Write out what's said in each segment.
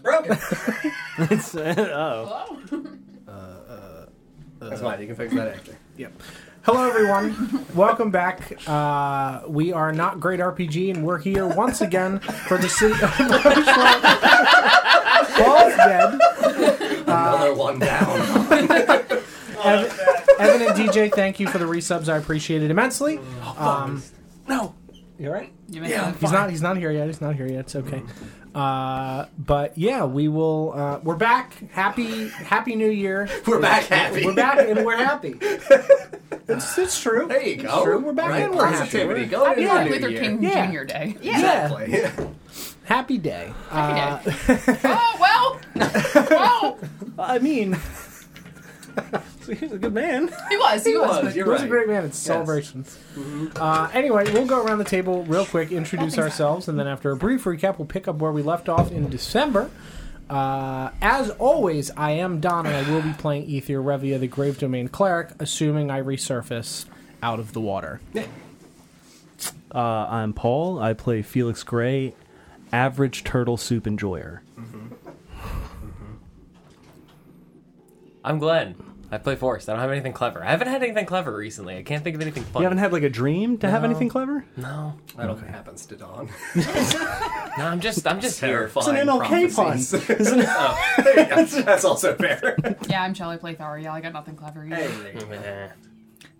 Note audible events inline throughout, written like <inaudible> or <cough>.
It's broken. <laughs> It's, uh, oh. Hello? Uh, uh, That's fine. You can fix that after. Yep. Hello, everyone. Welcome back. Uh, we are not great RPG, and we're here once again for the city of Oshuamp. Paul's dead. Another one down. <laughs> Evan, Evan and DJ, thank you for the resubs. I appreciate it immensely. Oh, um, no, you all right? You make yeah, He's not. He's not here yet. He's not here yet. It's okay. Mm. Uh, but yeah, we will. Uh, we're back. Happy Happy New Year. <laughs> We're back happy. We're back and we're happy. <laughs> It's, it's true. There you It's go. true. We're back Right? and we're happy. Positivity. We're- Go Happy into Martin Luther year. King Yeah. Jr. Day. Exactly. <laughs> Happy day. Uh, Oh, well. well. I mean, he's a good man. He was. He, He was. was, you're It was a great man. It's celebrations. Uh, anyway, we'll go around the table real quick, introduce ourselves, and then after a brief recap, we'll pick up where we left off in December. Uh, as always, I am Don, and I will be playing Ether Revia, the Grave Domain Cleric, assuming I resurface out of the water. Uh, I'm Paul. I play Felix Gray, average turtle soup enjoyer. I'm Glenn. I play Forrest. I don't have anything clever. I haven't had anything clever recently. I can't think of anything fun. You haven't had like a dream to have No. anything clever? no, I don't think it happens to Dawn. <laughs> no. I'm just, I'm just here. Terrifying It's an MLK prophecies. pun, isn't it? Oh, there you go. That's also fair. <laughs> Yeah, I'm Shelly Play Thariel. I got nothing clever either. Hey, there you go.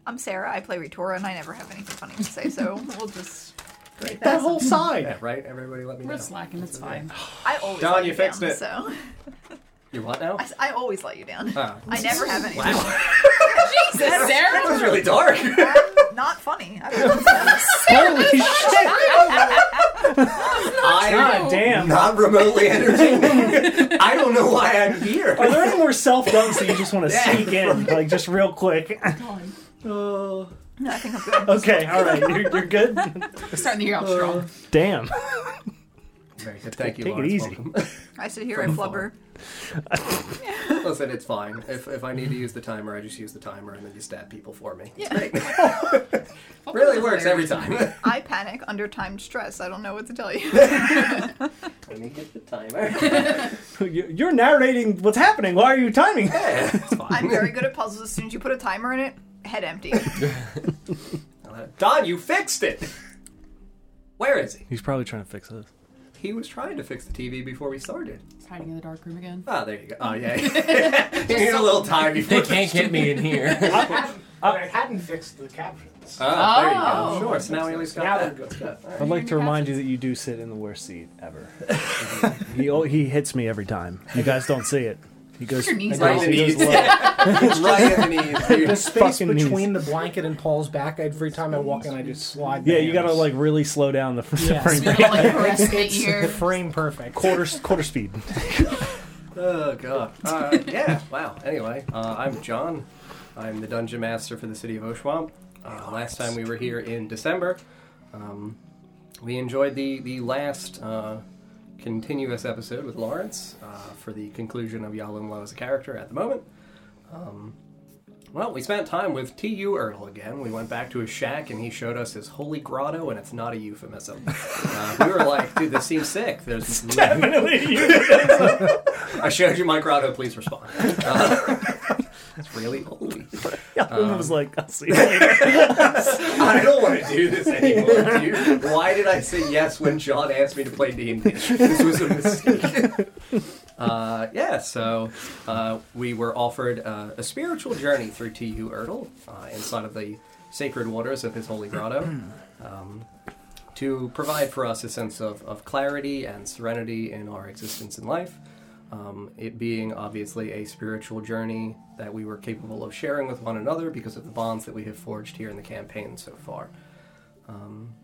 I'm Sarah. I play Ritora, and I never have anything funny to say, so <laughs> we'll just. Great. That whole side. Yeah, right? Everybody let me We're know. slacking. It's fine. I always Dawn, let you you fixed down, it. So You what now? I, s- I always let you down. Oh. I never have anything. Wow. Jesus, That was really dark. <laughs> I'm not funny. I don't. Holy shit! I'm God damn. not remotely entertaining. I don't know why I'm here. Are there any more self dunks that you just want to Yeah, sneak in, like just real quick? <laughs> No, I think I'm good. okay, all right, you're, you're good. We're starting the year out strong. Damn. Very good. Thank you. Take it Lawrence. easy. Welcome. I sit here and flubber. <laughs> Listen, it's fine. If, if I need to use the timer, I just use the timer, and then you stab people for me. It's Yeah. great. <laughs> <laughs> really works every time. I panic under timed stress. I don't know what to tell you. Let me get the timer. You- You're narrating what's happening. Why are you timing? Yeah, it's fine. I'm very good at puzzles. As soon as you put a timer in it, head empty. Don, you fixed it. Where is he? He's probably trying to fix this. He was trying to fix the TV before we started. He's hiding in the dark room again. Oh, there you go. Oh, yeah. <laughs> <laughs> you need a little time before They can't get me in here. <laughs> I hadn't fixed the captions. Oh, there you Oh. Sure. So now we at least got Now that. we're That's good. All right. I'd like to remind you that you do sit in the worst seat ever. he al- he hits me every time. You guys don't see it. He goes Your knees he goes- are- Knees. <laughs> right in the knees. <laughs> The space fucking knees. between the blanket and Paul's back, every time I walk in, I just slide. Yeah, you gotta like really slow down the, <laughs> the Yes. frame You're rate. gonna like caress the It's the frame perfect. quarter quarter speed. Oh god. Uh, yeah. Wow. Anyway, uh, I'm John. I'm the dungeon master for the city of Oshuamp. Uh, last time we were here in December, um, we enjoyed the the last uh, continuous episode with Lawrence uh, for the conclusion of Yahlumlo as a character at the moment. Um, well, we spent time with T.U. Erdl again. We went back to his shack and he showed us his holy grotto, and it's not a euphemism. <laughs> Uh, we were like, dude, this seems sick. There's <laughs> I showed you my grotto. Please respond. <laughs> Uh, it's really <laughs> holy. Yeah, Um, I was like, I'll see you later. <laughs> I don't want to do this anymore, <laughs> dude. Why did I say yes when John asked me to play D and D? This was a mistake. Uh, yeah, so uh, we were offered uh, a spiritual journey through T.U. Erdl uh, inside of the sacred waters of his holy grotto um, to provide for us a sense of, of clarity and serenity in our existence in life. Um, it being obviously a spiritual journey that we were capable of sharing with one another because of the bonds that we have forged here in the campaign so far. Um,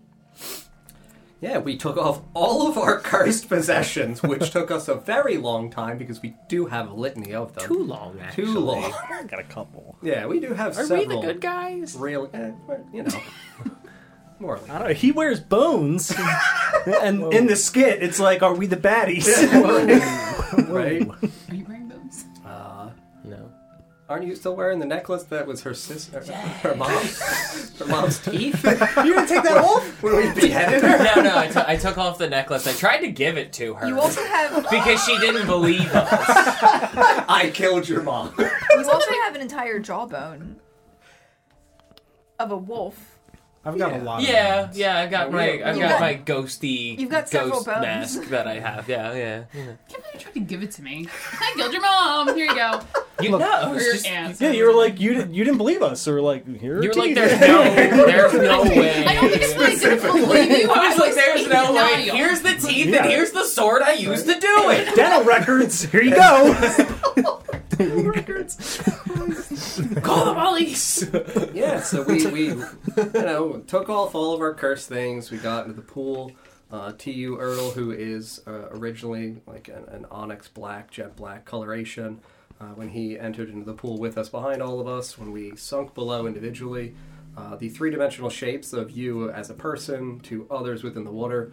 yeah, we took off all of our cursed possessions, which took us a very long time because we do have a litany of them. Too long, actually. Too long. <laughs> I got a couple. Yeah, we do have Are several. we the good guys? Real, eh, you know, <laughs> more or less. I don't know. He wears bones, <laughs> and in the skit, it's like, are we the baddies? <laughs> right? Are you wearing bones? Uh, No. Aren't you still wearing the necklace that was her sister, her mom, her mom's teeth? <laughs> You didn't take that off? when we beheaded her? No, no, I took- I took off the necklace. I tried to give it to her You also have because she didn't believe us. I killed your mom. you also have an entire jawbone of a wolf. I've got a lot. Of Yeah, bones. yeah, I've got my, I've got got- my ghosty you've got several ghost bones. mask that I have. Yeah, yeah. I can't believe you tried to give it to me. I killed your mom. Here you go. You Look, know, it's your just, aunt. Yeah, you were like you didn't you didn't believe us, or like here. are you were like, there's no, <laughs> there's no way. I don't think it's really good to believe you. <laughs> I was like, there's no way. denial. Here's the teeth Yeah. and here's the sword I used to do it. dental records. Here you go. <laughs> Call the police. yeah, so we, we, you know, took off all of our cursed things. We got into the pool. Uh, T.U. Erdl, who is uh, originally like an, an onyx black, jet black coloration, uh, when he entered into the pool with us behind all of us, when we sunk below individually, uh, the three dimensional shapes of you as a person to others within the water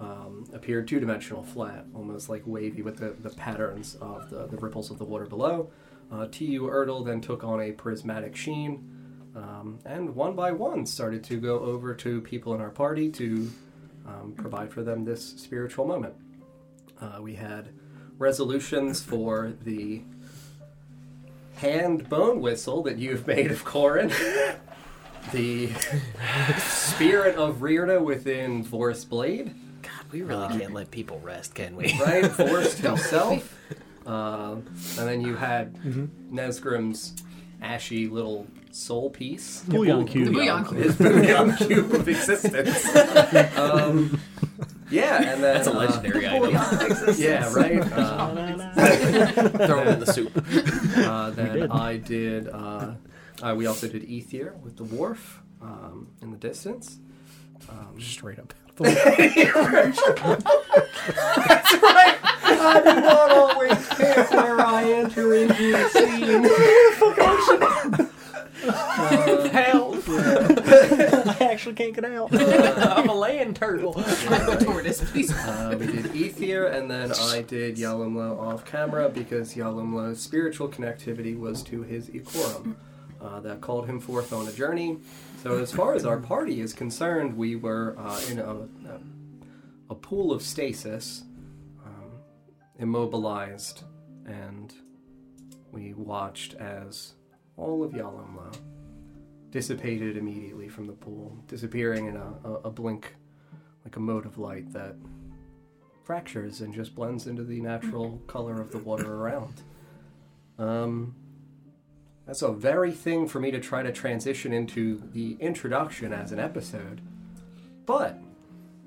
um, appeared two dimensional flat, almost like wavy with the, the patterns of the, the ripples of the water below. Uh, T.U. Erdl then took on a prismatic sheen, um, and one by one started to go over to people in our party to um, provide for them this spiritual moment. Uh, we had resolutions for the hand bone whistle that you've made of Corin, <laughs> the <laughs> spirit of Rirda within Vorst Blade, We really can't let people rest, can we? <laughs> right? Vorst himself. Um, and then you had Nesgrim's ashy little soul piece. Bouillon cube. The bouillon cube. His bouillon cube of existence. <laughs> um, yeah, and then That's a uh, legendary item. yeah, right. <laughs> Uh, Throw it in the soup. uh, then did. I did. Uh, uh, we also did Ether with the wharf um, in the distance. Um, Straight up. <laughs> I do not always pick where I enter into a scene. Help! I actually can't get out. I'm a land turtle. I'm a tortoise. Please. Uh, we did Ethier, and then I did Yahlumlo off camera because Yahlumlo's spiritual connectivity was to his Ikorum. Uh, that called him forth on a journey. So, as far as our party is concerned, we were uh, in a, a, a pool of stasis, um, immobilized, and we watched as all of Yahlumlo dissipated immediately from the pool, disappearing in a, a, a blink like a mode of light that fractures and just blends into the natural color of the water around. Um, that's a very thing for me to try to transition into the introduction as an episode, but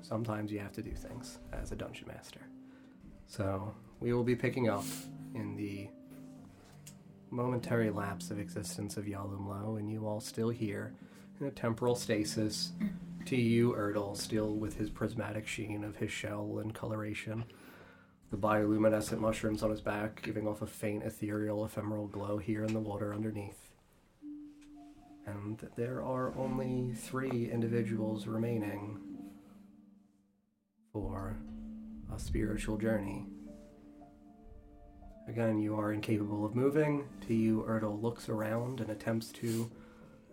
sometimes you have to do things as a dungeon master. So we will be picking up in the momentary lapse of existence of Yahlumlo, and you all still here in a temporal stasis. Mm. T.U. Erdl, still with his prismatic sheen of his shell and coloration. The bioluminescent mushrooms on his back giving off a faint ethereal ephemeral glow here in the water underneath. And there are only three individuals remaining for a spiritual journey. Again, you are incapable of moving. T.U. Erdl looks around and attempts to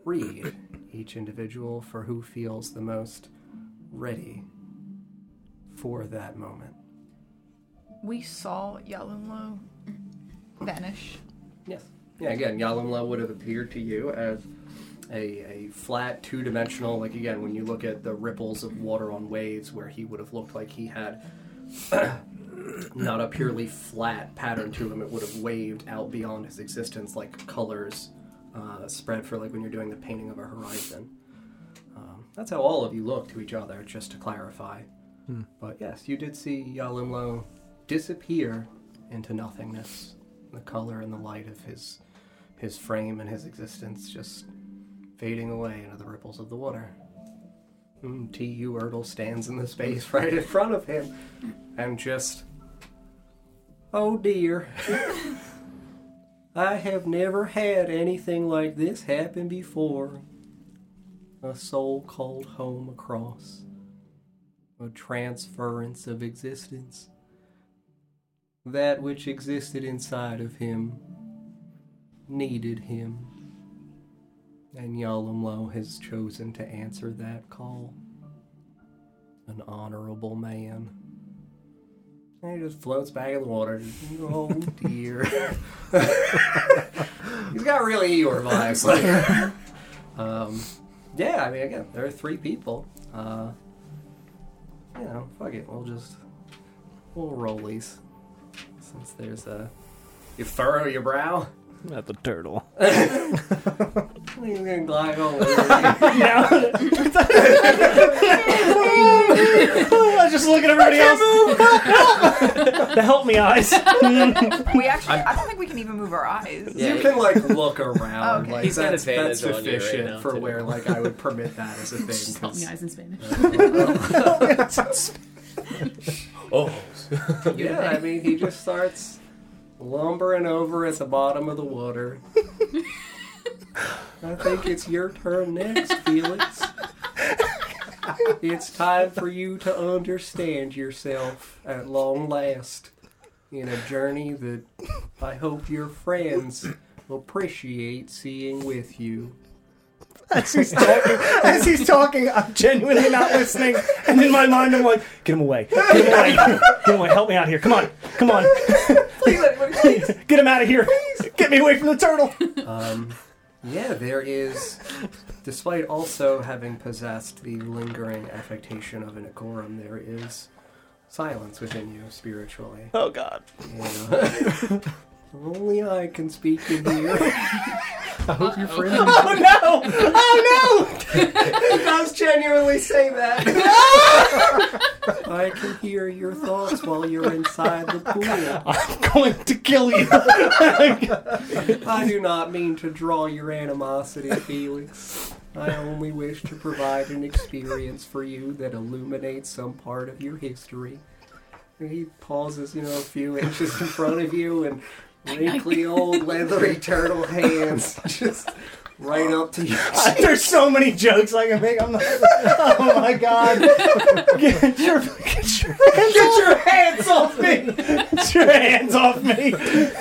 read each individual for who feels the most ready for that moment. We saw Yahlumlo vanish. Yes. Yeah, again, Yahlumlo would have appeared to you as a, a flat, two dimensional, like again, when you look at the ripples of water on waves, where he would have looked like he had <coughs> not a purely flat pattern to him, it would have waved out beyond his existence like colors uh, spread for like when you're doing the painting of a horizon. Um, that's how all of you look to each other, just to clarify. But yes, you did see Yahlumlo disappear into nothingness. The color and the light of his his frame and his existence just fading away into the ripples of the water. Mm, T.U. Erdl stands in the space <laughs> right in front of him and just. Oh dear. <laughs> I have never had anything like this happen before. A soul called home across. A transference of existence. That which existed inside of him needed him. And Yahlumlo has chosen to answer that call. An honorable man. And he just floats back in the water. Oh dear. <laughs> He's got really Eeyore vibes. Like, <laughs> um, yeah, I mean, again, there are three people. Uh, you know, fuck it. We'll just we'll roll these since there's a you furrow your brow. At the turtle. He's gonna glide over. I just look at everybody else. <laughs> the help me eyes. <laughs> We actually, I don't think we can even move our eyes. Yeah. you can like look around. <laughs> Okay. Like He's got that's, that's on you right sufficient now, for too. where like I would permit that as a thing. Just help me 'cause- eyes in Spanish. Oh. <laughs> Yeah, I mean, he just starts lumbering over at the bottom of the water. <laughs> I think it's your turn next, Felix. It's time for you to understand yourself at long last in a journey that I hope your friends appreciate seeing with you. As he's talking, as he's talking, I'm genuinely not listening. And in my mind, I'm like, get him away. Get him away. Get him away. Help me out here. Come on. Come on. Please, everybody, please. <laughs> Get him out of here. Get me away from the turtle. Um, yeah, there is, despite also having possessed the lingering affectation of an Agorum, there is silence within you spiritually. Oh, God. Yeah. <laughs> Only I can speak in here. <laughs> I hope your friend. Oh, no. Oh, no! He <laughs> does genuinely say that. <laughs> I can hear your thoughts while you're inside the pool. I'm going to kill you. I do not mean to draw your animosity, Felix. I only wish to provide an experience for you that illuminates some part of your history. And he pauses, you know, a few inches in front of you, and wrinkly old leathery <laughs> turtle hands just right up to you. <laughs> There's so many jokes I can make. I'm not. Oh, my God. <laughs> Get your, get your, Get your hands off me! get your hands off me.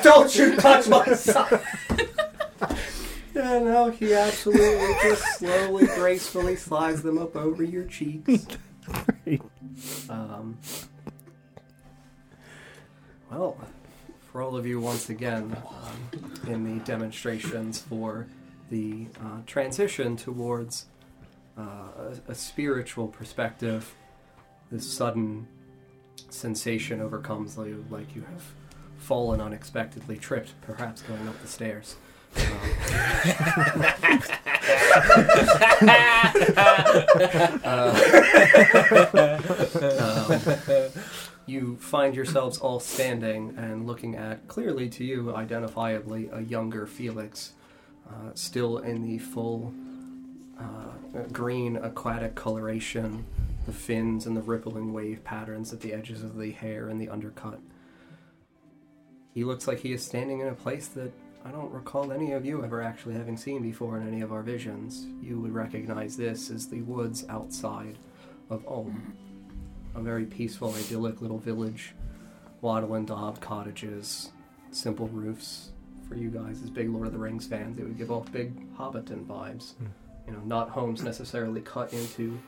Don't you touch my son! Yeah, no, he absolutely just slowly, gracefully slides them up over your cheeks. Um, well, for all of you once again um, in the demonstrations for the uh, transition towards uh, a, a spiritual perspective, this sudden sensation overcomes you like you have fallen unexpectedly, tripped, perhaps going up the stairs. Um, <laughs> you find yourselves all standing and looking at, clearly to you, identifiably, a younger Felix, uh, still in the full uh, green aquatic coloration, the fins and the rippling wave patterns at the edges of the hair and the undercut. He looks like he is standing in a place that I don't recall any of you ever actually having seen before in any of our visions. You would recognize this as the woods outside of Ulm. A very peaceful, idyllic little village. Wattle and daub cottages, simple roofs. For you guys as big Lord of the Rings fans, it would give off big Hobbiton vibes. You know, not homes necessarily cut into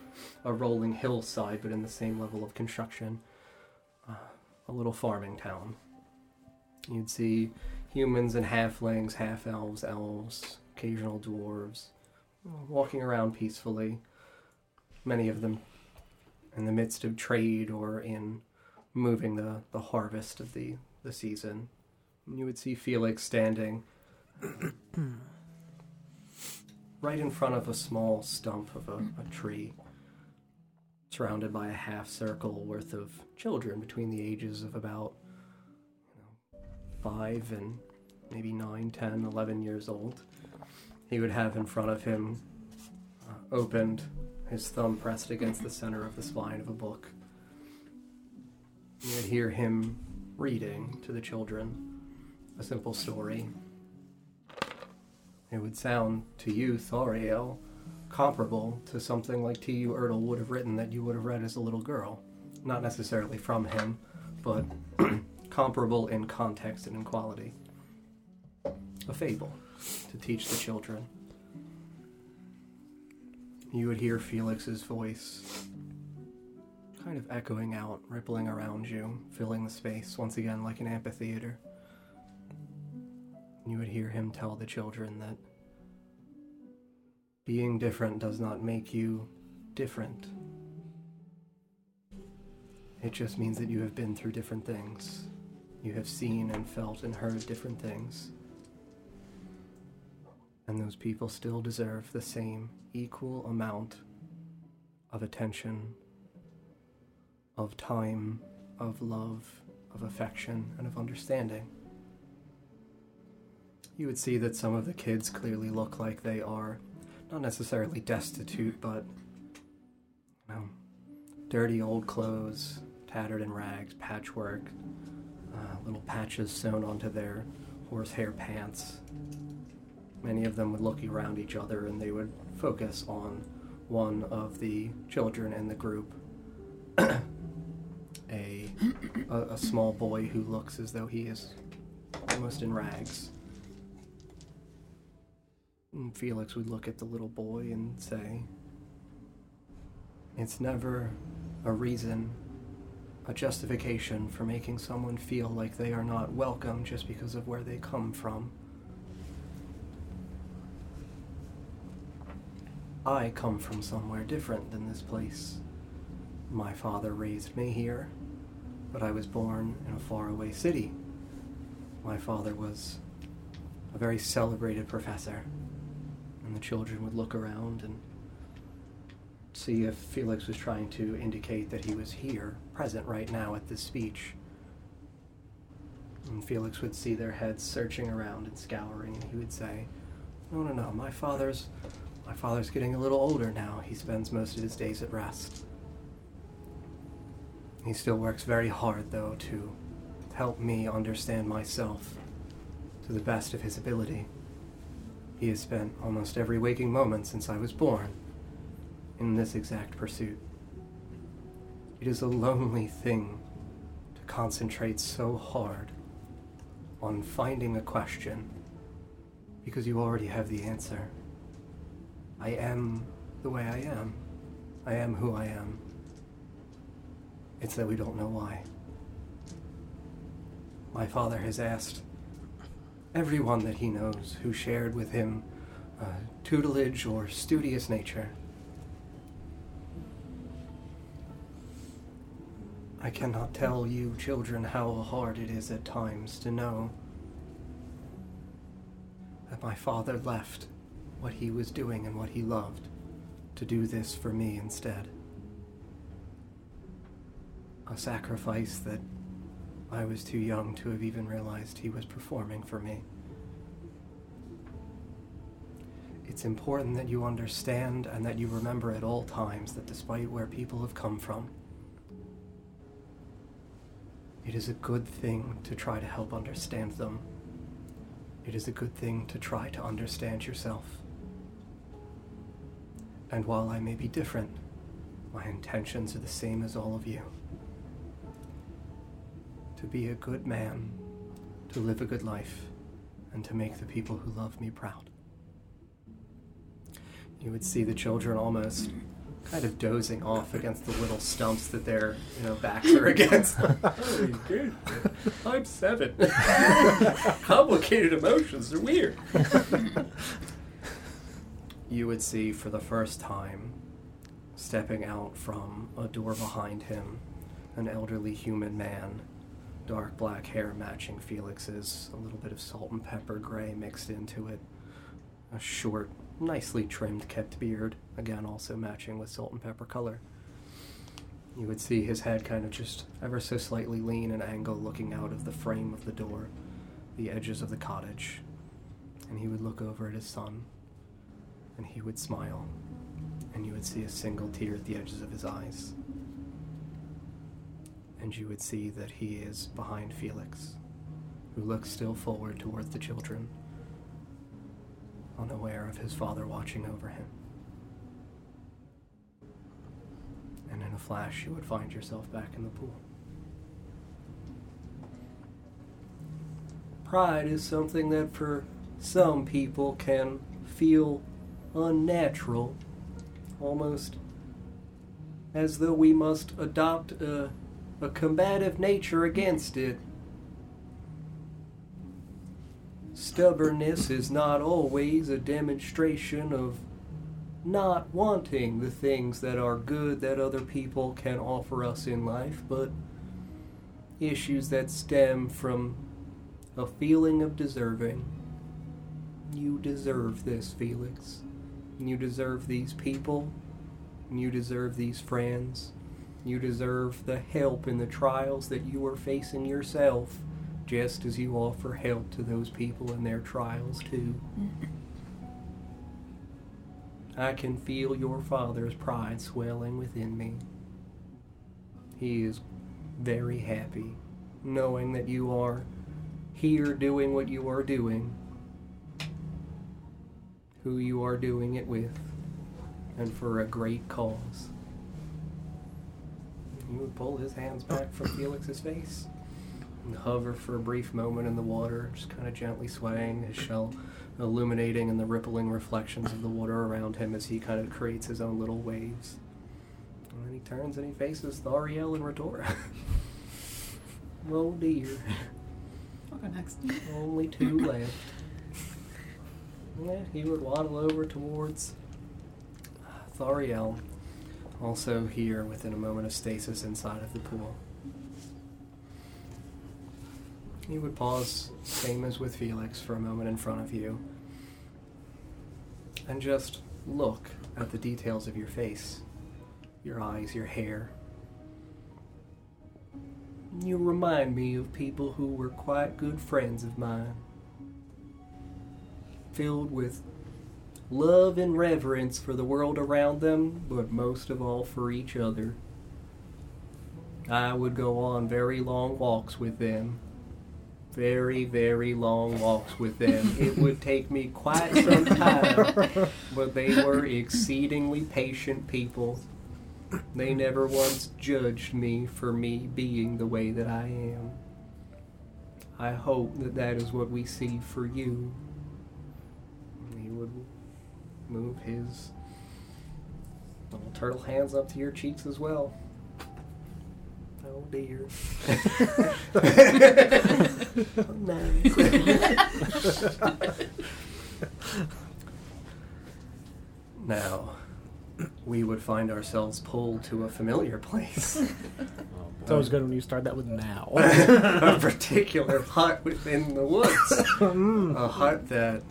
a rolling hillside, but in the same level of construction. Uh, a little farming town. You'd see humans and halflings, half elves, elves, occasional dwarves, walking around peacefully. Many of them in the midst of trade or in moving the, the harvest of the, the season. You would see Felix standing <clears throat> right in front of a small stump of a, a tree, surrounded by a half circle worth of children between the ages of about you know, five and maybe nine, ten, eleven years old. He would have in front of him, uh, opened, his thumb pressed against the center of the spine of a book. You would hear him reading to the children a simple story. It would sound to you, Thariel, comparable to something like T.U. Erdl would have written that you would have read as a little girl. Not necessarily from him, but <clears throat> comparable in context and in quality. A fable. to teach the children. You would hear Felix's voice kind of echoing out, rippling around you, filling the space once again like an amphitheater. You would hear him tell the children that being different does not make you different. It just means that you have been through different things. You have seen and felt and heard different things. And those people still deserve the same equal amount of attention, of time, of love, of affection, and of understanding. You would see that some of the kids clearly look like they are not necessarily destitute, but you know, dirty old clothes, tattered in rags, patchwork, uh, little patches sewn onto their horsehair pants. Many of them would look around each other and they would focus on one of the children in the group. <clears throat> a, a a small boy who looks as though he is almost in rags. And Felix would look at the little boy and say, It's never a reason, a justification for making someone feel like they are not welcome just because of where they come from. I come from somewhere different than this place. My father raised me here, but I was born in a faraway city. My father was a very celebrated professor, and the children would look around and see if Felix was trying to indicate that he was here, present right now at this speech. And Felix would see their heads searching around and scouring, and he would say, No, no, no, my father's my father's getting a little older now. He spends most of his days at rest. He still works very hard, though, to help me understand myself to the best of his ability. He has spent almost every waking moment since I was born in this exact pursuit. It is a lonely thing to concentrate so hard on finding a question because you already have the answer. I am the way I am. I am who I am. It's that we don't know why. My father has asked everyone that he knows who shared with him uh, tutelage or studious nature. I cannot tell you, children, how hard it is at times to know that my father left what he was doing and what he loved to do this for me instead. A sacrifice that I was too young to have even realized he was performing for me. It's important that you understand and that you remember at all times that despite where people have come from, it is a good thing to try to help understand them. It is a good thing to try to understand yourself. And while I may be different, my intentions are the same as all of you. To be a good man, to live a good life, and to make the people who love me proud. You would see the children almost kind of dozing off against the little stumps that their you know backs are against. <laughs> Holy good. I'm seven. <laughs> Complicated emotions are weird. <laughs> you would see for the first time, stepping out from a door behind him, an elderly human man, dark black hair matching Felix's, a little bit of salt and pepper gray mixed into it, a short, nicely trimmed kept beard, again also matching with salt and pepper color. You would see his head kind of just ever so slightly lean and angle looking out of the frame of the door, the edges of the cottage. And he would look over at his son, and he would smile, and you would see a single tear at the edges of his eyes. And you would see that he is behind Felix, who looks still forward towards the children, unaware of his father watching over him. And in a flash, you would find yourself back in the pool. Pride is something that, for some people can feel unnatural, almost as though we must adopt a, a combative nature against it. Stubbornness is not always a demonstration of not wanting the things that are good that other people can offer us in life, but issues that stem from a feeling of deserving. You deserve this, Felix. You deserve these people. You deserve these friends. You deserve the help in the trials that you are facing yourself, just as you offer help to those people in their trials, too. <laughs> I can feel your father's pride swelling within me. He is very happy knowing that you are here doing what you are doing, who you are doing it with, and for a great cause. He would pull his hands back from Felix's face and hover for a brief moment in the water, just kind of gently swaying, his shell illuminating in the rippling reflections of the water around him as he kind of creates his own little waves. And then he turns and he faces Thariel and Retora. oh <laughs> dear. I'll go next. Only two left. Yeah, he would waddle over towards uh, Thariel, also here within a moment of stasis inside of the pool. He would pause, same as with Felix, for a moment in front of you, and just look at the details of your face, your eyes, your hair. You remind me of people who were quite good friends of mine, filled with love and reverence for the world around them, but most of all for each other. I would go on very long walks with them. Very, very long walks with them. <laughs> it would take me quite some time, <laughs> but they were exceedingly patient people. They never once judged me for me being the way that I am. I hope that that is what we see for you. He would move his little turtle hands up to your cheeks as well. Oh dear. <laughs> now, we would find ourselves pulled to a familiar place. <laughs> Oh, it's always good when you start that with now. <laughs> a particular hut within the woods. Mm. a hut that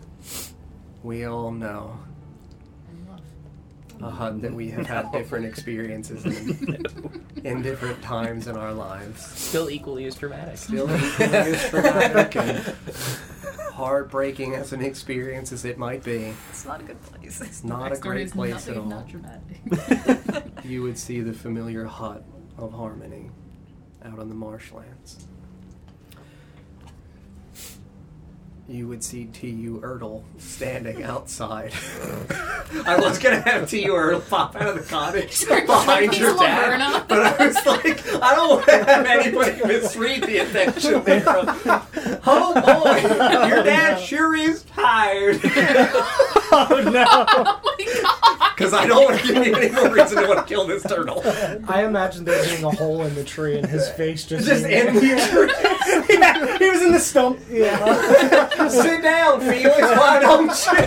we all know. A hut that we have had <laughs> different experiences in, <laughs> in different times in our lives. Still equally as dramatic. Still equally as <laughs> dramatic and heartbreaking as an experience as it might be. It's not a good place. It's not a great place at all. Not dramatic. You would see the familiar hut of Harmony out on the marshlands. You would see T.U. Erdl standing <laughs> outside. I was gonna have T.U. Erdl pop out of the cottage <laughs> behind your dad, Laverna. but I was like, I don't want to have anybody misread the intention <laughs> there. Oh boy, your dad sure is tired. oh no! oh my god! Because I don't want to give you any more reason to want to kill this turtle. I imagine there being a hole in the tree and his face just Just in the tree. Yeah, he was in the stump. Yeah. <laughs> Sit down, Felix. Why don't you?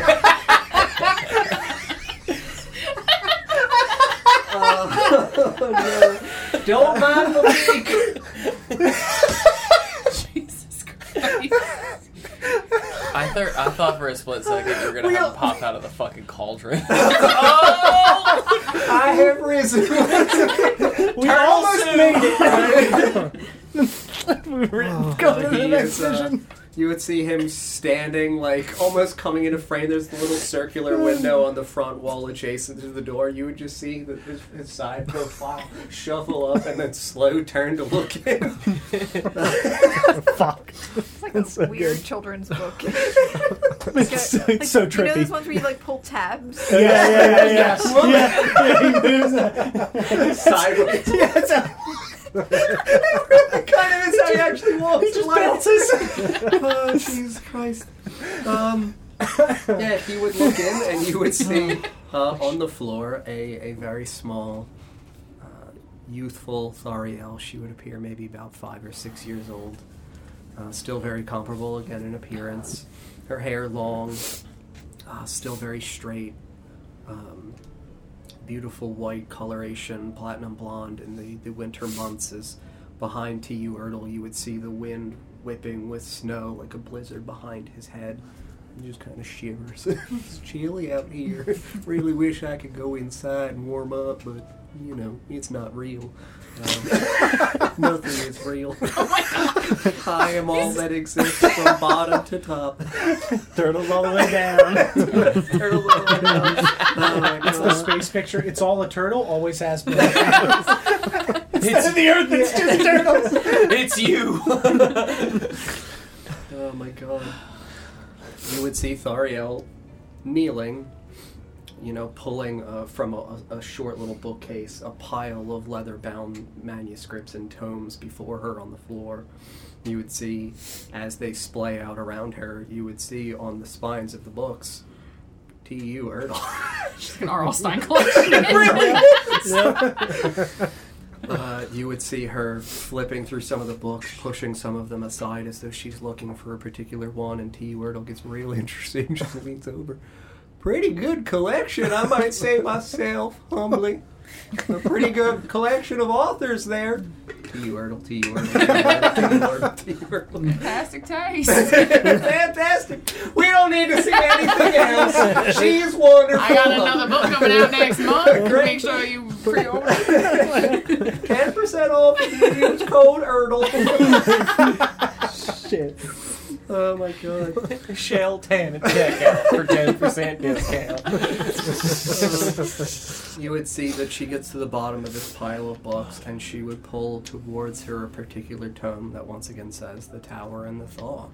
Oh, no. Don't mind the leak. Jesus Christ. I thought I thought for a split second you were gonna have him pop out of the fucking cauldron. oh! <laughs> I have risen. <laughs> We almost made it. We were going to the next is, uh, you would see him standing, like almost coming into frame. There's the little circular window on the front wall adjacent to the door. You would just see the, his, his side profile shuffle up and then slow turn to look in. <laughs> Fuck. It's like That's a so weird good. children's book. <laughs> It's, so- Like, it's so You know trippy. those ones where you like pull tabs? yeah, yeah, yeah, yeah. <laughs> Well, yeah, yeah, he moves that. Sideways. Yeah, it's a, kind of is how he actually walks. he just bounces. <laughs> oh, Jesus Christ. Um, yeah, he would look in, and you would see uh, on the floor a, a very small, uh, youthful Thariel. She would appear maybe about five or six years old. Uh, still very comparable again in appearance. Her hair long, uh, still very straight. Um, beautiful white coloration, platinum blonde in the, the winter months is behind T.U. Erdl. You would see the wind whipping with snow like a blizzard behind his head. He just kind of shivers. <laughs> it's chilly out here. <laughs> really wish I could go inside and warm up, but you know, it's not real. Um, <laughs> nothing is real. <laughs> Oh I am all that exists from bottom to top. Turtles all the way down. <laughs> Turtles all the way down. Oh It's the space picture. It's all a turtle. Always has been. Instead of the Earth, it's just turtles. it's you. Oh my god. You would see Thariel kneeling, you know, pulling uh, from a, a short little bookcase a pile of leather bound manuscripts and tomes before her on the floor. You would see, as they splay out around her, you would see on the spines of the books, T.U. Erdl. Just an R.L. Stine <laughs> collection. <laughs> Uh, you would see her flipping through some of the books, pushing some of them aside as though she's looking for a particular one, and T.U. Erdl gets real <laughs> interesting. She leans over. Pretty good collection, I might say myself, humbly. A pretty good collection of authors there. T.U. Erdl, T.U. Erdl, <laughs> T.U. Erdl, T.U. Erdl. Fantastic taste. Fantastic. We don't need to see anything else. She's wonderful. I got another book coming out next month. <laughs> Great. Make sure you pre-order. Ten percent off if you use code Erdl. <laughs> Shit. Oh my god. <laughs> Shell 10 at checkout for 10% discount. You would see that she gets to the bottom of this pile of books and she would pull towards her a particular tome that once again says The Tower and the Thaw.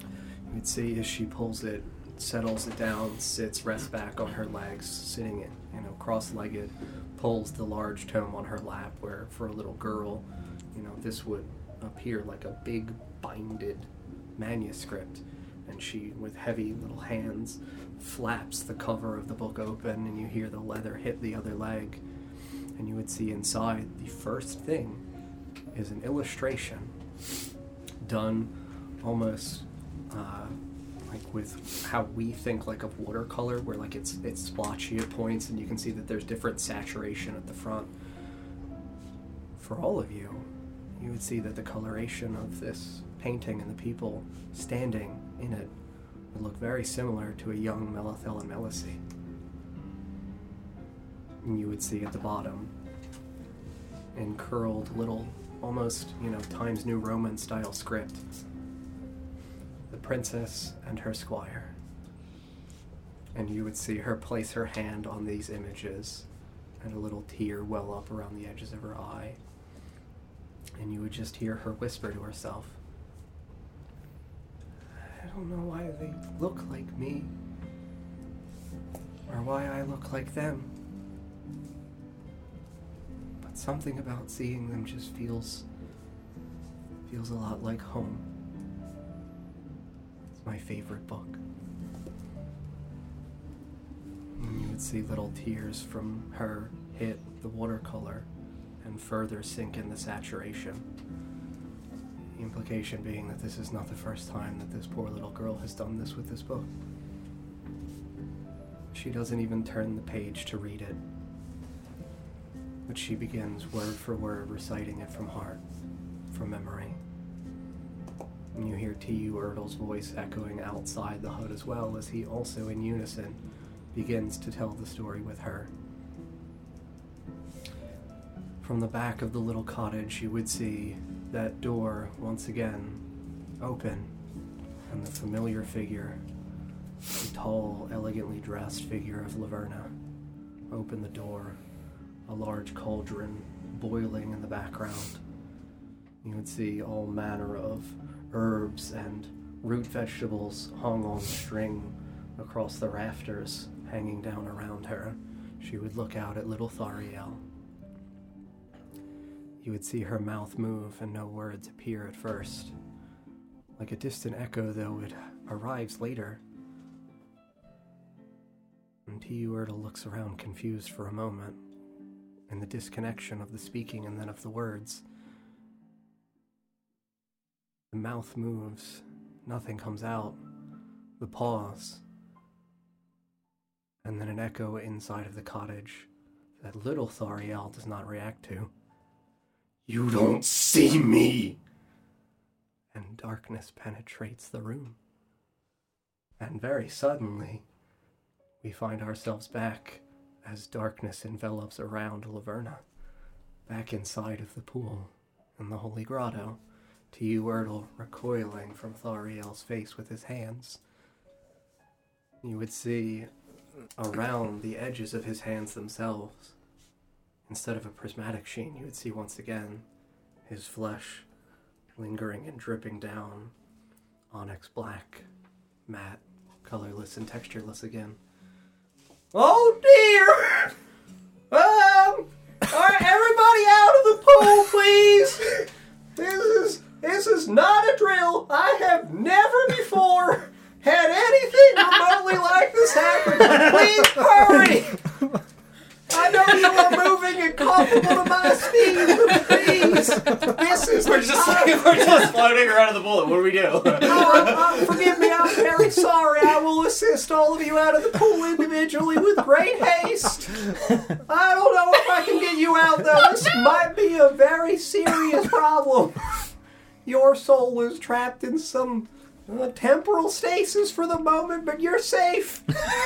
You would see as she pulls it, settles it down, sits, rests back on her legs, sitting it, you know, cross legged, pulls the large tome on her lap where for a little girl, you know, this would appear like a big binded manuscript. And she, with heavy little hands, flaps the cover of the book open, and you hear the leather hit the other leg. And you would see inside the first thing is an illustration done almost uh, like with how we think like of watercolor, where like it's it's splotchy at points, and you can see that there's different saturation at the front. For all of you, you would see that the coloration of this painting and the people standing in it would look very similar to a young Melithel and. And you would see at the bottom, in curled little, almost, you know, Times New Roman style script, the princess and her squire. And you would see her place her hand on these images, and a little tear well up around the edges of her eye. And you would just hear her whisper to herself, don't know why they look like me, or why I look like them. But something about seeing them just feels feels a lot like home. It's my favorite book. And you would see little tears from her hit the watercolor and further sink in the saturation. Implication being that this is not the first time that this poor little girl has done this with this book. She doesn't even turn the page to read it, but she begins word for word reciting it from heart, from memory. And you hear T.U. Erdl's voice echoing outside the hut as well as he also, in unison, begins to tell the story with her. From the back of the little cottage, you would see that door once again open, and the familiar figure, the tall, elegantly dressed figure of Laverna, open the door, a large cauldron boiling in the background. You would see all manner of herbs and root vegetables hung on string across the rafters, hanging down around her. She would look out at little Thariel. You would see her mouth move and no words appear at first. Like a distant echo, though, it arrives later. And. Erdl looks around confused for a moment, in the disconnection of the speaking and then of the words. The mouth moves, nothing comes out. The pause. And then an echo inside of the cottage that little Thariel does not react to. You don't see me! And darkness penetrates the room. And very suddenly, we find ourselves back as darkness envelops around Laverna, back inside of the pool in the Holy Grotto, to you, Erdl, recoiling from Thariel's face with his hands. You would see around the edges of his hands themselves, instead of a prismatic sheen, you would see once again his flesh lingering and dripping down, onyx black, matte, colorless, and textureless again. Oh dear! Um, alright, everybody out of the pool, please! This is this is not a drill. I have never before had anything remotely like this happen. Please hurry! I know you are moving incomparable to my speed, but please, this is We're just time. <laughs> we're just floating around the bullet. What do we do? Oh, uh, forgive me, I'm very sorry. I will assist all of you out of the pool individually with great haste. I don't know if I can get you out, though. This might be a very serious problem. Your soul is trapped in some uh, temporal stasis for the moment, but you're safe.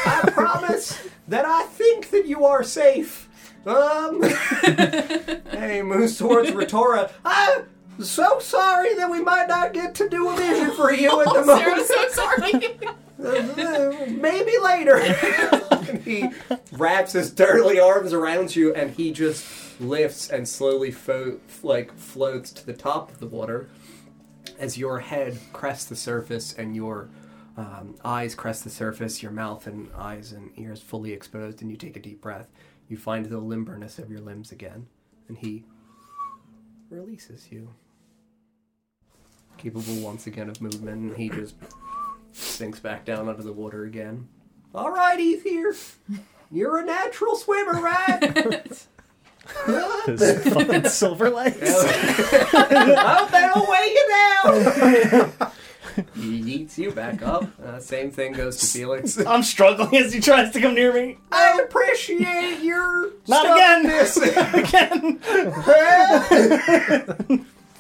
I <laughs> promise that I think that you are safe. Um, <laughs> hey, moves towards Retora. I'm so sorry that we might not get to do a vision for you at the Oh, <laughs> Sarah, I'm moment. so sorry. Uh, maybe later. And he wraps his dirty arms around you, and he just lifts and slowly fo- like floats to the top of the water as your head crests the surface and your um, eyes crest the surface, your mouth and eyes and ears fully exposed, and you take a deep breath. You find the limberness of your limbs again, and he releases you. Capable once again of movement, and he just sinks back down under the water again. All right, Ether. You're a natural swimmer, right? <laughs> This fucking <laughs> silver legs. <laughs> oh, that'll weigh you down. he eats you back up. Uh, same thing goes to Felix. <laughs> I'm struggling as he tries to come near me. I appreciate your Not again. This again.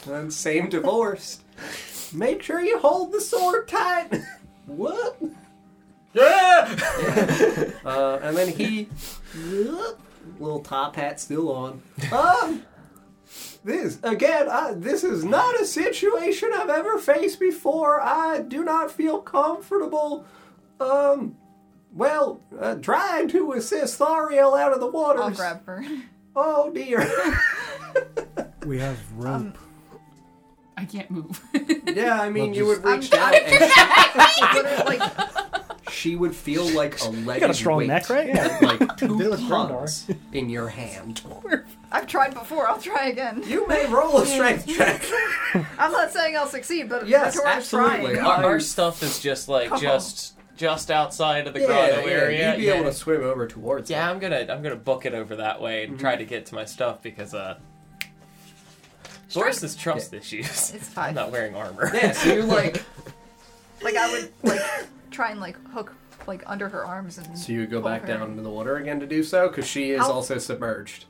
and same divorce. Make sure you hold the sword tight. what? yeah. Uh, and then he, little top hat still on. Um, this again. I, this is not a situation I've ever faced before. I do not feel comfortable. Um, well, uh, trying to assist Thariel out of the water. I'll grab her. Oh dear. We have rope. Um, I can't move. yeah, I mean, Well, you would I'm reach down and <laughs> Literally, like, she would feel like a leg. got a strong neck, right? Yeah, like <laughs> two Do tons in your hand. <laughs> I've tried before. I'll try again. You may roll a strength <laughs> check. I'm not saying I'll succeed, but Yes, Victoria's absolutely. trying. Our, our stuff is just like Come on. just just outside of the yeah, grotto yeah, area. You'd be yeah. able to swim over towards. Yeah, it. I'm gonna I'm gonna book it over that way and try to get to my stuff because uh Doris has trust issues. It's fine. I'm fine. not wearing armor. Yeah, so you're like, Like I would like try and like hook like under her arms and. so you go pull back her. down into the water again to do so because she is I'll- also submerged.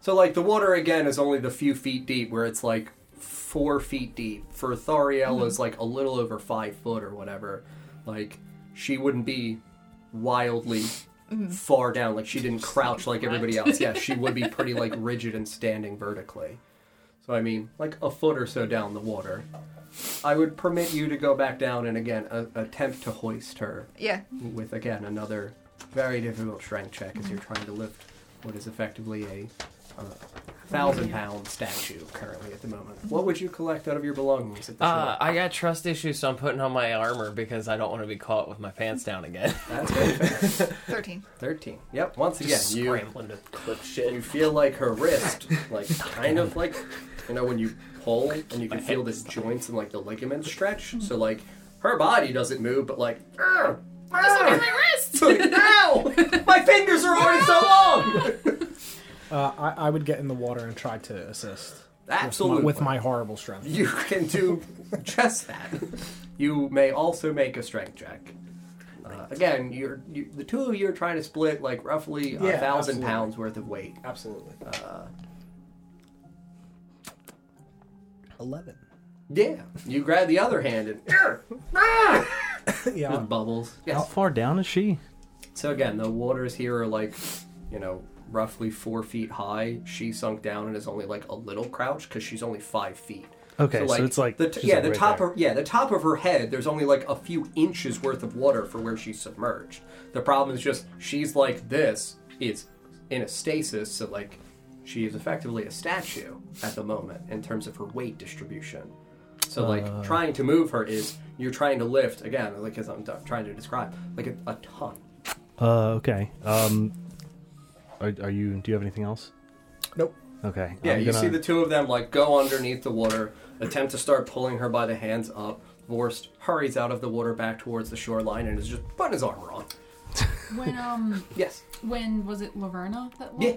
So like the water again is only the few feet deep, where it's like four feet deep. For Thariel mm-hmm. is like a little over five foot or whatever. Like she wouldn't be wildly mm-hmm. far down. Like she didn't crouch like everybody else. Yeah, she would be <laughs> pretty like rigid and standing vertically. So I mean, like a foot or so down the water. I would permit you to go back down and again a- attempt to hoist her Yeah. with again another very difficult strength check as you're trying to lift what is effectively a uh, thousand pound statue currently at the moment. What would you collect out of your belongings at the Uh. I got trust issues, so I'm putting on my armor because I don't want to be caught with my pants down again. <laughs> That's very fair. Thirteen. Thirteen. Yep. Once again, Just you scrambling to clip shit. you feel like her wrist, like kind of like you know when you pull and you can feel the joints and like the ligaments stretch. So like her body doesn't move, but like, "Arr, arr." at my wrist. Like, <laughs> Ow! My fingers are already so long. <laughs> Uh, I, I would get in the water and try to assist. Absolutely. With my horrible strength. You can do just that. You may also make a strength check. Uh, again, you're you, the two of you are trying to split like roughly a Yeah, thousand absolutely. pounds worth of weight. Absolutely. Uh, Eleven. yeah, you grab the other hand and ah! <laughs> yeah. just bubbles. Yes. How far down is she? So again, the waters here are like, you know, roughly four feet high. She sunk down and is only like a little crouch because she's only five feet. Okay, so it's like- the t- she's yeah, like the right top there. of yeah, the top of her head. There's only like a few inches worth of water for where she's submerged. The problem is just she's like this. It's in a stasis, so like she is effectively a statue at the moment in terms of her weight distribution. So like Uh. trying to move her is you're trying to lift again, like as I'm t- trying to describe, like a, a ton. Uh, okay. Um, are, are you? Do you have anything else? Nope. Okay. Yeah, I'm you gonna- see the two of them like go underneath the water, attempt to start pulling her by the hands up. Vorst hurries out of the water back towards the shoreline and is just putting his armor on. When um <laughs> Yes. when was it Laverna that Yeah.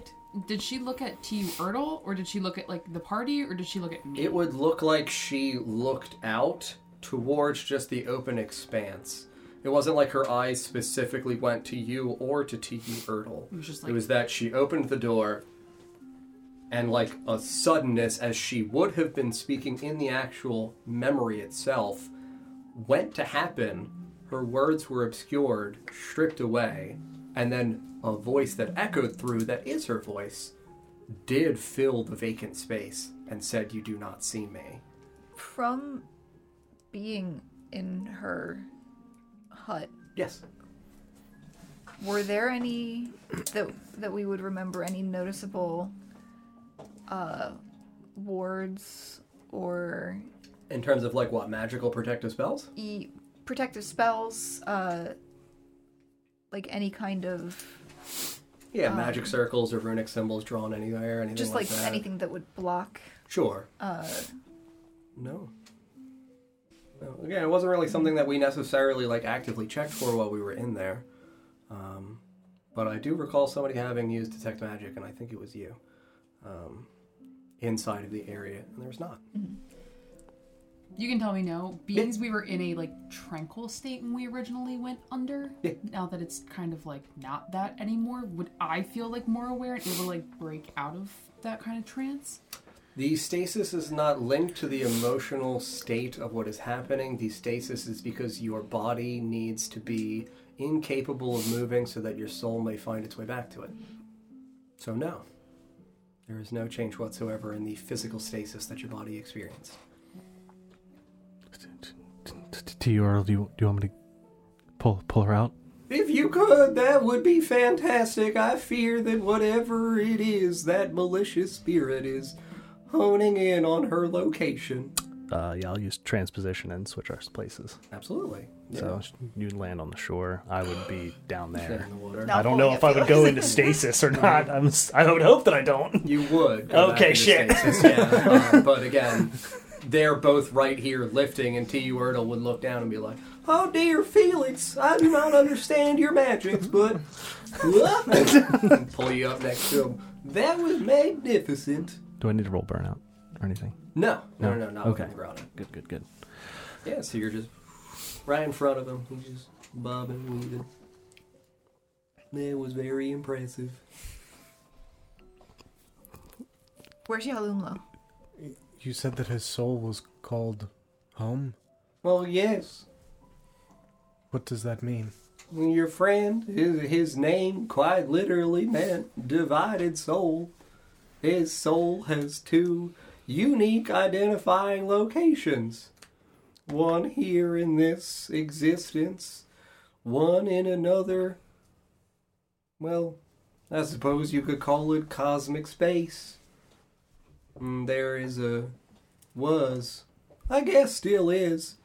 Did she look at T Erdl or did she look at like the party or did she look at me? It would look like she looked out towards just the open expanse. It wasn't like her eyes specifically went to you or to T.U. Erdl. It was just It was that she opened the door and like a suddenness as she would have been speaking in the actual memory itself went to happen her words were obscured stripped away and then a voice that echoed through that is her voice did fill the vacant space and said you do not see me. From being in her hut, yes. were there any that that we would remember any noticeable uh wards or in terms of like what magical protective spells? E- protective spells uh like any kind of yeah Um, magic circles or runic symbols drawn anywhere anything just like, like that anything that would block sure uh No. No. Again, it wasn't really something that we necessarily like actively checked for while we were in there. Um, but I do recall somebody having used detect magic, and I think it was you, um, inside of the area, and there was not. You can tell me no. Beings we were in a like tranquil state when we originally went under. Now that it's kind of like not that anymore, would I feel like more aware and able to like break out of that kind of trance? The stasis is not linked to the emotional state of what is happening. The stasis is because your body needs to be incapable of moving so that your soul may find its way back to it. So, no. There is no change whatsoever in the physical stasis that your body experienced. To you, Erdl, do you, do you want me to pull pull her out? If you could, that would be fantastic. I fear that whatever it is, that malicious spirit is honing in on her location. Uh, yeah, I'll use transposition and switch our places. Absolutely. So you land on the shore. I would be down there. in the water. I don't know if I would go into <laughs> stasis or not. I'm. s- I would hope that I don't. You would. Okay, shit. stasis, yeah. Um, <laughs> but again, they're both right here lifting, and T.U. Erdl would look down and be like, Oh dear Felix, I do not understand your magics, but. and <laughs> pull you up next to him. That was magnificent. Do I need to roll burnout or anything? No, no, no, No. no, not Okay. okay. grounded. Good, good, good. Yeah, so you're just right in front of him. He's just bobbing, weaving. It was very impressive. where's Yahlumlo? You said that his soul was called home? Well, yes. What does that mean? Your friend, his, his name quite literally meant divided soul. His soul has two unique identifying locations. One here in this existence, one in another. Well, I suppose you could call it cosmic space. Mm, There is a. was. I guess still is.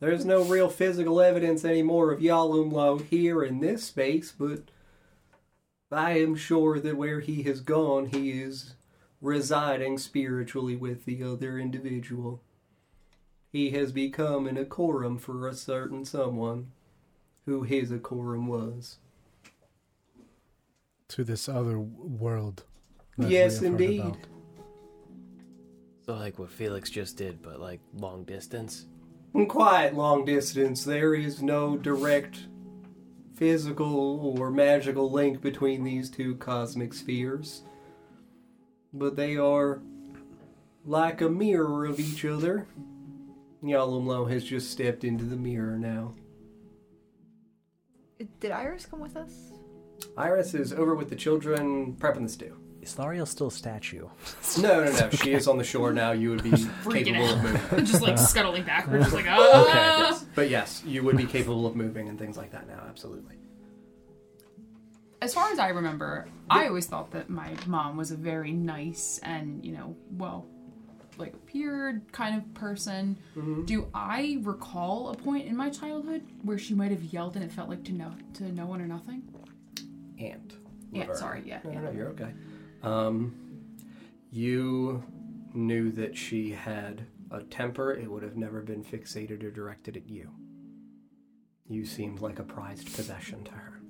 There's no real physical evidence anymore of Yahlumlo here in this space, but I am sure that where he has gone, he is residing spiritually with the other individual. he has become an Acorum for a certain someone who his Acorum was. To this other world. Yes, indeed. About. So like what Felix just did, but like long distance. In quite long distance, there is no direct physical or magical link between these two cosmic spheres. But they are like a mirror of each other. Yahlumlo has just stepped into the mirror now. Did Iris come with us? Iris is over with the children prepping the stew. Is Thariel still a statue? <laughs> No, no, no. She is on the shore now. You would be Freaking capable of out. moving. <laughs> just like scuttling backwards, just like ah. Yes. But yes, you would be capable of moving and things like that now. Absolutely. As far as I remember, I always thought that my mom was a very nice and you know well, like appeared kind of person. Do I recall a point in my childhood where she might have yelled and it felt like to no to no one or nothing? And. Yeah, sorry, yeah, No, yeah. no, you're okay. Um, you knew that she had a temper. It would have never been fixated or directed at you. You seemed like a prized possession to her.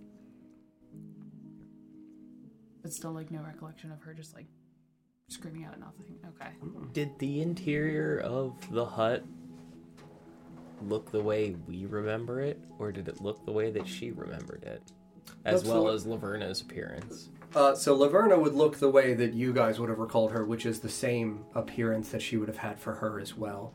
But still, like no recollection of her just like screaming out at nothing. Okay. Did the interior of the hut look the way we remember it, or did it look the way that she remembered it? As well the- as Laverna's appearance. Uh, so Laverna would look the way that you guys would have recalled her, which is the same appearance that she would have had for her as well.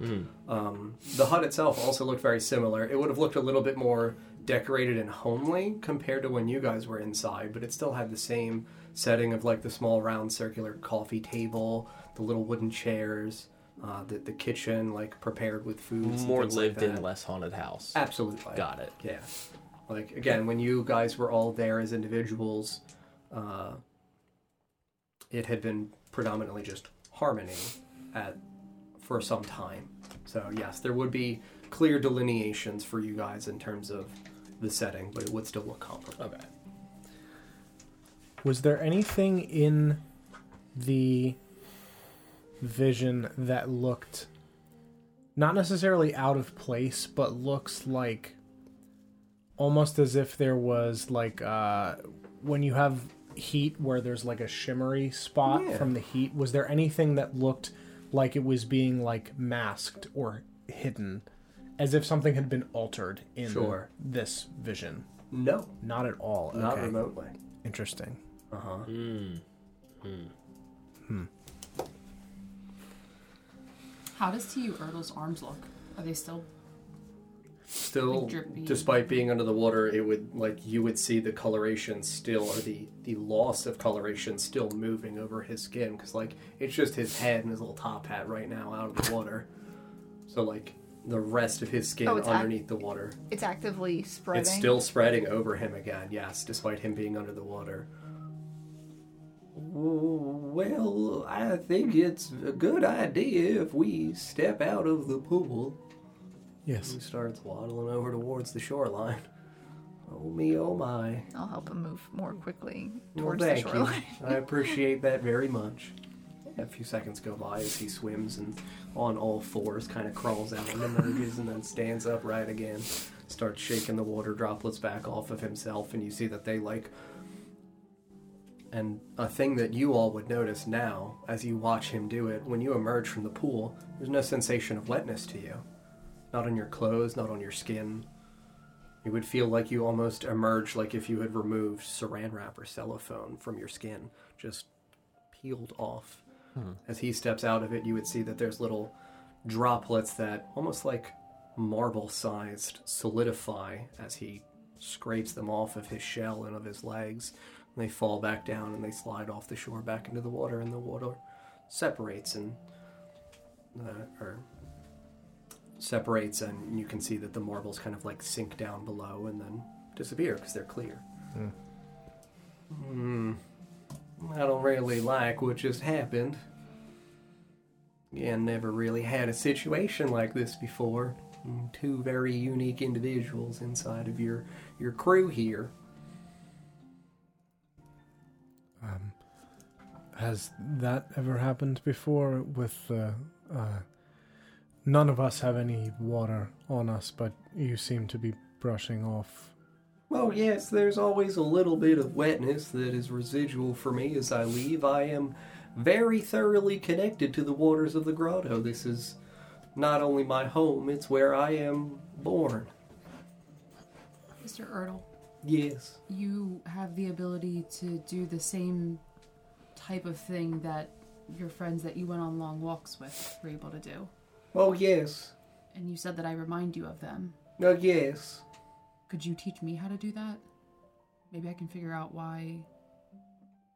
Um, the hut itself also looked very similar. It would have looked a little bit more decorated and homely compared to when you guys were inside, but it still had the same setting of like the small round circular coffee table, the little wooden chairs, uh, the, the kitchen like prepared with foods. and More things like lived in, that. less haunted house. Absolutely. Got it. Yeah. Like again, when you guys were all there as individuals, uh, it had been predominantly just harmony at for some time. So yes, there would be clear delineations for you guys in terms of the setting, but it would still look comparable. Okay. Was there anything in the vision that looked not necessarily out of place, but looks like almost as if there was like uh when you have heat where there's like a shimmery spot Yeah. from the heat was there anything that looked like it was being like masked or hidden as if something had been altered in Sure. this vision No, not at all not okay remotely. interesting Uh huh. Hmm. Hmm. How does T.U. you Erdl's arms look? Are they still Still, Like despite being under the water, it would like you would see the coloration still, or the the loss of coloration still moving over his skin, because like it's just his head and his little top hat right now out of the water. So like the rest of his skin Oh, it's act- underneath the water, It's actively spreading. it's still spreading over him again. Yes, despite him being under the water. Well, I think it's a good idea if we step out of the pool. Yes. He starts waddling over towards the shoreline. Oh me, oh my. I'll help him move more quickly Well, towards the thank you. shoreline. <laughs> I appreciate that very much. A few seconds go by as he swims and on all fours kind of crawls out and emerges and then stands upright again. Starts shaking the water droplets back off of himself, and you see that they like. And a thing that you all would notice now as you watch him do it, when you emerge from the pool, there's no sensation of wetness to you. Not on your clothes, not on your skin. You would feel like you almost emerged like if you had removed saran wrap or cellophane from your skin, just peeled off. As he steps out of it, you would see that there's little droplets that almost like marble sized solidify as he scrapes them off of his shell and of his legs. And they fall back down and they slide off the shore back into the water, and the water separates and uh, or separates, and you can see that the marbles kind of like sink down below and then disappear because they're clear. Hmm. I don't really like what just happened. Yeah, never really had a situation like this before. Mm, Two very unique individuals inside of your your crew here. Um, has that ever happened before with uh, uh, none of us have any water on us, but you seem to be brushing off. Well, yes, there's always a little bit of wetness that is residual for me as I leave. I am very thoroughly connected to the waters of the grotto. This is not only my home, it's where I am born. Mr. Erdl, Yes. you have the ability to do the same type of thing that your friends that you went on long walks with were able to do. Oh, yes. And you said that I remind you of them. Oh, yes. Could you teach me how to do that? Maybe I can figure out why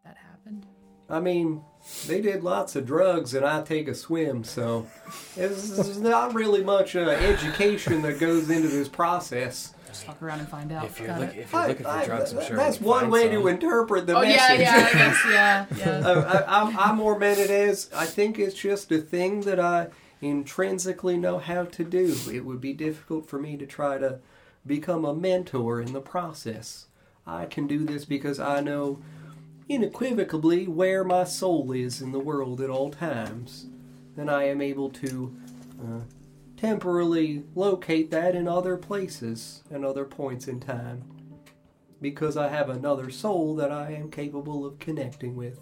that happened. I mean, they did lots of drugs and I take a swim, so <laughs> there's not really much uh, education that goes into this process. Just fuck around and find out. If you're, look, if you're looking for I- drugs, I'm sure that's one way some. to interpret the oh message. yeah, yeah, I guess, yeah, yeah. <laughs> Uh, I, I, I more meant it as I think it's just a thing that I intrinsically know how to do. It would be difficult for me to try to become a mentor in the process. I can do this because I know unequivocally where my soul is in the world at all times, and I am able to uh, temporarily locate that in other places and other points in time because I have another soul that I am capable of connecting with.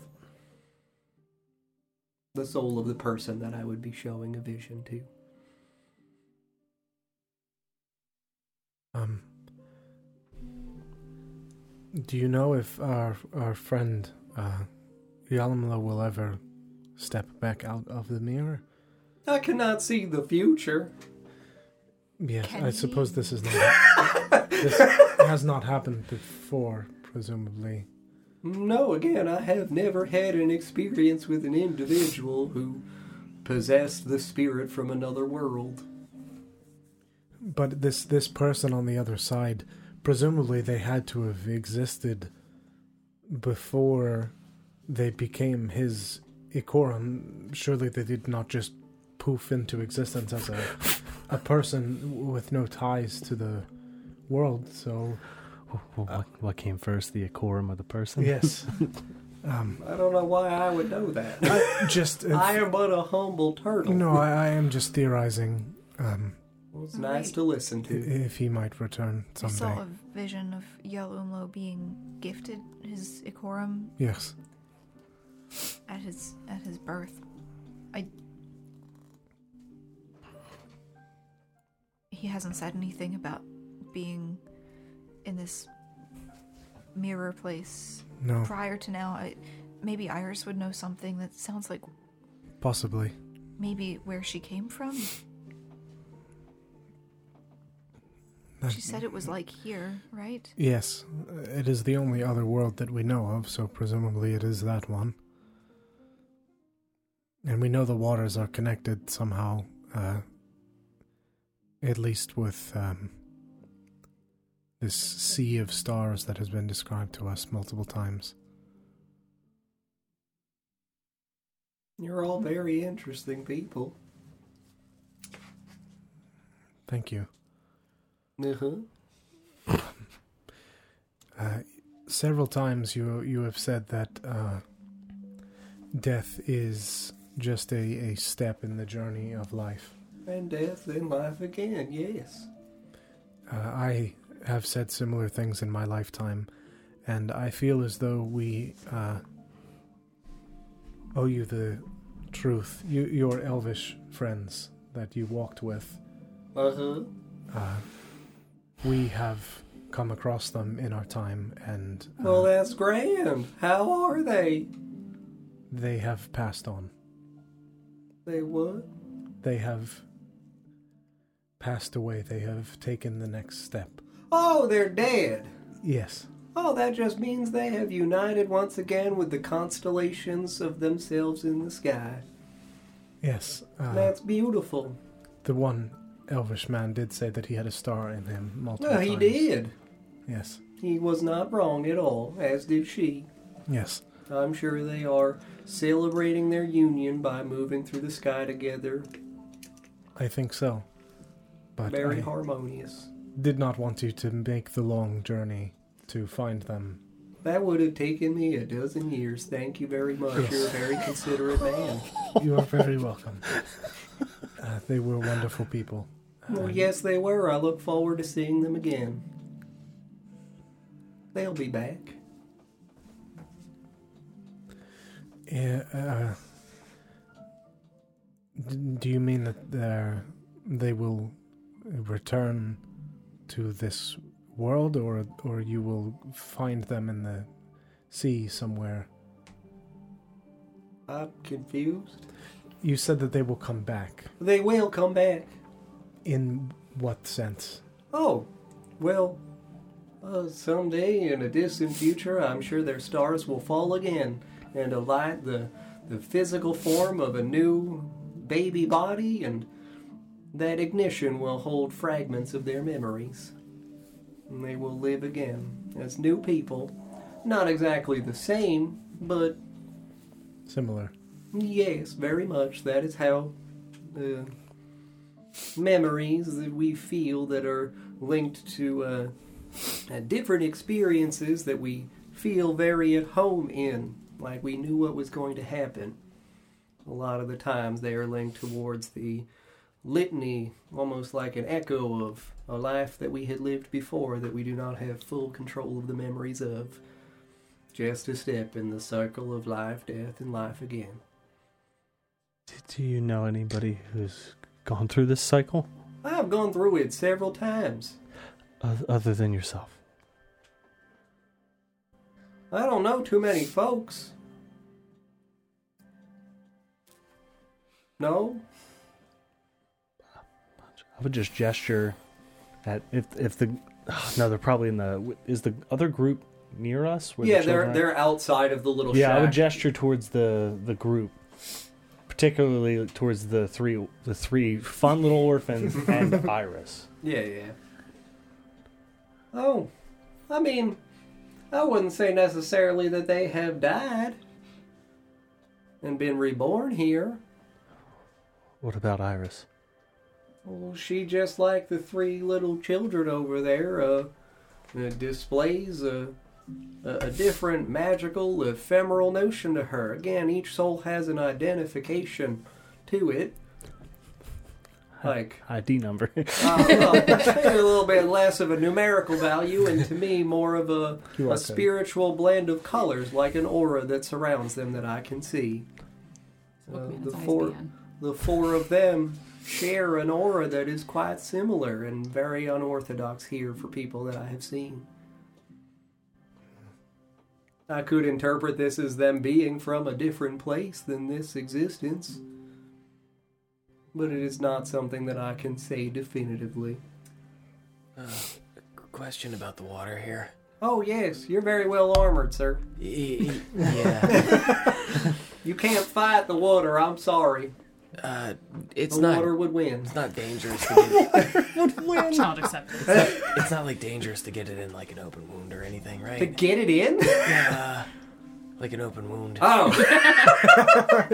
The soul of the person that I would be showing a vision to. Um, do you know if our our friend uh, Yahlumlo will ever step back out of the mirror? I cannot see the future. Yes, Can I he? suppose this is not. <laughs> this has not happened before, presumably. No, again, I have never had an experience with an individual who possessed the spirit from another world. But this this person on the other side, presumably they had to have existed before they became his Ikoran. Surely they did not just poof into existence as a a person with no ties to the world. So Well, what, what came first, the Acorum or the person? yes, <laughs> um, I don't know why I would know that. I just if- <laughs> I am but a humble turtle. no, I, I am just theorizing. Um, Well, it's nice to listen to. if he might return someday. I saw a vision of Yahlumlo being gifted his Ikorum Yes. at his at his birth. I He hasn't said anything about being in this mirror place No. prior to now. I, maybe Iris would know something that sounds like Possibly. maybe where she came from. That- She said it was like here, right? Yes, it is the only other world that we know of, so presumably it is that one. And we know the waters are connected somehow, uh, at least with um, this sea of stars that has been described to us multiple times. You're all very interesting people. Thank you. Uh-huh. <coughs> Uh, several times you you have said that uh, death is just a, a step in the journey of life. And death and life again, yes. Uh, I have said similar things in my lifetime, and I feel as though we uh, owe you the truth. You, your elvish friends that you walked with, Uh-huh. uh, we have come across them in our time, and uh, Well, that's grand. How are they? they have passed on. They what? They have passed away. They have taken the next step. Oh, they're dead. Yes. Oh, that just means they have united once again with the constellations of themselves in the sky. Yes. Uh, That's beautiful. the one elvish man did say that he had a star in him multiple Well, he times. did. Yes. He was not wrong at all, as did she. Yes. I'm sure they are celebrating their union by moving through the sky together. I think so. But Very I harmonious. Did not want you to make the long journey to find them. That would have taken me a dozen years. Thank you very much. Yes. You're a very considerate man. <laughs> You are very welcome. Uh, they were wonderful people. Well, yes, they were. I look forward to seeing them again. They'll be back. Yeah, uh, do you mean that they're, they will return to this world, or or you will find them in the sea somewhere? I'm confused. You said that they will come back. They will come back. In what sense? Oh, well, uh, someday in a distant future, I'm sure their stars will fall again and alight the, the physical form of a new baby body, and that ignition will hold fragments of their memories. And they will live again as new people. Not exactly the same, but Similar. Yes, very much. That is how uh, memories that we feel that are linked to uh, uh, different experiences that we feel very at home in, like we knew what was going to happen. A lot of the times they are linked towards the litany, almost like an echo of a life that we had lived before that we do not have full control of the memories of. Just a step in the circle of life, death, and life again. Do you know anybody who's gone through this cycle I've gone through it several times. oth- other than yourself? I don't know too many folks. No? I would just gesture at if if the <sighs> no, they're probably in the is the other group near us? where the yeah, they're are? they're outside of the little yeah. shack. I would gesture towards the the group, particularly towards the three the three fun little orphans <laughs> and Iris. yeah, yeah. Oh, I mean, I wouldn't say necessarily that they have died and been reborn here. What about Iris? Well, she just like the three little children over there, uh, uh, displays a, a, a different magical, ephemeral notion to her. Again, each soul has an identification to it. Like, ID number. <laughs> uh, well, <laughs> a little bit less of a numerical value, and to me, more of a, a spiritual blend of colors, like an aura that surrounds them that I can see. Uh, the four, the four of them share an aura that is quite similar and very unorthodox here for people that I have seen. I could interpret this as them being from a different place than this existence, but it is not something that I can say definitively. Uh, question about the water here. Oh, yes, you're very well armored, sir. Yeah. <laughs> You can't fight the water, I'm sorry. Uh, it's the not. water would win. It's not dangerous to <laughs> get. <laughs> Child acceptance. it's not like dangerous to get it in like an open wound or anything, right? To get it in? Yeah, <laughs> like an open wound. Oh,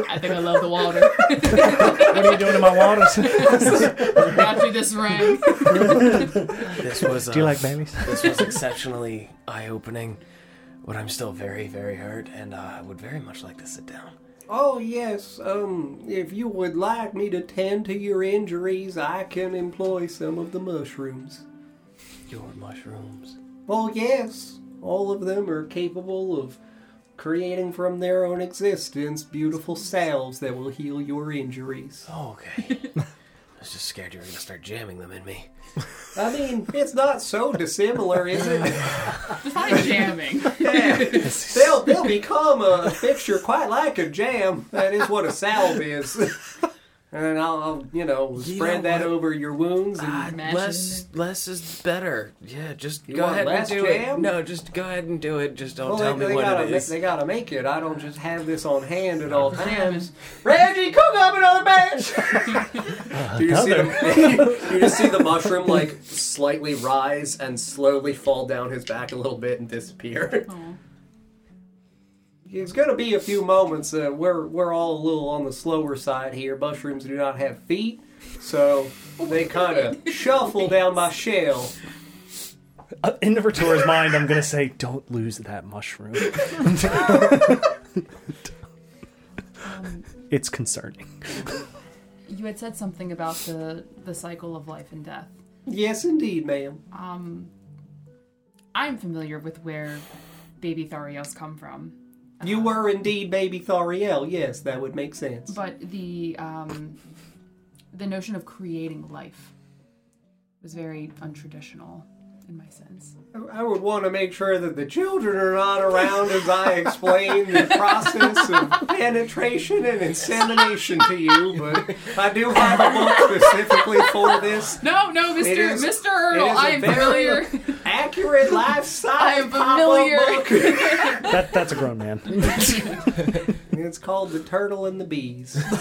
I think I love the water. What are you doing in my waters? Got you this ring. This was. Uh, Do you like babies? This was exceptionally eye-opening, but I'm still very, very hurt, and uh, I would very much like to sit down. Oh, yes. Um, if you would like me to tend to your injuries, I can employ some of the mushrooms. Your mushrooms. Oh, yes. All of them are capable of creating from their own existence beautiful salves that will heal your injuries. Oh, okay. <laughs> I was just scared you were gonna start jamming them in me. <laughs> I mean, it's not so dissimilar, is it? Define jamming. <laughs> Yeah. They'll, they'll become a fixture quite like a jam. That is what a salve is. <laughs> And I'll, I'll you know, You spread know that what? over your wounds and ah, Mash less, less is better. Yeah, just You go ahead and do jam? it. No, just go ahead and do it. Just don't Well, tell they, me they what gotta it ma- is. they gotta make it. I don't just have this on hand at <laughs> all times. Reggie, cook up another batch. <laughs> Do you, see the, <laughs> you just see the mushroom like slightly rise and slowly fall down his back a little bit and disappear. Aw. It's gonna be a few moments. Uh, we're we're all a little on the slower side here. Mushrooms do not have feet, so they kind of <laughs> shuffle down my shell. Uh, in the Vertora's mind, I'm gonna say, "Don't lose that mushroom." <laughs> It's concerning. you had said something about the the cycle of life and death. Yes, indeed, ma'am. Um, I'm familiar with where baby Thariels come from. You were indeed baby Thariel. Yes, that would make sense. But the um, the notion of creating life was very untraditional in my sense. I would want to make sure that the children are not around as I explain the <laughs> process of penetration and insemination to you, but I do have a book specifically for this. No, no, Mr. is- Mr. it Erdl, is a I am familiar. Accurate life size I am familiar. book. <laughs> That that's a grown man. It's called The Turtle and the Bees. <laughs>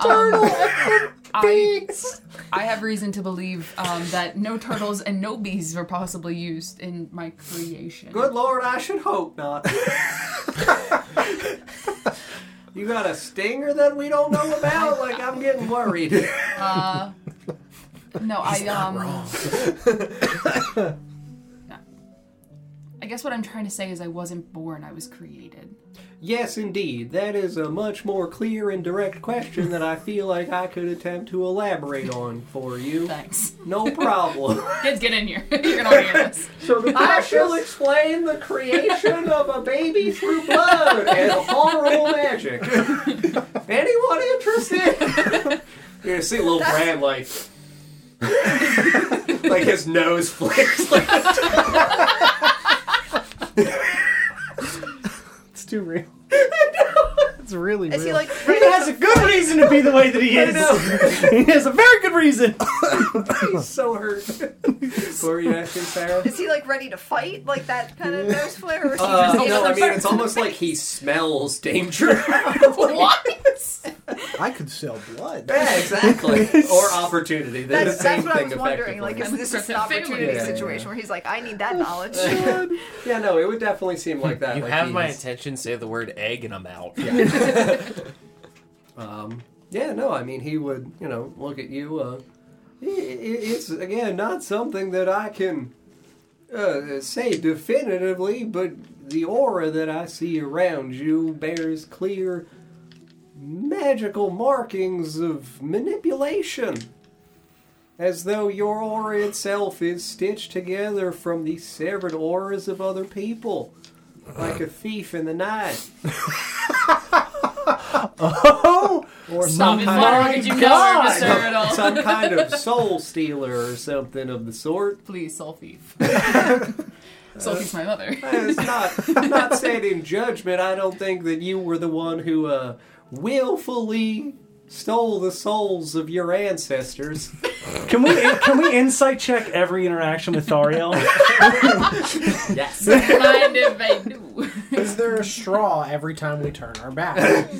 Um, I, I have reason to believe um, that no turtles and no bees were possibly used in my creation. Good lord, I should hope not. you got a stinger that we don't know about? Like, I'm getting worried. Uh, no, I um. No. I guess what I'm trying to say is I wasn't born; I was created. Yes, indeed. That is a much more clear and direct question that I feel like I could attempt to elaborate on for you. Thanks. No problem. <laughs> Kids, get in here. <laughs> You're gonna want to hear this. I shall explain the creation of a baby through blood and horrible magic. <laughs> Anyone interested? You're gonna see little Bran like, like his nose flicks. Like, It's too real. <laughs> It's really Is real. he like he has a good reason to be the way that he is. <laughs> he has a very good reason. <laughs> he's so hurt. what were you asking, Sarah? Is he like ready to fight, like that kind of nose flare, or is he Uh, just no, I mean it's almost like he smells danger. what? I could sell blood. yeah, exactly. <laughs> Or opportunity. They're That's, the same that's what I was wondering. Like, effectively. is this an opportunity yeah, situation yeah. where he's like, I need that knowledge? <laughs> yeah, no, it would definitely seem like that. You like have my attention. Say the word egg, and I'm out. Yeah. <laughs> Um, yeah, no, I mean, he would, you know, look at you. Uh, i- i- it's, again, not something that I can uh, say definitively, but the aura that I see around you bears clear magical markings of manipulation. As though your aura itself is stitched together from the severed auras of other people. Like a thief in the night. Oh, Or Stop some it, kind Fire. of How God. Mr. Riddle? <laughs> some kind of soul stealer or something of the sort. Please, soul thief. <laughs> soul thief's my mother. It's not not <laughs> said in judgment. I don't think that you were the one who uh, willfully stole the souls of your ancestors. can we can we insight check every interaction with Thariel? <laughs> Yes. Mind if I do? Is there a straw every time we turn our back?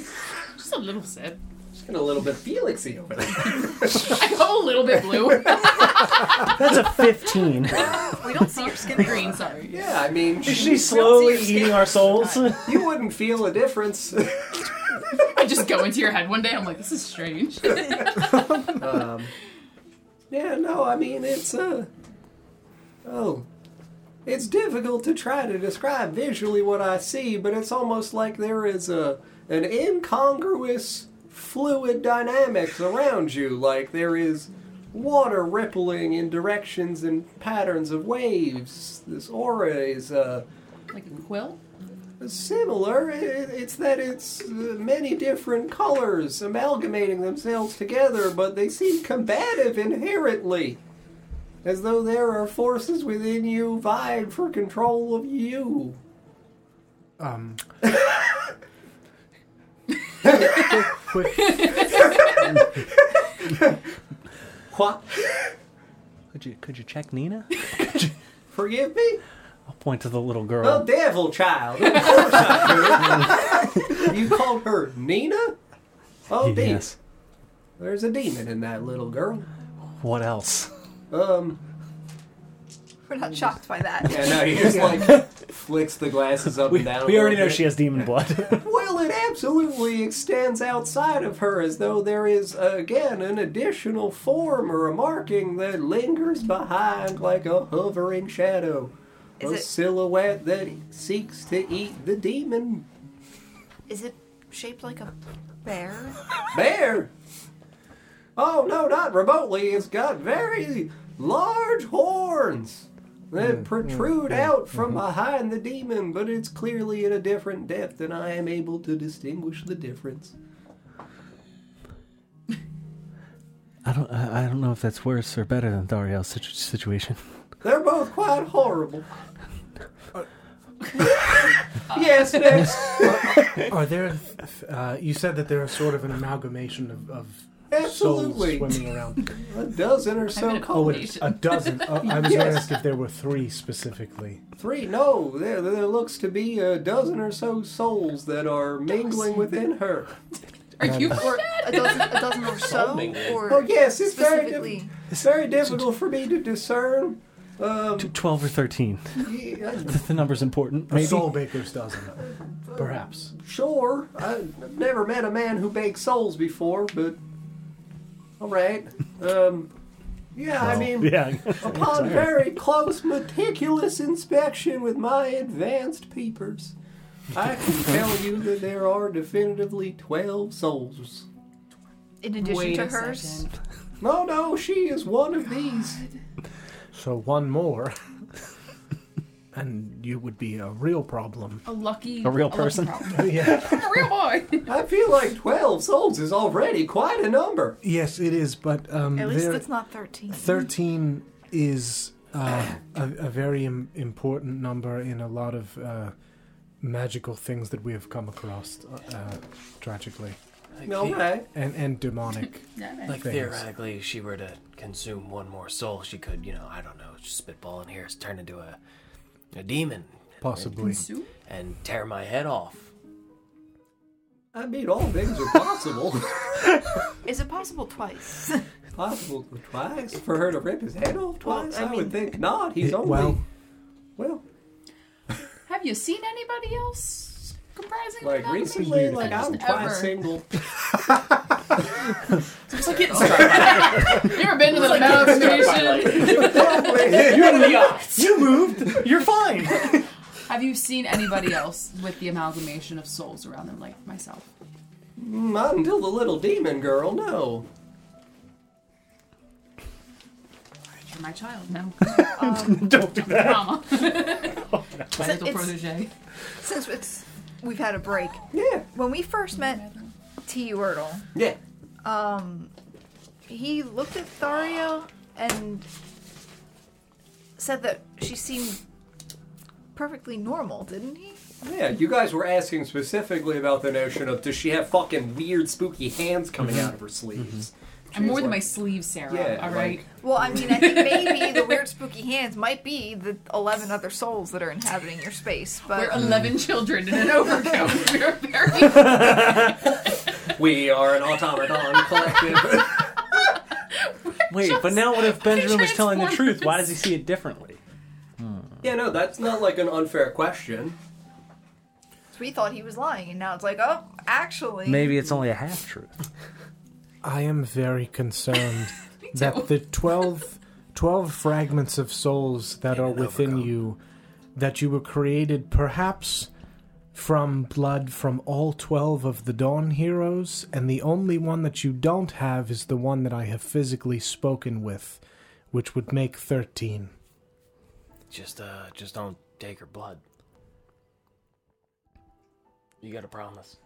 Just a little sip. Just getting a little bit Felixy over there. I go a little bit blue. <laughs> That's a fifteen. we don't see your skin Green, sorry. Yeah, I mean, Is she slowly eating our souls? you wouldn't feel a difference. <laughs> I just go into your head one day. I'm like, this is strange. <laughs> um, yeah, no, I mean it's uh oh, it's difficult to try to describe visually what I see, but it's almost like there is a an incongruous fluid dynamics around you, like there is water rippling in directions and patterns of waves. This aura is uh like a quill? Similar. It's that it's uh, many different colors amalgamating themselves together, but they seem combative inherently. As though there are forces within you vying for control of you. Um, <laughs> What? Could you could you check Nina? Forgive me? I'll point to the little girl. Oh, devil child. Of course I could. <laughs> you called her Nina? Oh, dear. yes. There's a demon in that little girl. What else? Um, We're not shocked by that. yeah, no, he just like <laughs> flicks the glasses up We, and down. we already know bit. she has demon blood. <laughs> Well, it absolutely extends outside of her as though there is, again, an additional form or a marking that lingers behind like a hovering shadow. Is a it- silhouette that seeks to eat the demon. Is it shaped like a bear? Bear! Oh no, not remotely. It's got very large horns that mm, protrude mm, out mm, from mm-hmm. behind the demon, but it's clearly at a different depth, and I am able to distinguish the difference. I don't. I I don't know if that's worse or better than Thariel's situ- situation. They're both quite horrible. <laughs> yes, next. <laughs> Are there? Uh, you said that there are sort of an amalgamation of, of Absolutely. souls swimming around. A dozen or so I'm a Oh, colors. a, a dozen. Oh, I was going to Yes. ask if there were three specifically. Three? No, there, there looks to be a dozen or so souls that are mingling within her. Are you Or a dozen, a dozen or so, or Oh yes, it's very, specifically. diff- it's very difficult for me to discern. Um, T- Twelve or thirteen. <laughs> yeah, the number's important. A Maybe. soul baker's dozen, perhaps. sure, I've never met a man who bakes souls before, but all right. Um, yeah, I mean, Yeah. upon <laughs> very close, meticulous inspection with my advanced peepers, I can <laughs> tell you that there are definitively twelve souls. In addition Wait to a hers, second. No, no, she is one of these. So one more, <laughs> and you would be a real problem. A lucky. A real lucky person? problem. <laughs> yeah. <laughs> a real boy. I feel like 12 souls is already quite a number. Yes, it is, but um, at least there, it's not thirteen. 13 is uh, <clears throat> a, a very Im- important number in a lot of uh, magical things that we have come across, uh, tragically, No way. and, and demonic. <laughs> Yeah. Like things. theoretically, if she were to consume one more soul, she could, you know, I don't know, just spitball in here, turn into a a demon Possibly. Consume? and tear my head off. I mean, all things are possible. <laughs> Is it possible twice? <laughs> possible twice. For her to rip his head off Well, twice? I I, would think not. He's It- only. well- well, Have you seen anybody else comprising like recently, like I'm Just quite ever. single. <laughs> It's like getting started. you ever been to the amalgamation? <laughs> You're in the yachts. You moved. You're fine. Have you seen anybody else with the amalgamation of souls around them, like myself? Mm, Not until the little demon girl, no. You're my child now. <laughs> Don't do that. Mama. my little it's- protege. Since it's we've had a break. Yeah, When we first met T.U. Erdl, yeah. um, he looked at Thariel and said that she seemed perfectly normal, didn't he? Yeah, you guys were asking specifically about the notion of does she have fucking weird, spooky hands coming out of her sleeves? I'm more She's than my like- sleeves, Sarah. Yeah, all right. like- Well, I mean, I think maybe the weird spooky hands might be the 11 other souls that are inhabiting your space, but We're 11 hmm. children in an <laughs> overcoat. We're very. <laughs> We are an automaton collective. <laughs> Wait, but now what if Benjamin was telling the truth? Why does he see it differently? Hmm. yeah, no, that's not like an unfair question. we thought he was lying, and now it's like, oh, actually. Maybe it's only a half truth. I am very concerned <laughs> that the 12, 12 fragments of souls that are within you, that you were created perhaps from blood from all 12 of the Dawn heroes, and the only one that you don't have is the one that I have physically spoken with, which would make 13. Just uh just don't take her blood. You got to promise.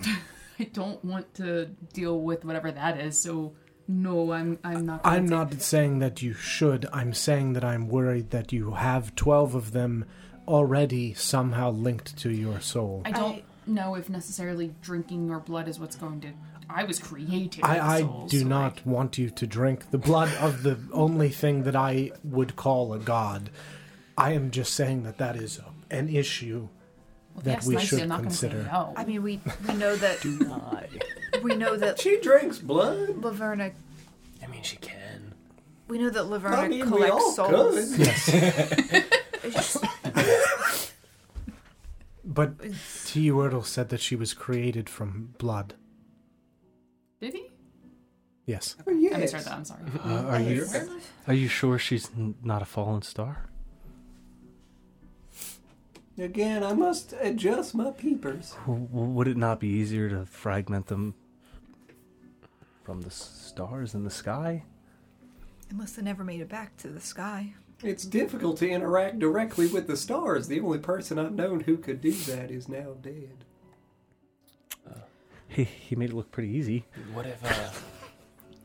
<laughs> I don't want to deal with whatever that is, so no, I'm I'm not. I'm not saying that you should. I'm saying that I'm worried that you have 12 of them already somehow linked to your soul. I don't I- know if necessarily drinking your blood is what's going to. I was created. I, I souls, do so, not like, want you to drink the blood of the only thing that I would call a god. I am just saying that that is an issue well, that yes, we nicely, should I'm not gonna say consider. no. I mean, we we know that <laughs> we know that She drinks blood. Laverna I mean, she can. we know that Laverna I mean, we collects all souls. could. Yes, <laughs> but T.U. Erdl said that she was created from blood. Did he? Yes. Oh, I yes. misheard that. I'm sorry. Uh, are you are you sure she's n- not a fallen star? Again, I must adjust my peepers. W- w- would it not be easier to fragment them from the stars in the sky. Unless they never made it back to the sky. It's difficult to interact directly with the stars. The only person I've known who could do that is now dead. He he made it look pretty easy. What if, uh,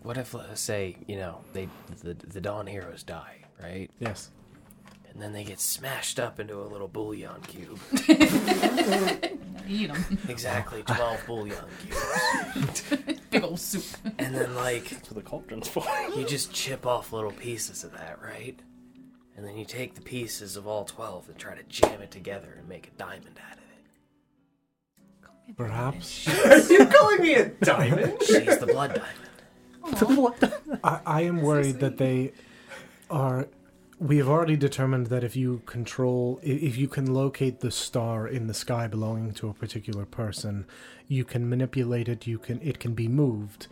what if, let's say, you know, they the the Dawn heroes die, right? Yes. And then they get smashed up into a little bouillon cube. <laughs> Eat them. Exactly, twelve bouillon cubes. <laughs> Big old soup. And then like That's what the cauldron's for. you just chip off little pieces of that, right? And then you take the pieces of all twelve and try to jam it together and make a diamond out of it. Perhaps. Are you calling me a diamond? <laughs> She's the blood diamond. I, I am worried that they are. We have already determined that if you control, if you can locate the star in the sky belonging to a particular person, you can manipulate it. You can. It can be moved.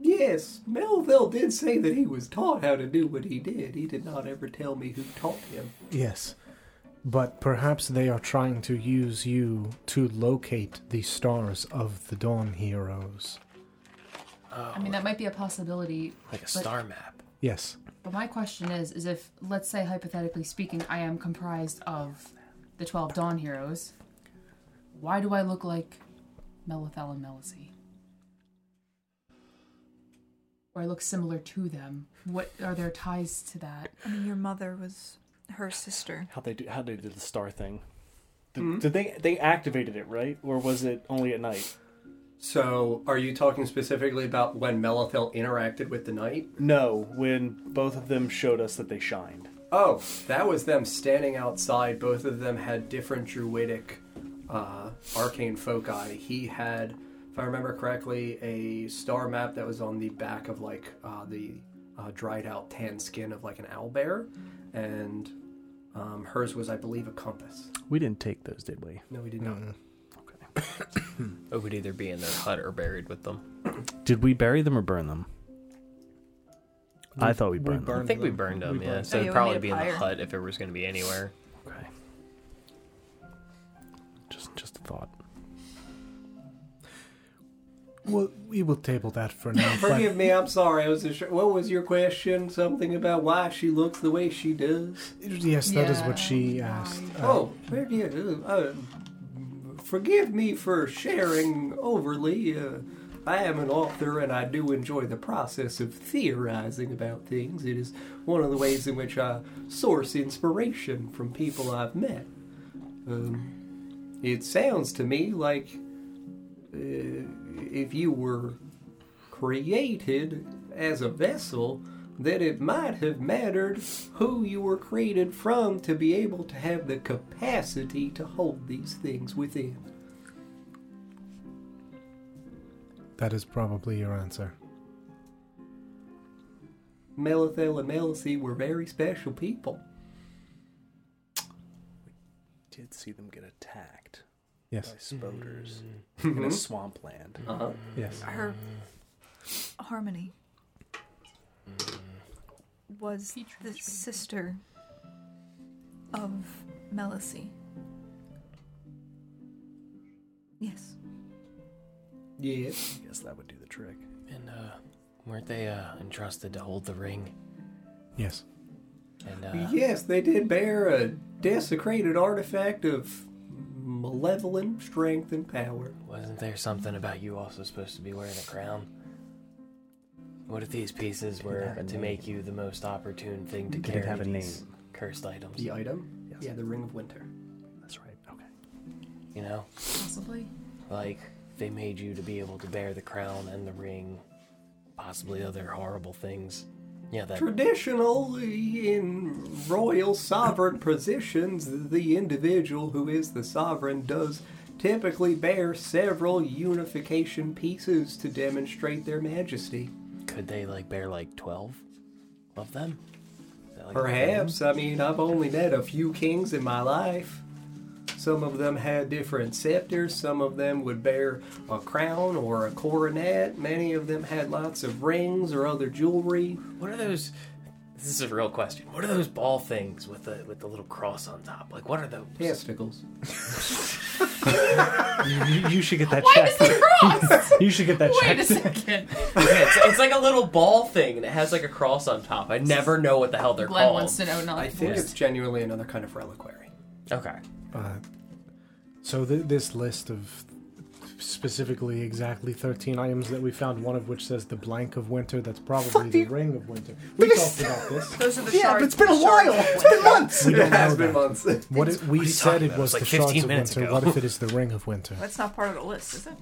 yes, Melville did say that he was taught how to do what he did. He did not ever tell me who taught him. Yes, but perhaps they are trying to use you to locate the stars of the Dawn heroes. Oh, I mean, that might be a possibility. like a but- star map. Yes. But my question is, is if, let's say, hypothetically speaking, I am comprised of the 12 Dawn heroes, why do I look like Melithel and Melicy? Or I look similar to them? What are their ties to that? I mean, your mother was her sister. How they do? How they did the star thing? Did, hmm? did they they activated it right, or was it only at night? So, are you talking specifically about when Melithel interacted with the knight? No, when both of them showed us that they shined. Oh, that was them standing outside. Both of them had different druidic uh, arcane foci. He had, if I remember correctly, a star map that was on the back of like uh, the uh, dried out tan skin of like an owl bear, and um, hers was, I believe, a compass. We didn't take those, did we? No, we did not. It would either be in their hut or buried with them. Did we bury them or burn them? I thought we burned, them. I burned think we burned them, We yeah. burned So Oh, it'd probably be in the hut if it was going to be anywhere. Okay. Just just a thought. Well, we will table that for now. Forgive me, I'm sorry. I was. Just, what was your question? Something about why she looks the way she does? yes, that is Yeah, what she why? asked. Uh, Oh, where do you? Uh, forgive me for sharing overly. Uh, I am an author, and I do enjoy the process of theorizing about things. It is one of the ways in which I source inspiration from people I've met. Um, it sounds to me like uh, if you were created as a vessel, that it might have mattered who you were created from to be able to have the capacity to hold these things within. that is probably your answer. Melithel and Melicy were very special people. We Did see them get attacked Yes. by spoders mm. in a mm-hmm. swampland. Uh-huh. Yes. Her Harmony mm. Was Petri the dish. sister of Melicy. Yes. Yes. I guess that would do the trick. And uh, weren't they uh, entrusted to hold the ring? Yes. And uh, Yes, they did bear a desecrated artifact of malevolent strength and power. wasn't there something about you also supposed to be wearing a crown? What if these pieces were to name. make you the most opportune thing to Did it carry have a these name? cursed items? The item? Yes. Yeah, the Ring of Winter. That's right. Okay. You know, Possibly. like they made you to be able to bear the crown and the ring, possibly other horrible things. Yeah, that Traditionally, in royal sovereign positions, the individual who is the sovereign does typically bear several unification pieces to demonstrate their majesty. Could they like bear like twelve of them? Like. Perhaps. I mean, I've only met a few kings in my life. Some of them had different scepters. Some of them would bear a crown or a coronet. Many of them had lots of rings or other jewelry. What are those This is a real question. What are those ball things with the with the little cross on top? Like, what are those? Testicles. <laughs> You, you should get that Why does checked. it cross? <laughs> You should get that Wait a checked. second. Yeah, it's, it's like a little ball thing, and it has like a cross on top. I never know what the hell they're Glenn called. wants to know. Not I think it's genuinely another kind of reliquary. Okay. Uh, so th- this list of specifically exactly 13 items that we found, one of which says the blank of winter. That's probably the ring of winter. We talked about this. <laughs> Those are the Yeah, shards. but it's been a while. of It's been months. We don't it has know been that. months. What it, we are you said talking it about? was It was the like shards 15 of minutes winter. ago. What if it is <laughs> the ring of winter? That's not part of the list, is it?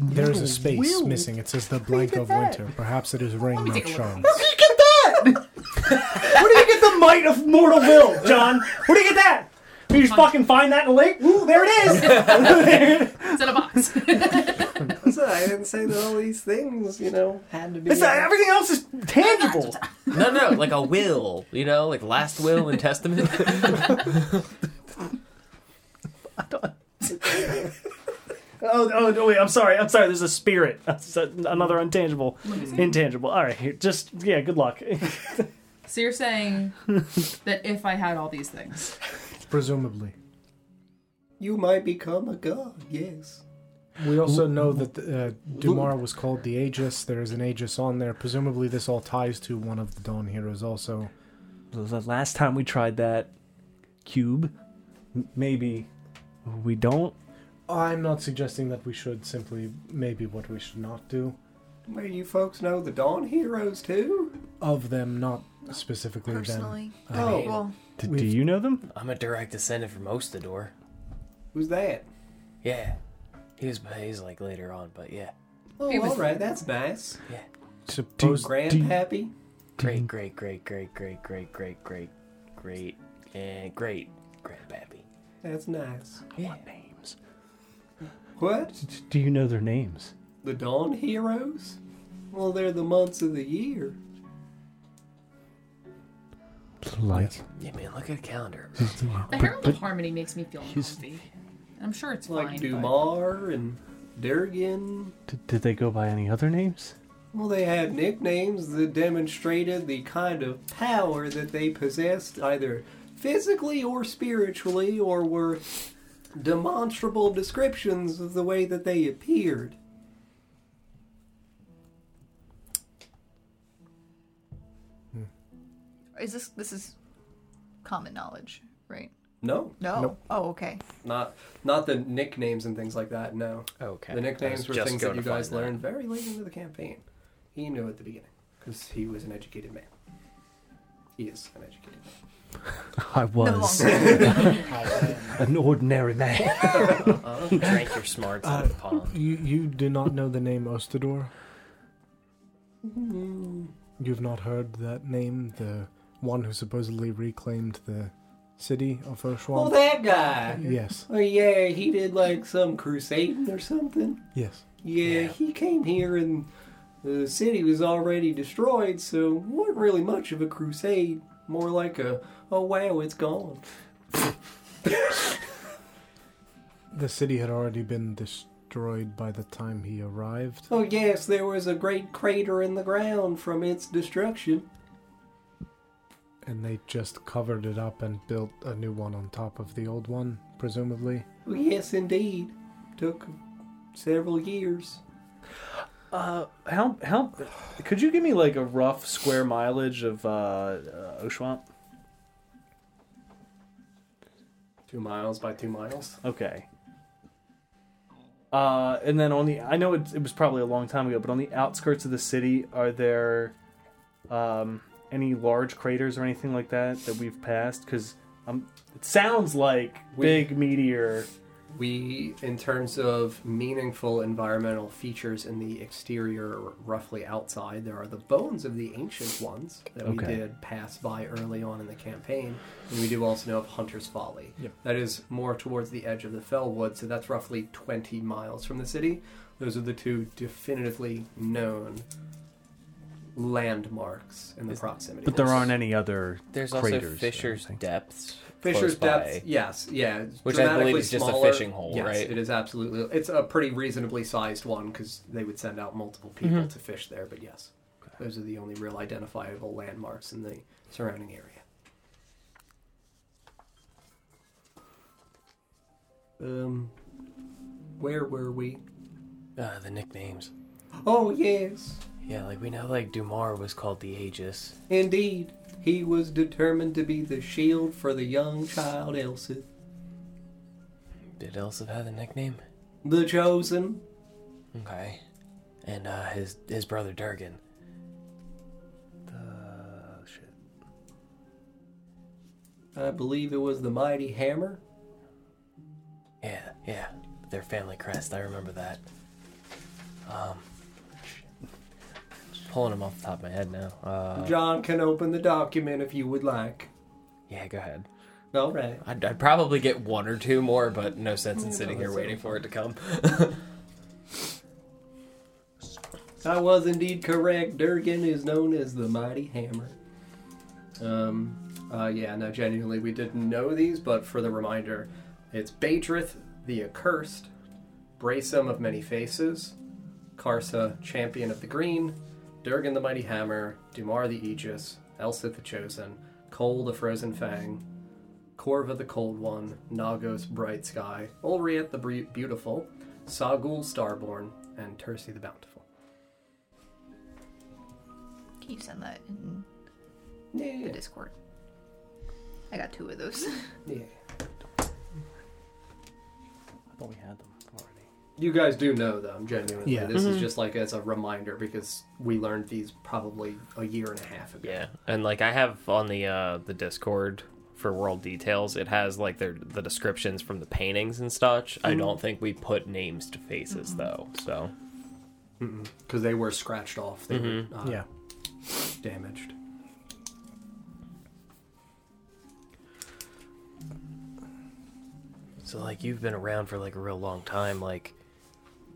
There's a space missing. It says the blank of winter. Perhaps it is ring, me not take a look. shards. Where do <laughs> you get the might of mortal will, John? Where do you get that? You just fucking find that in a lake? Ooh, there it is. <laughs> It's in a box. <laughs> So I didn't say that all these things, you know, had to be. It's not, everything else is tangible. <laughs> No, no, like a will. You know, like last will and testament. Oh, oh, no, wait, I'm sorry. I'm sorry. There's a spirit. That's a- another intangible. Intangible. All right, here. Just, yeah, good luck. so you're saying that if I had all these things, Presumably. You might become a god. Yes. We also know that uh, Dumar was called the Aegis. There is an Aegis on there. Presumably, this all ties to one of the Dawn heroes. Also, the last time we tried that cube, maybe we don't. I'm not suggesting that we should. Simply, maybe what we should not do. Well, you folks know the Dawn heroes too. Of them, not specifically Personally. them. Oh. Uh, Well, D- do you know them? I'm a direct descendant from Ostador. Who's that? Yeah. He was he's like later on, but yeah. Oh, He was- all right. That's nice. Yeah. Suppose Grandpappy. Great, great, great, great, great, great, great, great, great, great. Great and great grandpappy. That's nice. Yeah. Names. What? D- Do you know their names? The Dawn heroes? Well, they're the months of the year. Like, Yeah, man, look at a calendar. <laughs> the Herald of Harmony makes me feel he's- healthy. I'm sure it's Like fine. Dumar and Durgan. d- did they go by any other names? Well, they had nicknames that demonstrated the kind of power that they possessed, either physically or spiritually, or were demonstrable descriptions of the way that they appeared. Is this this is common knowledge, right? No, No. Nope. Oh, okay. not not the nicknames and things like that. No, Okay. the I nicknames were just things that going you to guys find that. learned very late into the campaign. He knew at the beginning because he was an educated man. He is an educated man. <laughs> I No was longer. <laughs> <laughs> an ordinary man. Drank your smarts out of the pond. Uh, you you do not know the name Ostador. You've not heard that name, the one who supposedly reclaimed the city of Oh, that guy. yes, Oh yeah, he did like some crusade or something. yes. Yeah, Yeah. he came here and the city was already destroyed, so it wasn't really much of a crusade. More like a, oh wow, it's gone. <laughs> The city had already been destroyed by the time he arrived. Oh yes, there was a great crater in the ground from its destruction. And they just covered it up and built a new one on top of the old one, presumably. Yes, indeed. Took several years. Uh, how how could you give me like a rough square mileage of uh, uh Oshuamp? Two miles by two miles. Okay. Uh, and then on the I know it, it was probably a long time ago, but on the outskirts of the city, are there um, any large craters or anything like that that we've passed? Because um, it sounds like We- big meteor. We, in terms of meaningful environmental features in the exterior, roughly outside, there are the bones of the ancient ones that we did pass by early on in the campaign. And we do also know of Hunter's Folly. Yep. That is more towards the edge of the Fellwood, so that's roughly 20 miles from the city. Those are the two definitively known landmarks in the proximity. But there aren't any other There's also craters or Fisher's. Depths. Fisher's close by. depth, yes, yeah, Which I believe is just a fishing hole, yes, right? It is absolutely. It's a pretty reasonably sized one because they would send out multiple people Mhm. to fish there. But yes, those are the only real identifiable landmarks in the surrounding area. Um, where were we? Uh, the nicknames. Oh yes, Yeah, like we know, like Dumar was called the Aegis. indeed. He was determined to be the shield for the young child Elsith, Did Elsith have a nickname? the chosen. Okay. And uh, his his brother Durgan. The shit. I believe it was the mighty hammer. Yeah, yeah. Their family crest. I remember that. Um. Pulling them off the top of my head now. Uh, John can open the document if you would like. yeah, go ahead. All right. I'd, I'd probably get one or two more, but no sense in sitting here waiting for it to come. <laughs> I was indeed correct. Durgan is known as the Mighty Hammer. Um, uh, yeah, no, genuinely, we didn't know these, but for the reminder, it's Baedrith, the Accursed, Bracem of Many Faces, Karsa, Champion of the Green, Durgan the Mighty Hammer, Dumar the Aegis, Elsith the Chosen, Cole the Frozen Fang, Corva the Cold One, Nagos Bright Sky, Ulriet the Bre- Beautiful, Sagul Starborn, and Tursi the Bountiful. Can you send that in Yeah, the Discord? I got two of those. <laughs> yeah. I thought we had them already. You guys do know them, genuinely. Yeah. This is just like as a reminder because we learned these probably a year and a half ago. yeah, and like I have on the uh, the Discord for World Details, it has like their the descriptions from the paintings and such. I don't think we put names to faces though. So Because they were scratched off. They were uh, Yeah. damaged. so like you've been around for like a real long time. Like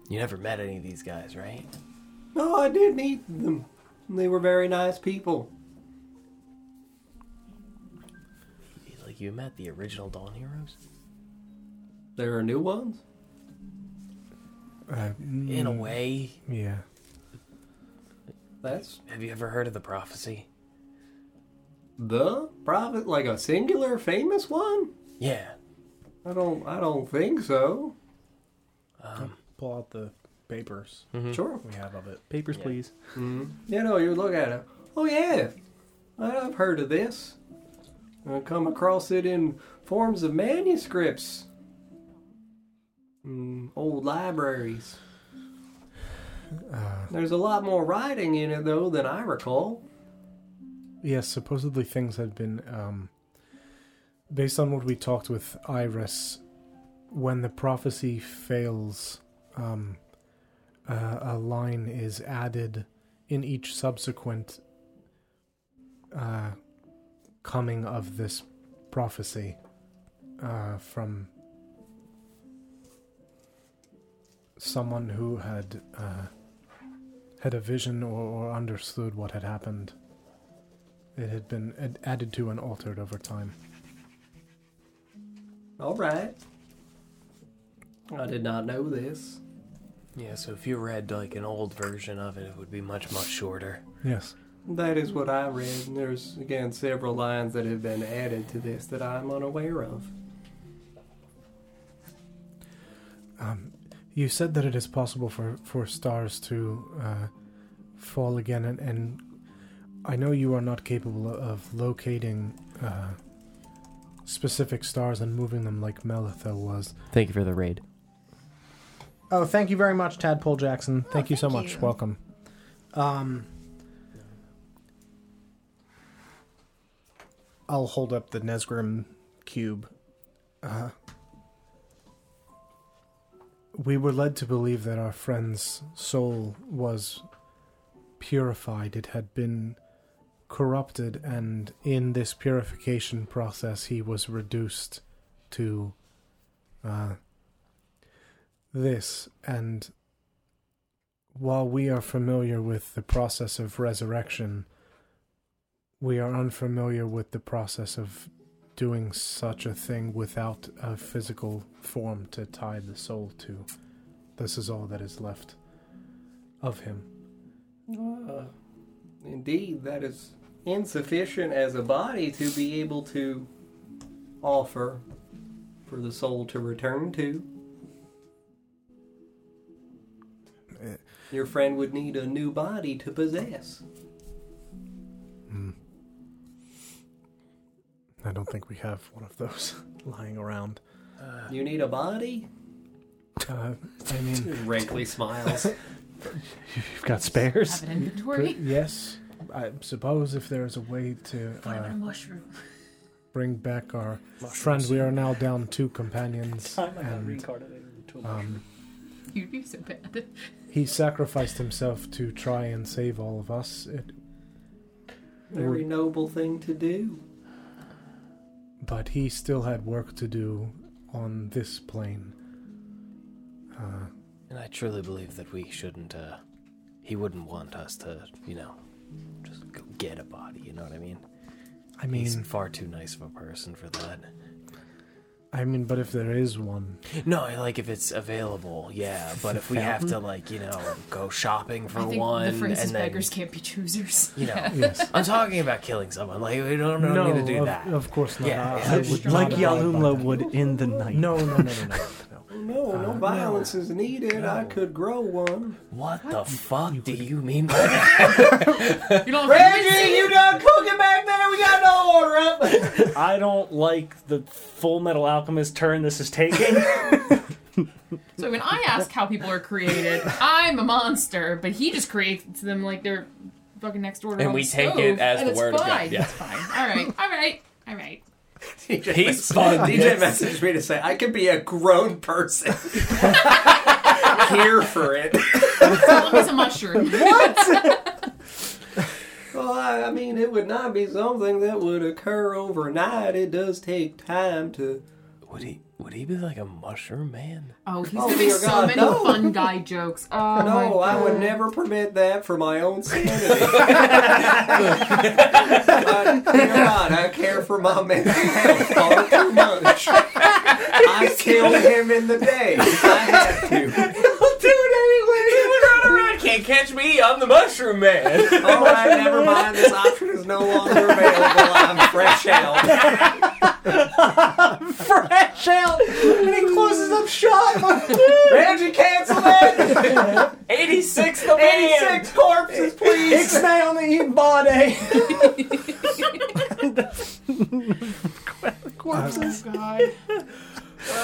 you never met any of these guys, right? No, I did meet them. They were very nice people. Like you met the original Dawn Heroes There are new ones? Uh, in a mm, way. Yeah. That's Have you ever heard of the prophecy? the prophet, like a singular famous one? Yeah. I don't. I don't think so. Um, Pull out the papers mhm. Sure. we have of it. Papers, Yeah. please. Mm-hmm. You know, you look at it. Oh yeah, I've heard of this. I come across it in forms of manuscripts, mm, old libraries. Uh, There's a lot more writing in it though than I recall. yes, supposedly things had been. Um, based on what we talked with Iris, when the prophecy fails, um, uh, a line is added in each subsequent uh, coming of this prophecy uh, from someone who had uh, had a vision or, or understood what had happened. It had been ad- added to and altered over time. All right. I did not know this. Yeah, so if you read like an old version of it, it would be much much shorter. Yes. That is what I read. and There's again several lines that have been added to this that I'm unaware of. Um, you said that it is possible for, for stars to uh, fall again, and, and I know you are not capable of locating uh, specific stars and moving them like Melitha was. Thank you for the raid. Oh, thank you very much, Tadpole Jackson. Thank Oh, you so thank much. you. Welcome. Um, I'll hold up the Nesgrim cube. Uh, we were led to believe that our friend's soul was purified. It had been corrupted, and in this purification process, he was reduced to uh, this. And while we are familiar with the process of resurrection, we are unfamiliar with the process of doing such a thing without a physical form to tie the soul to. This is all that is left of him. Uh, indeed, that is insufficient as a body to be able to offer for the soul to return to. Your friend would need a new body to possess. Hmm. I don't think we have one of those <laughs> lying around. You need a body? Uh, <laughs> I mean, Rankly smiles. <laughs> You've got spares. Have an inventory. yes. I suppose if there's a way to Find uh, a mushroom. bring back our friend, we are now down two companions, and reincarnated into a um, You'd be so bad. He sacrificed himself to try and save all of us. It, Very noble thing to do. but he still had work to do on this plane. Uh, And I truly believe that we shouldn't, uh, he wouldn't want us to, you know, just go get a body, you know what I mean? I mean, He's far too nice of a person for that. I mean, but if there is one, No, like if it's available, yeah. But if we have to, like, you know, go shopping for I think one, the phrase is and then, beggars can't be choosers. you know, yes, I'm talking about killing someone. Like, we don't, don't no, need to do of, that. of course not. Yeah, I- yeah. Would not like abide by Yahlumlo that. would in the night. No, no, no, no, no, <laughs> no. No, no Uh, violence is needed. I could grow one. What the fuck do you mean by <laughs> that? You don't <laughs> you done cooking back there? We got no order up. I don't like the Full Metal Alchemist turn this is taking. So when I ask how people are created, I'm a monster, but he just creates them like they're fucking next door to And on we the take stove, it as and the it's word of God, fine. yeah. It's fine. All right. All right. All right. <laughs> DJ He's fun. DJ messaged me to say I could be a grown person. <laughs> Here for it. As long as a mushroom. <laughs> What? Well, I, I mean, it would not be something that would occur overnight. It does take time to. Would he? Would he be like a mushroom man? Oh, he's Oh, doing dear so God, many no. fun guy jokes. Oh my no, I would never permit that for my own sanity. <laughs> but, dear God, I care for my mental health far too much. <laughs> I killed him in the day. I had to. I'll do it anyway. Run around. Can't catch me. I'm the mushroom man. <laughs> Oh, All right, never mind. This option is no longer available. I'm fresh out. <laughs> Fresh out, and he closes up shop. <laughs> Reggie, cancel it. 86 the man. 86 corpses, please. Ixnay on the eat body. Oh God.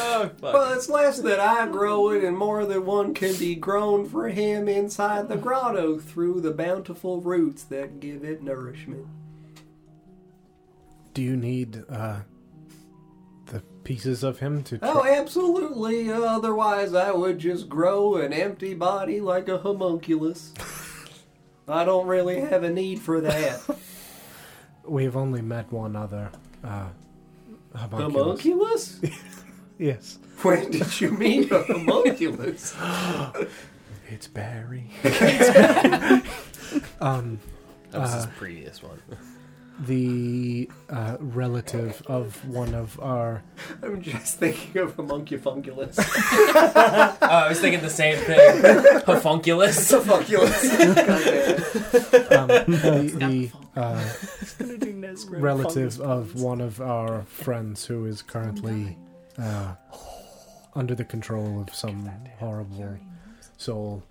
Oh, fuck. Well, it's less that I grow it, and more that one can be grown for him inside the grotto through the bountiful roots that give it nourishment. Do you need uh, the pieces of him to? Oh, absolutely. Otherwise, I would just grow an empty body like a homunculus. <laughs> I don't really have a need for that. <laughs> We've only met one other uh, homunculus. homunculus? <laughs> Yes, When did you meet a homunculus? it's Barry. <laughs> um, That was his uh, previous one. the uh, relative of one of our <laughs> I'm just thinking of homunculus. <laughs> Oh, I was thinking the same thing. Hofunculus. homunculus. um, the, the uh, relative of one of our friends who is currently uh, under the control of some horrible soul.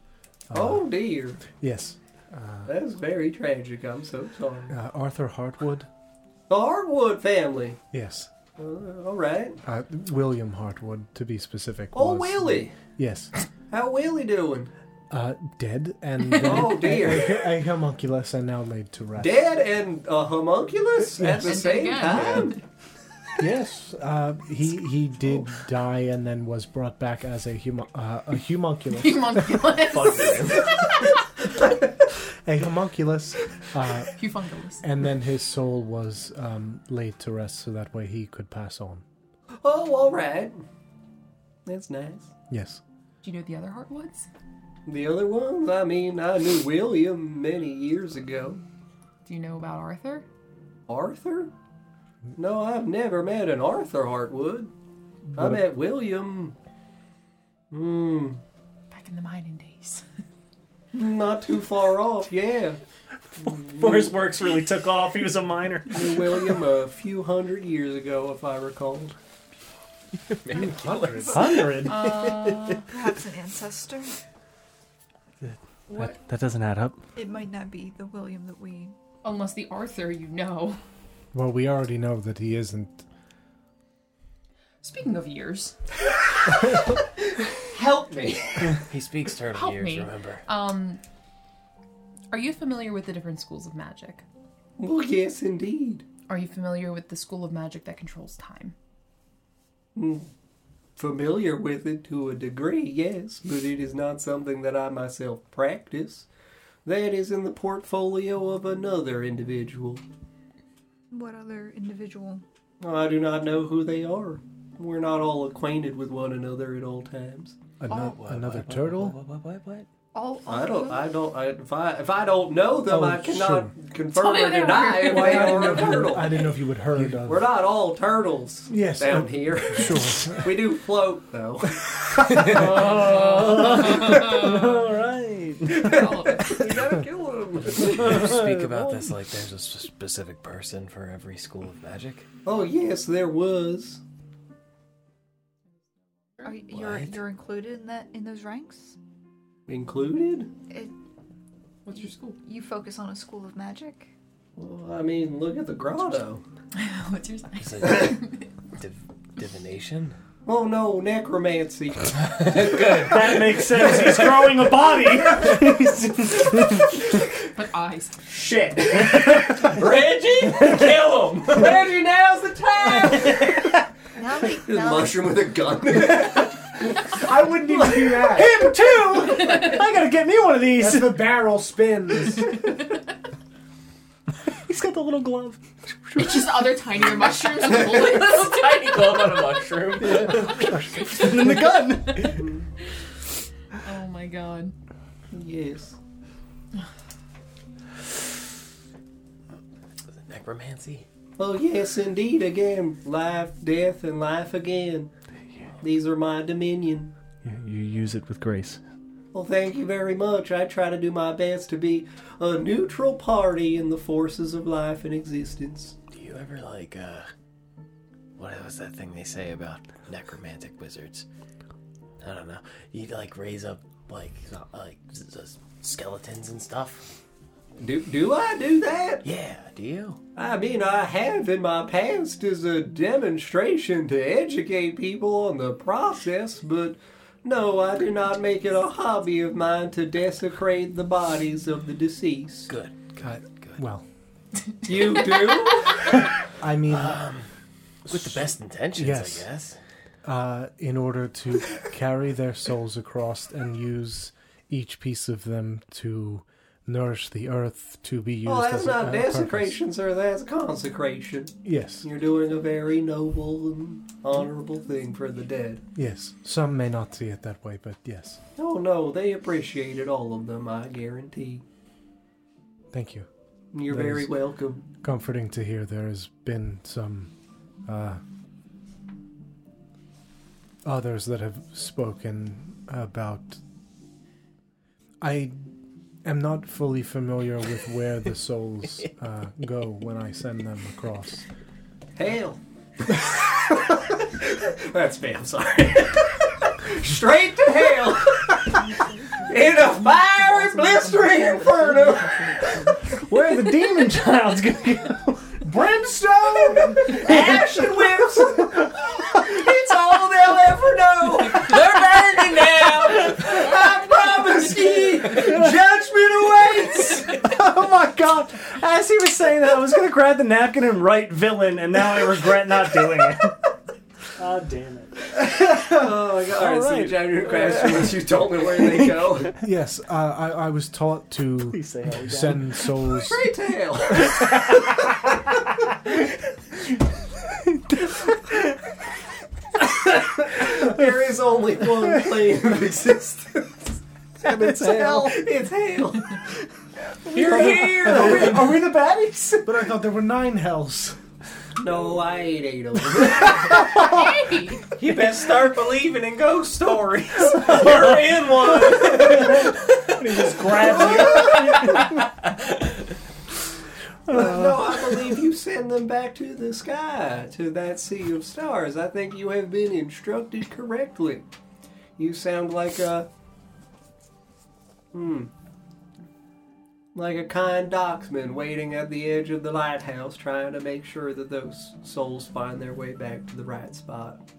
Uh, oh dear. yes, uh, That's very tragic. I'm so sorry. uh, Arthur Hartwood. The Hartwood family. Yes, Uh, all right. uh, William Hartwood to be specific. Oh, was- Willie. Yes, How Willie doing? uh, dead and <laughs> then Oh, dear. a, a homunculus and now laid to rest. Dead and a homunculus at the same again. time? Yes, uh, he he did die and then was brought back as a humu- uh, a homunculus. <laughs> Humunculus. a homunculus, uh, Hufunculus. and then his soul was um, laid to rest so that way he could pass on. Oh, all right. That's nice. Yes. Do you know the other Hartwoods? The other ones, I mean, I knew William many years ago. Do you know about Arthur? Arthur? No, I've never met an Arthur Hartwood. I met William. Hmm. Back in the mining days. <laughs> Not too far off, yeah. Forrest Works really took off. He was a miner. <laughs> New William a few hundred years ago, if I recall. <laughs> Hundred. Uh, Perhaps an ancestor. what? that doesn't add up. It might not be the William that we. Unless the Arthur you know. Well, we already know that he isn't. Speaking of years, <laughs> Help me. He speaks turtle Help years, me. remember? um, are you familiar with the different schools of magic? Well, yes, indeed. Are you familiar with the school of magic that controls time? Familiar with it to a degree, yes, but it is not something that I myself practice. That is in the portfolio of another individual. What other individual? I do not know who they are. We're not all acquainted with one another at all times. Ano- What, another what, what, turtle? What, what, what, what? All, all I don't. them? I don't. I, if I if I don't know them, Oh, I cannot sure. confirm Tell me or deny if they I, didn't are know a if you would, turtle. I didn't know if you would heard of. We're not all turtles Yes, down uh, here. Sure. <laughs> we do float though. <laughs> <laughs> All right. All of it. we gotta kill them. Speak about this like there's a specific person for every school of magic. Oh yes, there was. Are you, you're What? you're included in that in those ranks? Included? It, What's your school? you focus on a school of magic. Well, I mean, look at the grotto. <laughs> What's your sign? Is it <laughs> div- divination? Oh no, necromancy. <laughs> Good. That makes sense. He's growing a body. <laughs> But eyes. Shit. Reggie, kill him. Reggie, now's the time. Now that, Just now that, mushroom with a gun. I wouldn't even do that. Him too. I gotta get me one of As these. the barrel spins. <laughs> He's got the little glove. It's just other tinier <laughs> mushrooms with bullets. Little tiny glove on a mushroom. <laughs> And then the gun. Oh my god. yes. Necromancy? Oh yes, indeed. Again, life, death, and life again. These are my dominion. You use it with grace. Well, thank you very much. I try to do my best to be a neutral party in the forces of life and existence. Do you ever like, uh. What was that thing they say about necromantic wizards? I don't know. You like raise up, like, like skeletons and stuff? Do do I do that? Yeah, do you? I mean, I have in my past as a demonstration to educate people on the process, but no, I do not make it a hobby of mine to desecrate the bodies of the deceased. Good. Good. Good. well, <laughs> You do? <laughs> I mean, With the best intentions, Yes. I guess. uh, in order to carry their souls across and use each piece of them to nourish the earth to be used well, that's a, not a purpose. desecration, sir. That's consecration. Yes, You're doing a very noble and honorable thing for the dead. yes. Some may not see it that way, but yes. Oh no, they appreciated all of them, I guarantee. Thank you. You're That very welcome. Comforting to hear there has been some uh, others that have spoken about. I am not fully familiar with where the souls uh, go when I send them across. Hell. <laughs> That's me, I'm sorry. Straight to hell. In a fiery, blistering inferno. Where are the demon child's gonna go? Brimstone, ash and whips. It's all they'll ever know. They're burning now! <laughs> I promise ye, judgment awaits. <laughs> Oh my god! As he was saying that, I was gonna grab the napkin and write villain, and now I regret not doing it. God <laughs> damn it. Oh my god. All right, so right. you jam your question once you told me where they go. <laughs> Yes, uh, I, I was taught to Please say how we got it. send souls. Straight to hell. there is only one plane of existence. And it's hell. It's hell. <laughs> You're here! Are we, are we the baddies? <laughs> But I thought there were nine hells. No, I ain't ate them. <laughs> Hey! You best start believing in ghost stories. You're in one. he just grabs you. no, I believe you send them back to the sky, to that sea of stars. I think you have been instructed correctly. You sound like a. Hmm. Like a kind docksman waiting at the edge of the lighthouse trying to make sure that those souls find their way back to the right spot.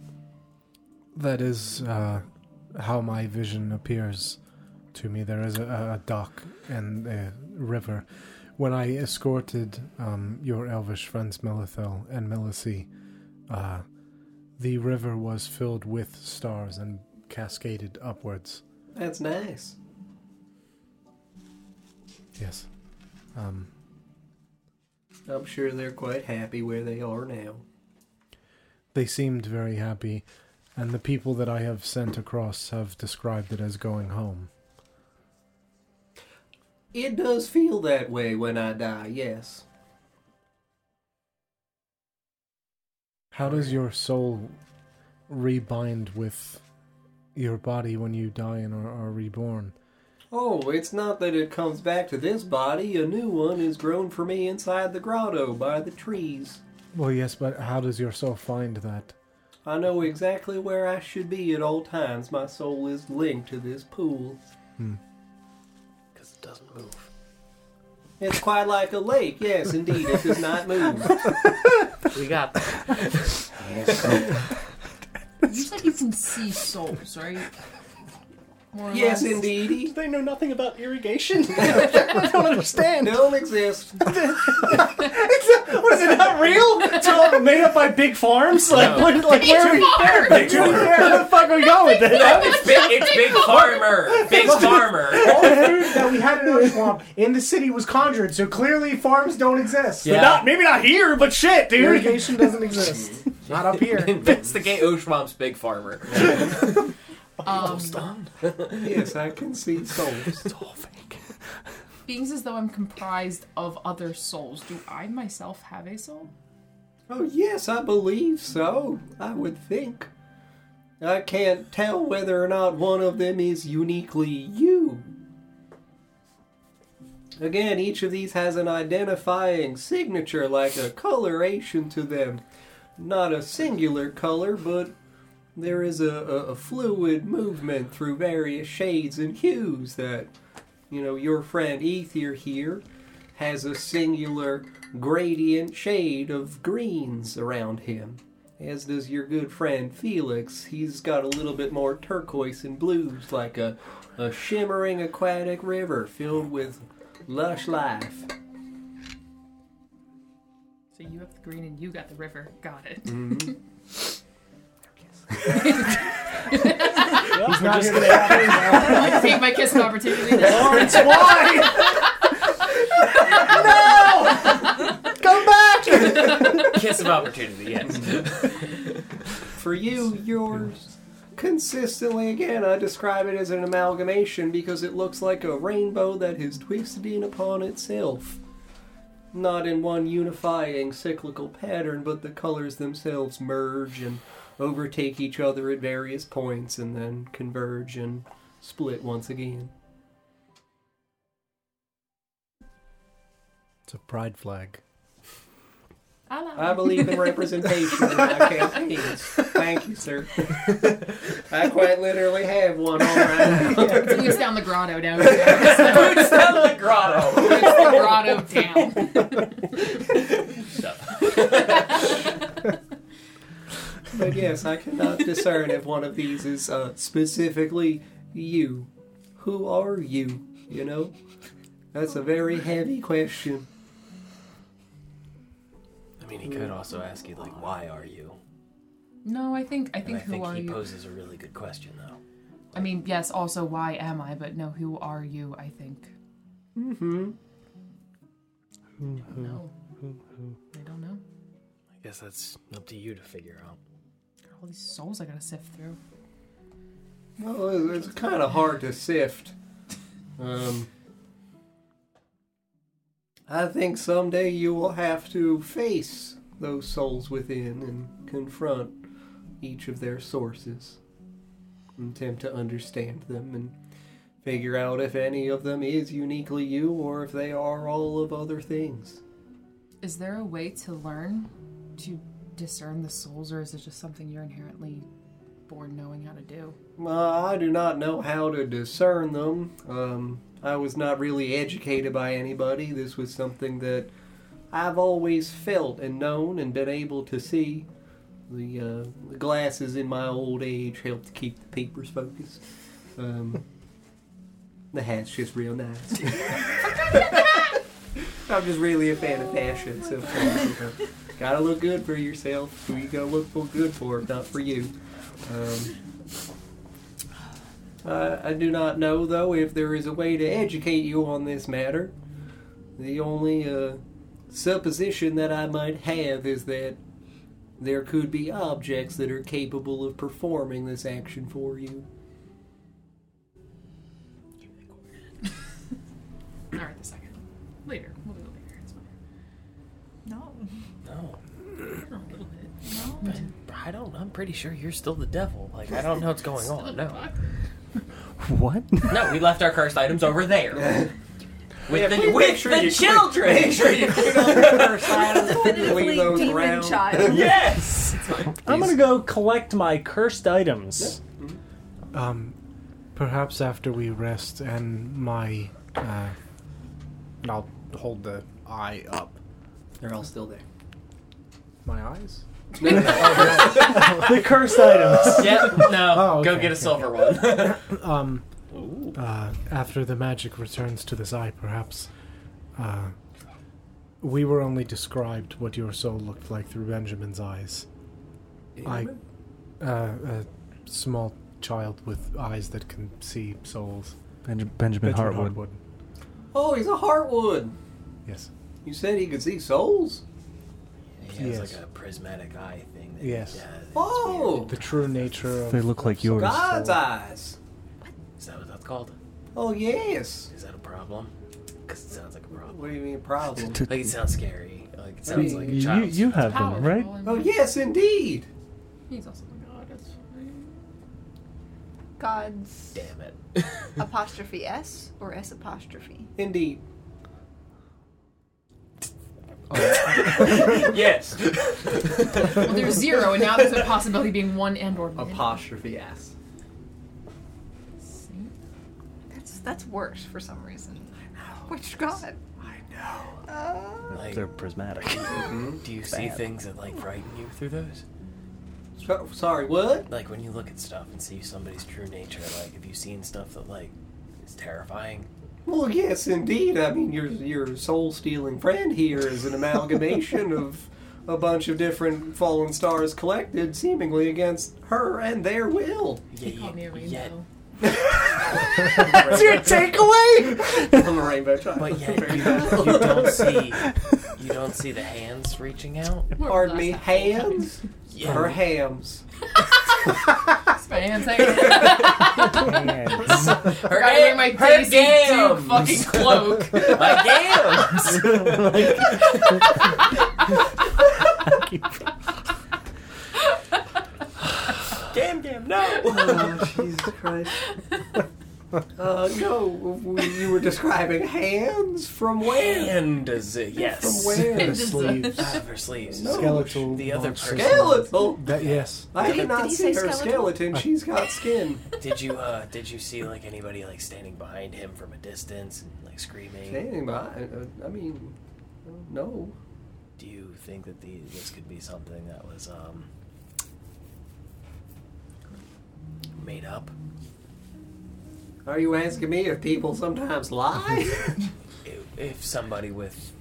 That is uh, how my vision appears to me. There is a, a dock and a river. When I escorted um, your elvish friends Melithel and Melisy, uh, the river was filled with stars and cascaded upwards. That's nice. Yes. Um, I'm sure they're quite happy where they are now. they seemed very happy, and the people that I have sent across have described it as going home. It does feel that way when I die, yes. How does your soul rebind with your body when you die and are, are reborn? Oh, it's not that it comes back to this body. A new one is grown for me inside the grotto by the trees. Well, yes, but how does your soul find that? I know exactly where I should be at all times. My soul is linked to this pool. Hmm. Because it doesn't move. It's quite like a lake. Yes, indeed, it does not move. <laughs> We got that. You said you can see souls, right? More Yes, less. indeed. <laughs> They know nothing about irrigation. <laughs> <laughs> I don't understand. Don't exist. What is it not real? It's all made up by big farms. Like, No. what, like where are we? Farm! Where the fuck are we going with this? it's big. It's big farmer. Big farmer. All the food that we had in our swamp in the city was conjured, so clearly farms don't exist. Yeah. Not maybe not here, but shit, dude. Irrigation doesn't exist. Not up here. Investigate Oshuamp's big farmer. Um, <laughs> Yes, I can see souls. It's all fake. being as though I'm comprised of other souls, do I myself have a soul? Oh, yes, I believe so. I would think. I can't tell whether or not one of them is uniquely you. Again, each of these has an identifying signature, like a coloration to them. Not a singular color, but there is a, a, a fluid movement through various shades and hues that, you know, your friend Ether here has a singular gradient shade of greens around him. As does your good friend Felix. He's got a little bit more turquoise and blues, like a, a shimmering aquatic river filled with lush life. So you have the green and you got the river. Got it. Mm-hmm. <laughs> He's not here <laughs> to I take my kiss an opportunity. Lawrence, why? Come back! Kiss of opportunity. Yes. For you, yours consistently, again, I describe it as an amalgamation because it looks like a rainbow that has twisted in upon itself. Not in one unifying cyclical pattern, but the colors themselves merge and overtake each other at various points and then converge and split once again. It's a pride flag. I believe in <laughs> representation in my campaigns. Thank you, sir. <laughs> I quite literally have one all right. <laughs> Boots down the grotto down here. Boots down the grotto. Boots the grotto town. But yes, I cannot discern if one of these is uh, specifically you. Who are you? You know? That's a very heavy question. I mean, he could also ask you like, "Why are you?" No, I think I And think I who think are he you? poses a really good question, though. I mean, yes. Also, why am I? But no, who are you? I think. Mm-hmm. I don't No. I don't know. I guess that's up to you to figure out. All these souls I gotta sift through. Well, it's kind of hard to sift. Um, I think someday you will have to face those souls within and confront each of their sources. Attempt to understand them and figure out if any of them is uniquely you or if they are all of other things. Is there a way to learn to discern the souls, or is it just something you're inherently born knowing how to do? Uh, I do not know how to discern them. Um, I was not really educated by anybody. This was something that I've always felt and known and been able to see. The, uh, the glasses in my old age help to keep the papers focused. Um, <laughs> the hat's just real nice. <laughs> I'm just really a fan of fashion, so <laughs> gotta look good for yourself. Who you gotta look for good for, if not for you. Um, uh, I do not know, though, if there is a way to educate you on this matter. The only uh, supposition that I might have is that there could be objects that are capable of performing this action for you. <laughs> All right, the second. Later. It's fine. No. No. A little bit. I don't. I'm pretty sure you're still the devil. Like I don't know what's going on. No. What? No, we left our cursed items over there. With Yeah, the, please make with sure the you clean- children. Make sure you <laughs> clean up the first items before you those demon around. child. <laughs> yes. I'm gonna go collect my cursed items. Um, perhaps after we rest and my, uh, I'll hold the eye up. They're all still there. My eyes? The cursed items. <laughs> Yep. No. Oh, Go get a silver one. <laughs> um, uh, after the magic returns to this eye, perhaps, uh, we were only described what your soul looked like through Benjamin's eyes. I, uh, a small child with eyes that can see souls. Benj- Benjamin, Benjamin Hartwood. Oh, he's a Hartwood. Yes. You said he could see souls? He has like a prismatic eye thing. That Yes. He does. Oh, The true nature of. They look like yours. God's eyes. Is that what that's called? Oh, yes. Is that a problem? Because it sounds like a problem. What do you mean, problem? <laughs> Like it sounds scary. Like it I mean, sounds like a You, child. you have them, right? Oh, yes, indeed. He's also the god. It's fine. God's Damn it. <laughs> apostrophe S or S apostrophe? Indeed. <laughs> yes. Well, there's zero, and now there's a possibility of being one and or mid. Apostrophe S. See? That's that's worse for some reason. I know. Which God? I know. Uh, Like, They're prismatic. do you see things that like frighten you through those? So, sorry, what? Like when you look at stuff and see somebody's true nature. Like have you seen stuff that like is terrifying? Well, yes, indeed. I mean, your your soul-stealing friend here is an amalgamation <laughs> of a bunch of different fallen stars collected, seemingly against her and their will. Yeah, He called me a rainbow. yet, That's <laughs> your <laughs> takeaway. I'm a rainbow child. but yet you, you don't see you don't see the hands reaching out. Pardon me, hands Yeah. or hams? Fancy. Her, Gotta wear my her Daisy Duke gams. fucking <laughs> cloak. My gams. <laughs> <laughs> Gam gam no. Oh, Jesus Christ. Uh, no, we- you were describing hands from where? And does it? Yes. From where? The sleeves. Ah, her sleeves. No. Skeletal. The other monster. person. Skeletal. That, yes. I Did he- did not see her skeletal? skeleton. She's got skin. Did you uh did you see like anybody like standing behind him from a distance and like screaming? Standing by. Uh, I mean, uh, no. Do you think that the this could be something that was um made up? Are you asking me if people sometimes lie? If, <laughs> if somebody with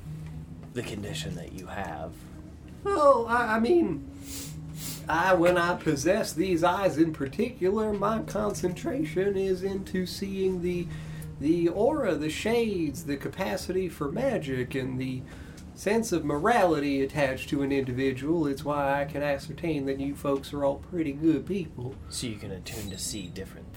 the condition that you have. Oh, I, I mean, I when I possess these eyes in particular, my concentration is into seeing the the aura, the shades, the capacity for magic, and the sense of morality attached to an individual. It's why I can ascertain that you folks are all pretty good people. so you can attune to see different things.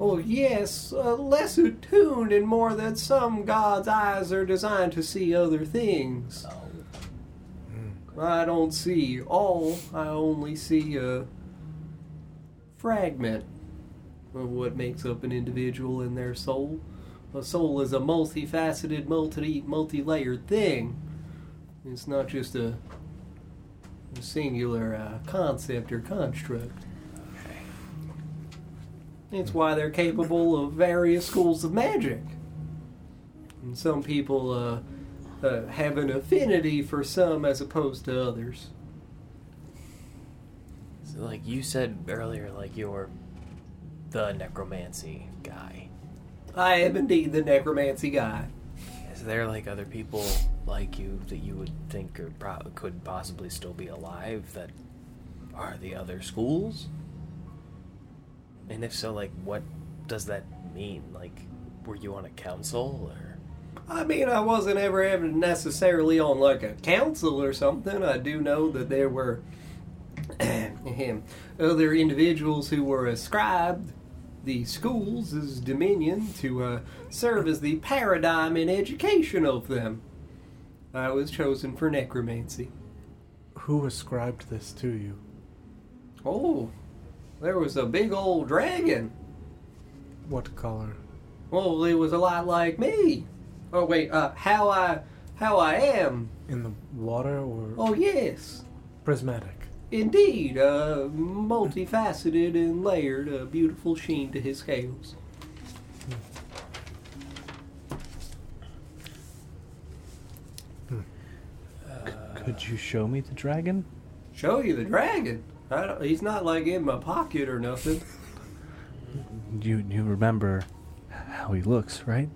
Oh, yes, uh, less attuned and more that some gods' eyes are designed to see other things. Oh, I don't see all. I only see a fragment of what makes up an individual and their soul. A soul is a multifaceted, multi multi-layered thing. It's not just a, a singular uh, concept or construct. It's why they're capable of various schools of magic. And some people uh, uh, have an affinity for some as opposed to others. So, like you said earlier, like you're the necromancy guy. I am indeed the necromancy guy. Is there like other people like you that you would think are pro- could possibly still be alive that are the other schools? And if so, like what does that mean? Like, were you on a council or? I mean, I wasn't ever ever necessarily on like a council or something. I do know that there were <clears throat> other individuals who were ascribed the schools as dominion to uh, serve as the paradigm in education of them. I was chosen for necromancy. Who ascribed this to you? Oh, there was a big old dragon. What color? Well, it was a lot like me. Oh wait, uh, how I how I am. In the water or Oh yes, prismatic? indeed, uh, multifaceted and layered, a beautiful sheen to his scales. hmm Could you show me the dragon? Show you the dragon. He's not like in my pocket or nothing. You you remember how he looks, right?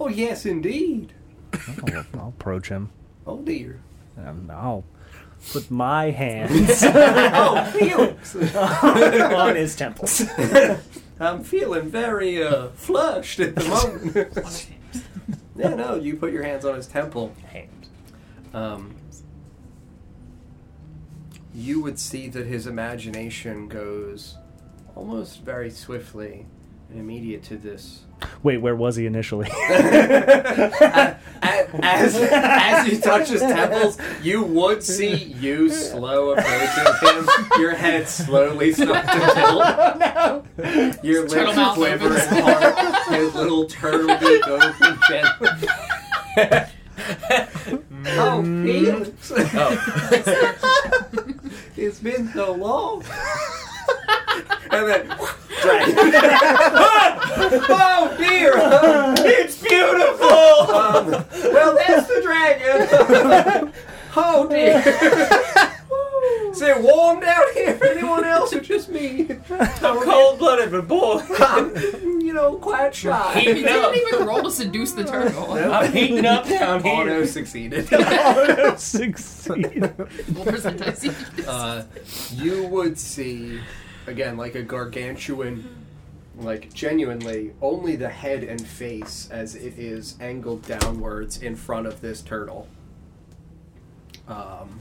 Oh yes, indeed. I'll, I'll approach him. Oh dear. And I'll put my hands <laughs> Oh Felix, <laughs> on his temples. <laughs> I'm feeling very uh, flushed at the moment. yeah, no, you put your hands on his temple. Hand. um, you would see that his imagination goes almost very swiftly and immediate to this. Wait, where was he initially? <laughs> as, as, as you touch his temples, you would see you slow approaching him. Your head slowly start to tilt. Your lips quiver opens. and part. His little turtle beak open gently. oh, Felix. <laughs> it's been so long. <laughs> and then, dragon. <laughs> oh dear, it's beautiful. Um, well, that's the dragon. <laughs> oh dear. Is it warm down here for anyone else or just me? <laughs> I'm cold blooded, but boy, I'm, you know, quite shy. He didn't even roll to seduce the turtle. I'm heating up <laughs> down Auto succeeded. Succeed. <laughs> We'll present uh, you would see again like a gargantuan like genuinely only the head and face as it is angled downwards in front of this turtle um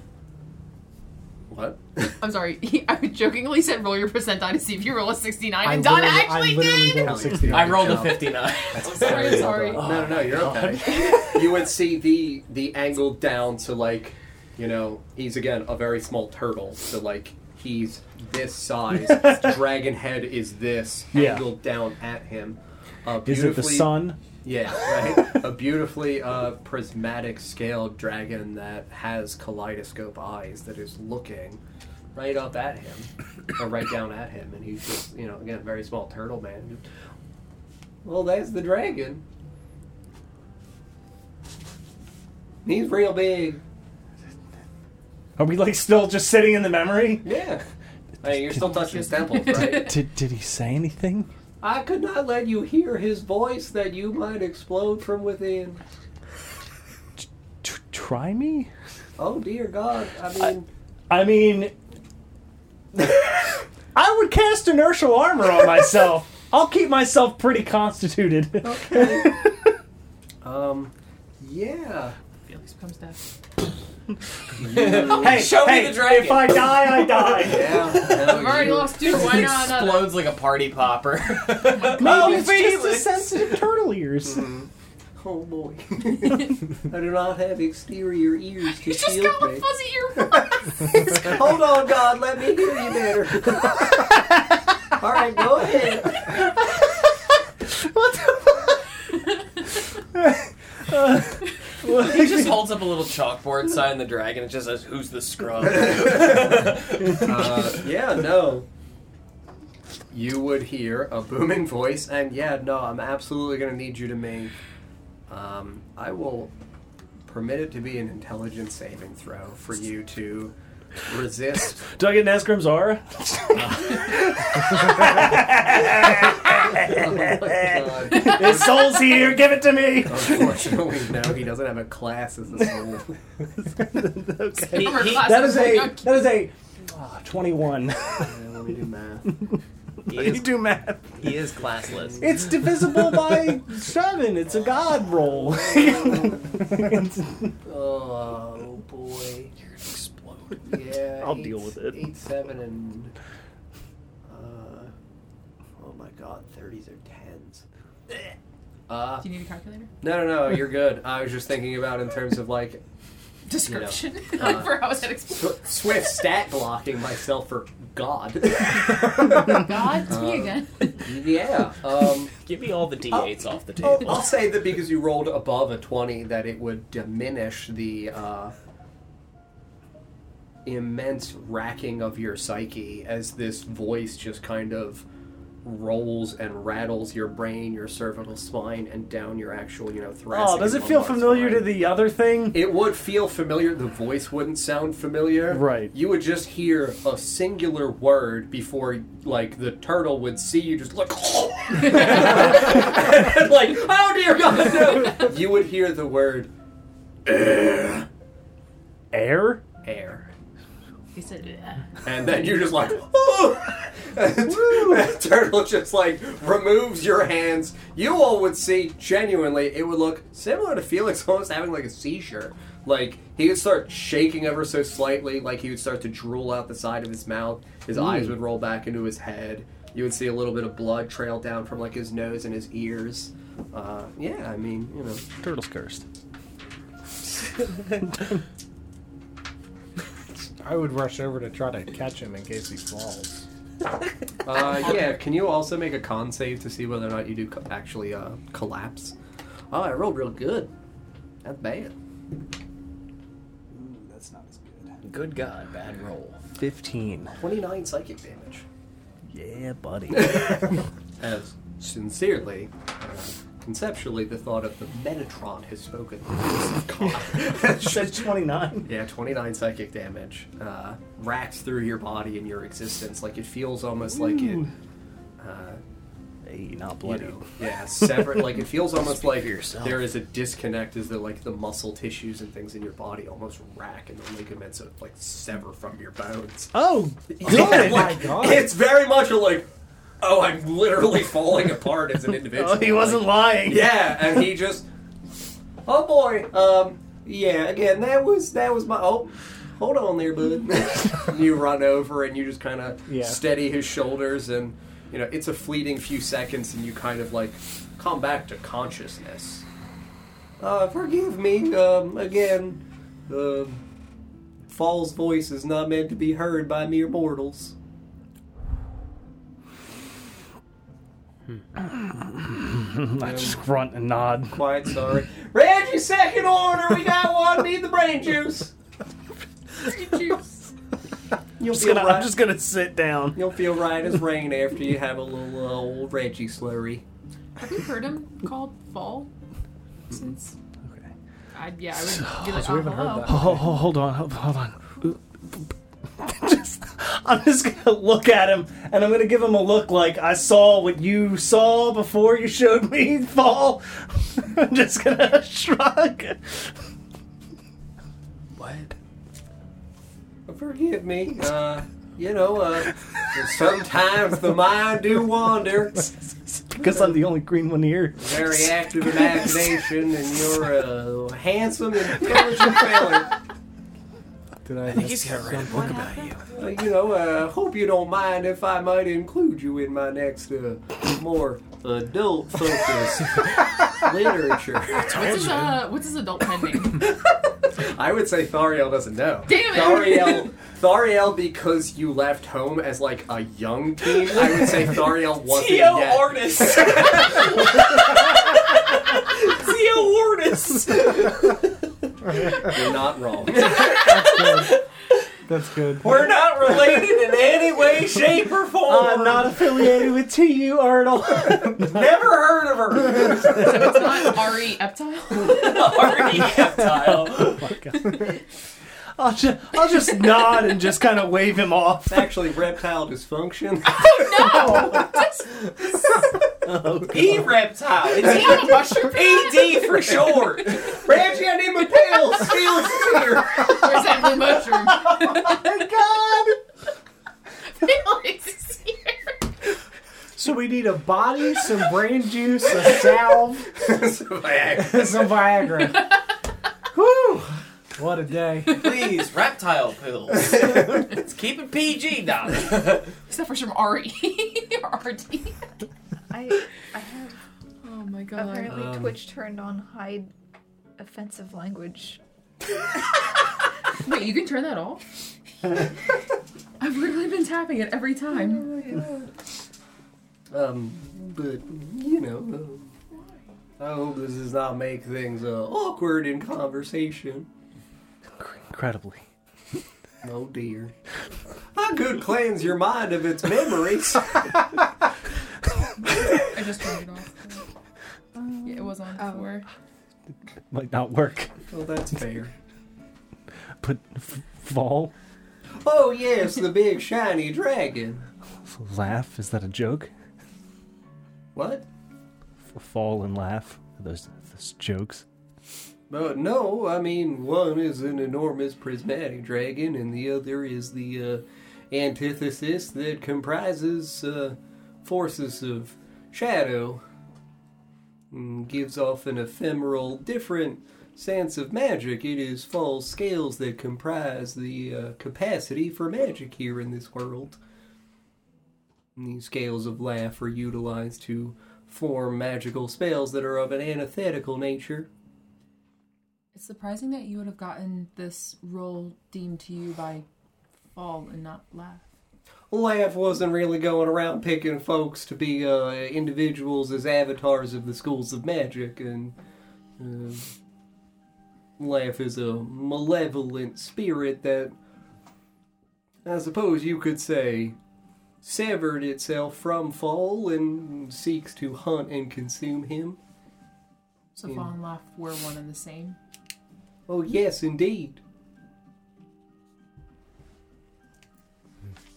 what <laughs> I'm sorry. He, <laughs> I jokingly said roll your percentile to see if you roll a 69, I and Don literally- actually I literally did. rolled 69. I rolled a 59. <laughs> Sorry, I'm sorry. no no no you're okay you would see the the angled down to like you know he's again a very small turtle so like he's this size dragon head is this Yeah. angled down at him uh, Is it the beautifully- sun? Yeah, <laughs> right. a beautifully uh, prismatic scaled dragon that has kaleidoscope eyes that is looking right up at him, <coughs> or right down at him, and he's just, you know, again, a very small turtle man. Well, that's the dragon. He's real big. Are we like still just sitting in the memory? Yeah. Hey, you're still touching his temples, <laughs> right? Did did he say anything? I could not let you hear his voice that you might explode from within. Try me? Oh dear God! I mean, I mean, <laughs> I would cast inertial armor on myself. I'll keep myself pretty constituted. okay. <laughs> um, yeah. Felix becomes deaf. Hey, Show me the dragon. If I die, I die. <laughs> Yeah. I've already lost two. Why not? another? Explodes like a party popper. <laughs> Maybe Oh, it's just the sensitive turtle ears. Mm-hmm. Oh boy. <laughs> I do not have exterior ears to You just shield got me. a fuzzy earphone. Hold on, God, let me hear you better. All right, go ahead. He just holds up a little chalkboard sign the dragon. It just says, "Who's the scrub?" <laughs> Uh, yeah, no. You would hear a booming voice, and yeah, no, I'm absolutely going to need you to make. Um, I will permit it to be an intelligence saving throw for you to resist. <laughs> Do I get Nazgrim's aura? oh <laughs> my God. His soul's here. Give it to me. Unfortunately, no, he doesn't have a class as a soul. <laughs> okay. Summer he- That is is a that is a ah, twenty-one. Yeah, let me do math. he, you is, do math. he is classless. It's divisible by seven. It's a god roll. Oh boy. You're gonna explode. Yeah. I'll eight- deal with it. Eight, seven, and uh, oh my god, thirties or tens. Uh, Do you need a calculator? no, no, no, you're good. I was just thinking about in terms of like Description <laughs> uh, for how is that explained? sw- swift stat blocking myself for God. <laughs> God, it's me again. yeah. Um, Give me all the d8s off the I'll, table. I'll say that because you rolled above a 20, that it would diminish the uh, immense racking of your psyche as this voice just kind of rolls and rattles your brain, your cervical spine, and down your actual, you know, thoracic. oh, does it feel familiar to the other thing? It would feel familiar. The voice wouldn't sound familiar. Right. You would just hear a singular word before, like, the turtle would see you just like, <laughs> and like, oh dear God, no! You would hear the word air. Air. air, He said, yeah. and then you're just like, oh! <laughs> And the turtle just like removes your hands. You all would see genuinely, it would look similar to Felix almost having like a seizure. Like he would start shaking ever so slightly, like he would start to drool out the side of his mouth. His eyes would roll back into his head. You would see a little bit of blood trail down from like his nose and his ears. Uh, yeah, I mean, you know, Turtle's cursed. <laughs> I would rush over to try to catch him in case he falls. <laughs> Uh, yeah, can you also make a con save to see whether or not you do co- actually uh, collapse? Oh, I rolled real good. That's bad. That's not as good. Good God, bad roll. Fifteen. 29 psychic damage. Yeah, buddy. <laughs> <laughs> As sincerely, uh, conceptually, the thought of the Metatron has spoken. <laughs> <laughs> God. Said twenty-nine. yeah, 29 psychic damage. Uh, racks through your body and your existence. Like it feels almost like it. Uh, Hey, not you bloody. know, yeah, separate. like it feels <laughs> almost Speak like for yourself. there is a disconnect, as though like the muscle tissues and things in your body almost rack, and the ligaments are, like sever from your bones. Oh, Yeah, good. like, God. It's very much a like, oh, I'm literally falling apart as an individual. <laughs> Oh, he wasn't Like, lying. Yeah, and he just, oh boy, um, yeah, again, that was that was my oh. Hold on there, bud. <laughs> you run over and you just kind of Yeah. steady his shoulders, and you know it's a fleeting few seconds, and you kind of like come back to consciousness. Uh, forgive me, um, again. Uh, Fall's voice is not meant to be heard by mere mortals. I just grunt and nod. Quite sorry. Reggie, second order. We got one. Need the brain juice. Juice. You'll Just feel gonna, right. I'm just gonna sit down. You'll feel right as rain after you have a little uh, old Reggie slurry. Have you heard him called Fall? Since Okay. I yeah, I would be like, we oh, haven't heard hello. that. Oh, oh, hold on, hold, hold on. <laughs> just, I'm just gonna look at him, and I'm gonna give him a look like I saw what you saw before you showed me fall. <laughs> I'm just gonna <laughs> shrug. What? Forgive me. Uh, you know, uh, sometimes the mind do wander. Because I'm the only green one here. Very active imagination, and you're a handsome, and intelligent fella. Did I? I think he's gonna write a book about you. Uh, you know, uh, hope you don't mind if I might include you in my next, uh, more adult focused <laughs> literature. What's his, uh, what's his adult pen name? <laughs> I would say Thariel doesn't know. Damn it. Thariel, Thariel, because you left home as like a young teen, I would say Thariel wasn't Theo yet. Ortis. <laughs> Theo Ortis. <laughs> You're not wrong. <laughs> That's good. That's good. We're not related in any way, shape, or form. I'm not affiliated with TU Erdl. <laughs> Never heard of her. So it's not Ari Eptile? Already reptile. Oh I'll just, I'll <laughs> just nod and just kind of wave him off. It's actually reptile dysfunction. <laughs> Oh, no. <laughs> Oh, e reptile. It's Is he on a mushroom? ED for short. Reggie, I need my pills. Steel's here. Where's that blue mushroom? Oh Felix is here. So we need a body, some brain juice, a salve, So I- some Viagra. Whew! What a day. <laughs> Please, reptile pills. <laughs> Let's keep it PG, Don. Except for some Ari. <laughs> RD. I I have Oh my god. apparently Um, Twitch turned on hide offensive language. Wait, you can turn that off? I've literally been tapping it every time. Um, but you know, uh, I hope this does not make things uh, awkward in conversation. Incredibly. Oh dear. <laughs> I could cleanse your mind of its memories. <laughs> I just turned it off. Yeah, it was on Oh. before. Might not work. well, that's fair. But f- fall? Oh yes, the big shiny dragon. Laugh? Is that a joke? What? F- fall and laugh? Are those, those jokes? Uh, no, I mean one is an enormous prismatic dragon, and the other is the uh, antithesis that comprises uh, forces of shadow. And gives off an ephemeral, different sense of magic. It is Fall's scales that comprise the uh, capacity for magic here in this world. And these scales of laugh are utilized to form magical spells that are of an antithetical nature. It's surprising that you would have gotten this role deemed to you by Fall and not Laugh. Laugh wasn't really going around picking folks to be uh, individuals as avatars of the schools of magic, and uh, Laugh is a malevolent spirit that, I suppose you could say, severed itself from Fall and seeks to hunt and consume him. So Fall and Laugh were one and the same. Oh, yes, indeed.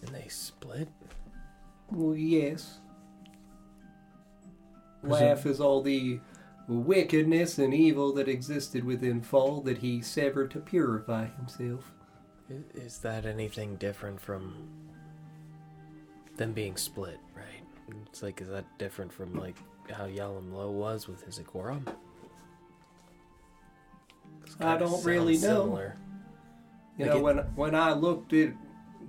And they split. Well, yes. Laugh is all the wickedness and evil that existed within Fall that he severed to purify himself. I- Is that anything different from them being split, right? It's like, is that different from like how Yahlumlo was with his Ikoram? It's I don't really know. Similar. You Like know, it- when when I looked at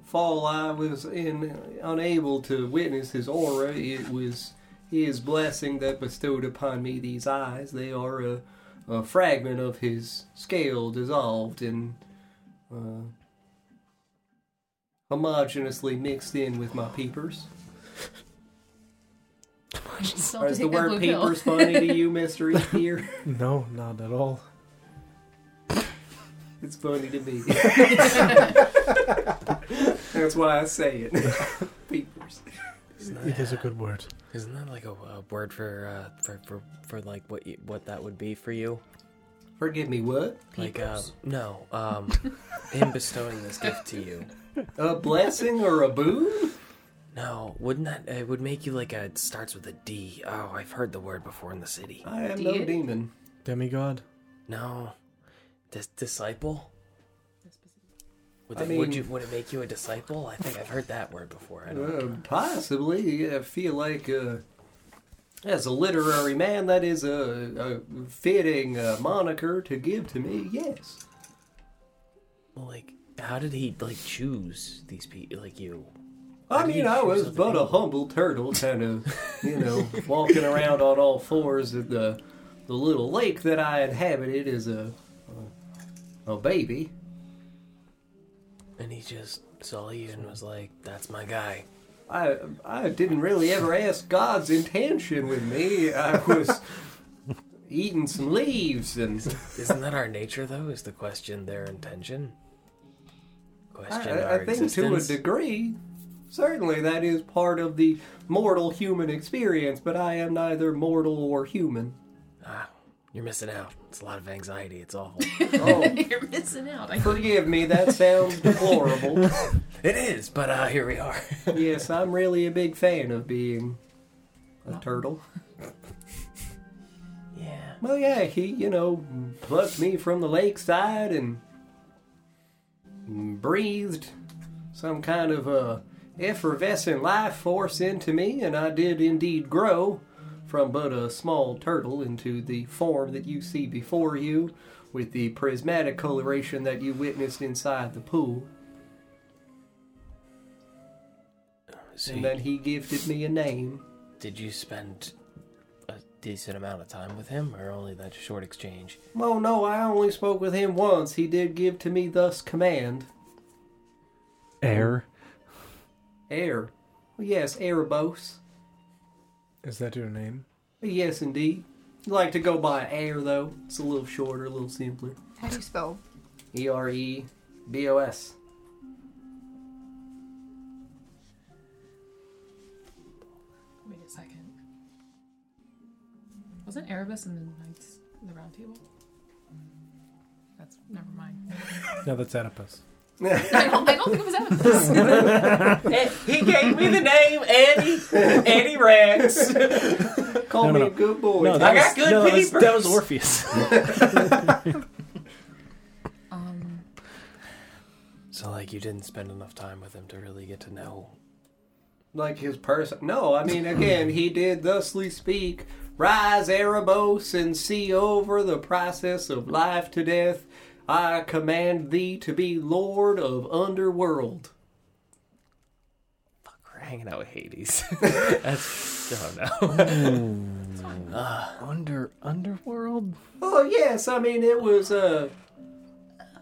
Fall, I was in unable to witness his aura. It was his blessing that bestowed upon me these eyes. They are a, a fragment of his scale dissolved and uh, homogeneously mixed in with my peepers. Still Or have is the word peepers funny to you, <laughs> Mister here? No, not at all. It's funny to me. <laughs> That's why I say it. <laughs> peepers. Isn't It that, is a good word. isn't that like a, a word for, uh, for for for like what you, what that would be for you? Forgive me, what? Like uh, no, um, <laughs> him bestowing this gift to you. A blessing or a boon? No, wouldn't that it would make you like a it starts with a D? Oh, I've heard the word before in the city. I am no demon. Demigod? No, Dis- disciple. Would, I it, would mean- you would it make you a disciple? I think I've heard that word before. I don't Uh, possibly. I feel like, uh, as a literary man, that is a, a fitting uh, moniker to give to me. Yes. Well, like, how did he like choose these people? Like you? I How did mean, I was but a humble turtle, kind of, <laughs> you know, walking around on all fours at the the little lake that I inhabited as a a, a baby. And he just saw you and was like, "That's my guy." I I didn't really ever ask God's intention with me. I <laughs> was eating some leaves and Isn't that our nature, though? Is the question their intention? I, Question I- our I think to a degree, certainly that is part of the mortal human experience. But I am neither mortal or human. You're missing out. It's a lot of anxiety. It's awful. <laughs> Oh, <laughs> You're missing out. I forgive me. That sounds <laughs> deplorable. it is, but uh, here we are. yes, I'm really a big fan of being a turtle. yeah. Well, yeah, he, you know, plucked me from the lakeside and breathed some kind of a effervescent life force into me, and I did indeed grow from but a small turtle into the form that you see before you, with the prismatic coloration that you witnessed inside the pool. So, And then he gifted me a name. did you spend a decent amount of time with him, or only that short exchange? Well, no, I only spoke with him once. He did give to me thus command. Air. Air. Yes, Erebos. Is that your name? Yes, indeed. You like to go by Air, though. It's a little shorter, a little simpler. How do you spell? E R E B O S. Wait a second. Wasn't Erebus in the Knights the Round Table? That's never mind. No, that's Oedipus. I don't, I don't think it was Erebus. <laughs> he gave me the name Eddie Annie Rex. Call No, me no, a good boy. No, that I got was, good no, that was, papers. that was Orpheus. <laughs> Um, so, like, you didn't spend enough time with him to really get to know. like his person. No, I mean, again, he did thusly speak. Rise, Erebos, and see over the process of life to death. I command thee to be lord of underworld. Fuck, we're hanging out with Hades. <laughs> That's. <laughs> Oh no. Under Underworld. Oh yes, I mean it was uh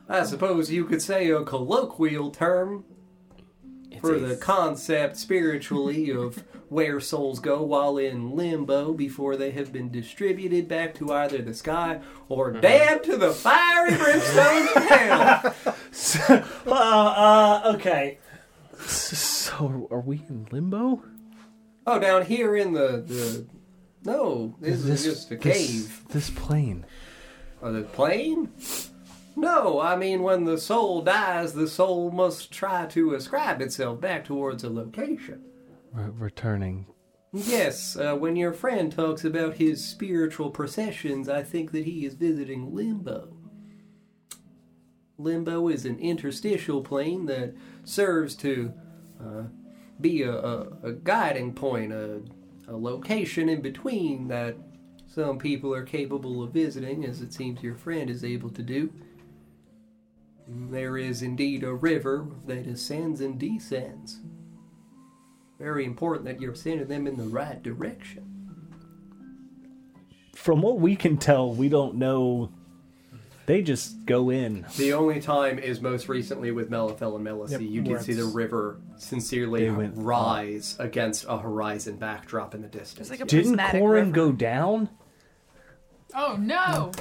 I suppose you could say a colloquial term It's for a- the concept spiritually of where souls go while in limbo before they have been distributed back to either the sky or damned to the fiery brimstone of hell. <laughs> Uh, uh, okay. So, are we in limbo? Oh, down here in the the no, this is just a cave. This, plane. Oh, the plane? No, I mean when the soul dies, the soul must try to ascribe itself back towards a location. Re- returning. Yes, uh, when your friend talks about his spiritual processions, I think that he is visiting limbo. Limbo is an interstitial plane that serves to uh, be a, a, a guiding point, a, a location in between that some people are capable of visiting, as it seems your friend is able to do. There is indeed a river that ascends and descends. Very important that you're sending them in the right direction. From what we can tell, we don't know. They just go in. The only time is most recently with Melithel and Melicy. Yep, you where did see the river sincerely went rise against a horizon backdrop in the distance. Like a Didn't prismatic Corin river. go down? oh no!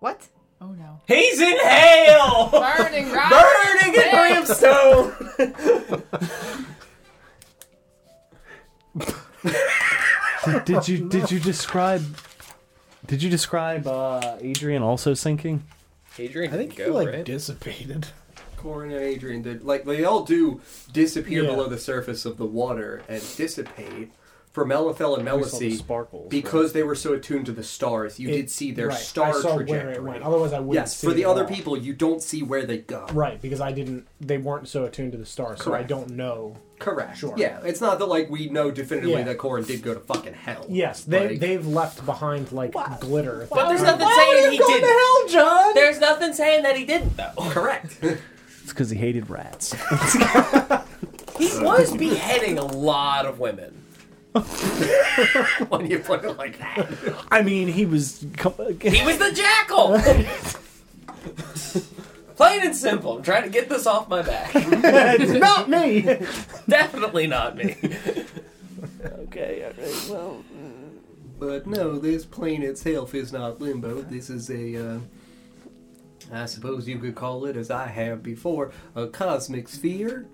What? Oh no! He's in hell! Burning <laughs> right! Burning in brimstone! Did, did you did you describe? Did you describe uh, Adrian also sinking? Adrian, I think he go, like right? dissipated. Corin and Adrian did like they all do disappear Yeah. below the surface of the water and dissipate. For Melithel and We Melicy, sparkles. because they were so attuned to the stars, you It- did see their right, star I saw trajectory. where it went. Otherwise, I wouldn't. yes, see for the it other all. people, you don't see where they go. right? Because I didn't. They weren't so attuned to the stars, so I don't know. Correct. Sure. Yeah, it's not that like we know definitively Yeah. that Corin did go to fucking hell. Yes, they Like- they've left behind like glitter. But there's nothing saying he didn't. hell, John? There's nothing saying that he didn't, though. Correct. <laughs> It's because he hated rats. He was beheading a lot of women. <laughs> when you put it like that. I mean, he was. He was the jackal. Plain and simple. I'm trying to get this off my back. it's not me. Definitely not me. okay, all right. Well, But no, this plane itself is not limbo. This is a, uh, I suppose you could call it, as I have before, a cosmic sphere.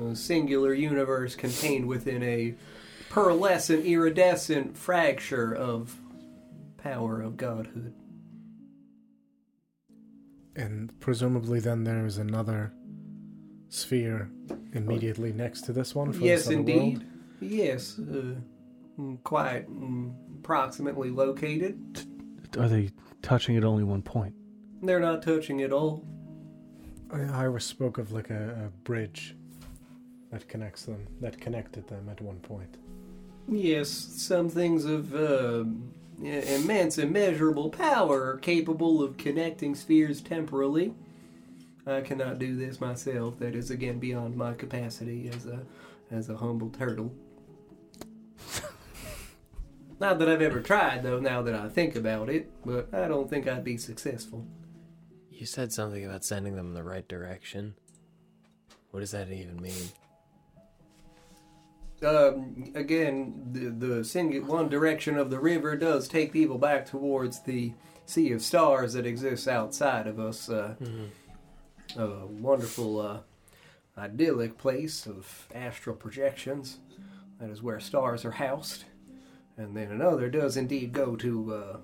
A singular universe contained within a pearlescent, iridescent fracture of power of godhood. And presumably, then there is another sphere immediately next to this one. For yes, this indeed. world? Yes, uh, mm, quite mm, approximately located. are they touching at only one point? They're not touching at all. I- Iris spoke of like a, a bridge that connects them, that connected them at one point. Yes, some things of uh, immense, immeasurable power are capable of connecting spheres temporally. I cannot do this myself. That is again beyond my capacity as a as a humble turtle. <laughs> Not that I've ever tried, though. Now that I think about it, but I don't think I'd be successful. You said something about sending them in the right direction. What does that even mean? Um, again, the the single one direction of the river does take people back towards the sea of stars that exists outside of us. Uh, A wonderful, uh, idyllic place of astral projections. That is where stars are housed. And then another does indeed go to uh,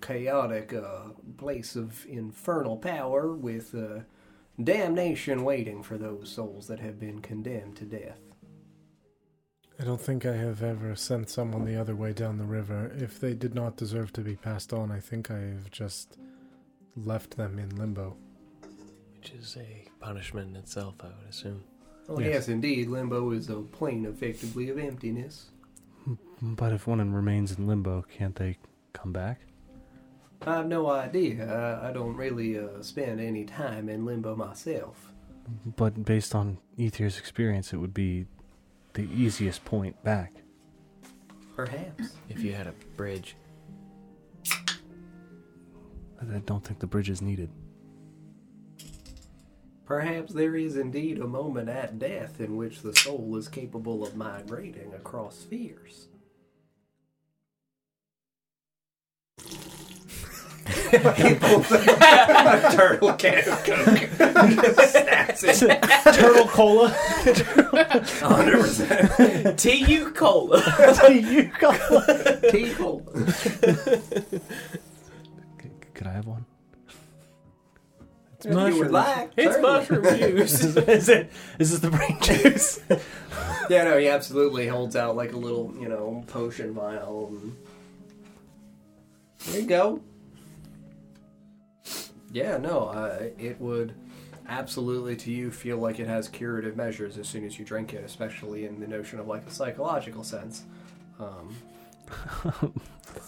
chaotic uh, place of infernal power with uh, damnation waiting for those souls that have been condemned to death. I don't think I have ever sent someone the other way down the river. If they did not deserve to be passed on, I think I have just left them in limbo. Which is a punishment in itself, I would assume. Oh, Yes. yes. indeed. Limbo is a plane effectively of emptiness. But if one remains in limbo, can't they come back? I have no idea. I, I don't really uh, spend any time in limbo myself. But based on Aether's experience, it would be the easiest point back. Perhaps. If you had a bridge. I I don't think the bridge is needed. Perhaps there is indeed a moment at death in which the soul is capable of migrating across spheres. He pulls a turtle can of Coke. Just snaps it. Turtle cola. <laughs> 100%. TU Cola. you cola. Tea cola. Could I have one? If you would like. It's certainly. mushroom juice. is it? Is this the brain juice? Yeah, no, he absolutely holds out like a little, you know, potion vial. And... There you go. Yeah, no, I, it would absolutely to you feel like it has curative measures as soon as you drink it, especially in the notion of like a psychological sense. Um, <laughs>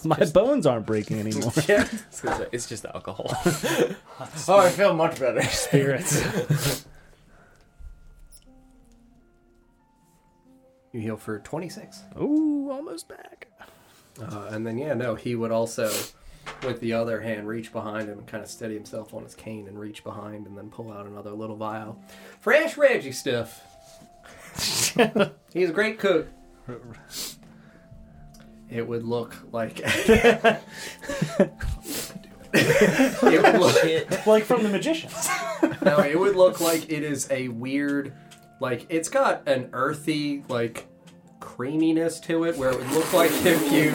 My bones aren't breaking anymore. <laughs> yeah. it's just alcohol. <laughs> Oh, I feel much better. Spirits. You heal for 26. Ooh, almost back. Uh, and then, yeah, no, he would also, with the other hand, reach behind him and kind of steady himself on his cane and reach behind and then pull out another little vial. Fresh Reggie stuff. <laughs> He's a great cook. It would look like. <laughs> it would look, like from the magicians. no, it would look like it is a weird, like it's got an earthy, like creaminess to it, where it would look like if you.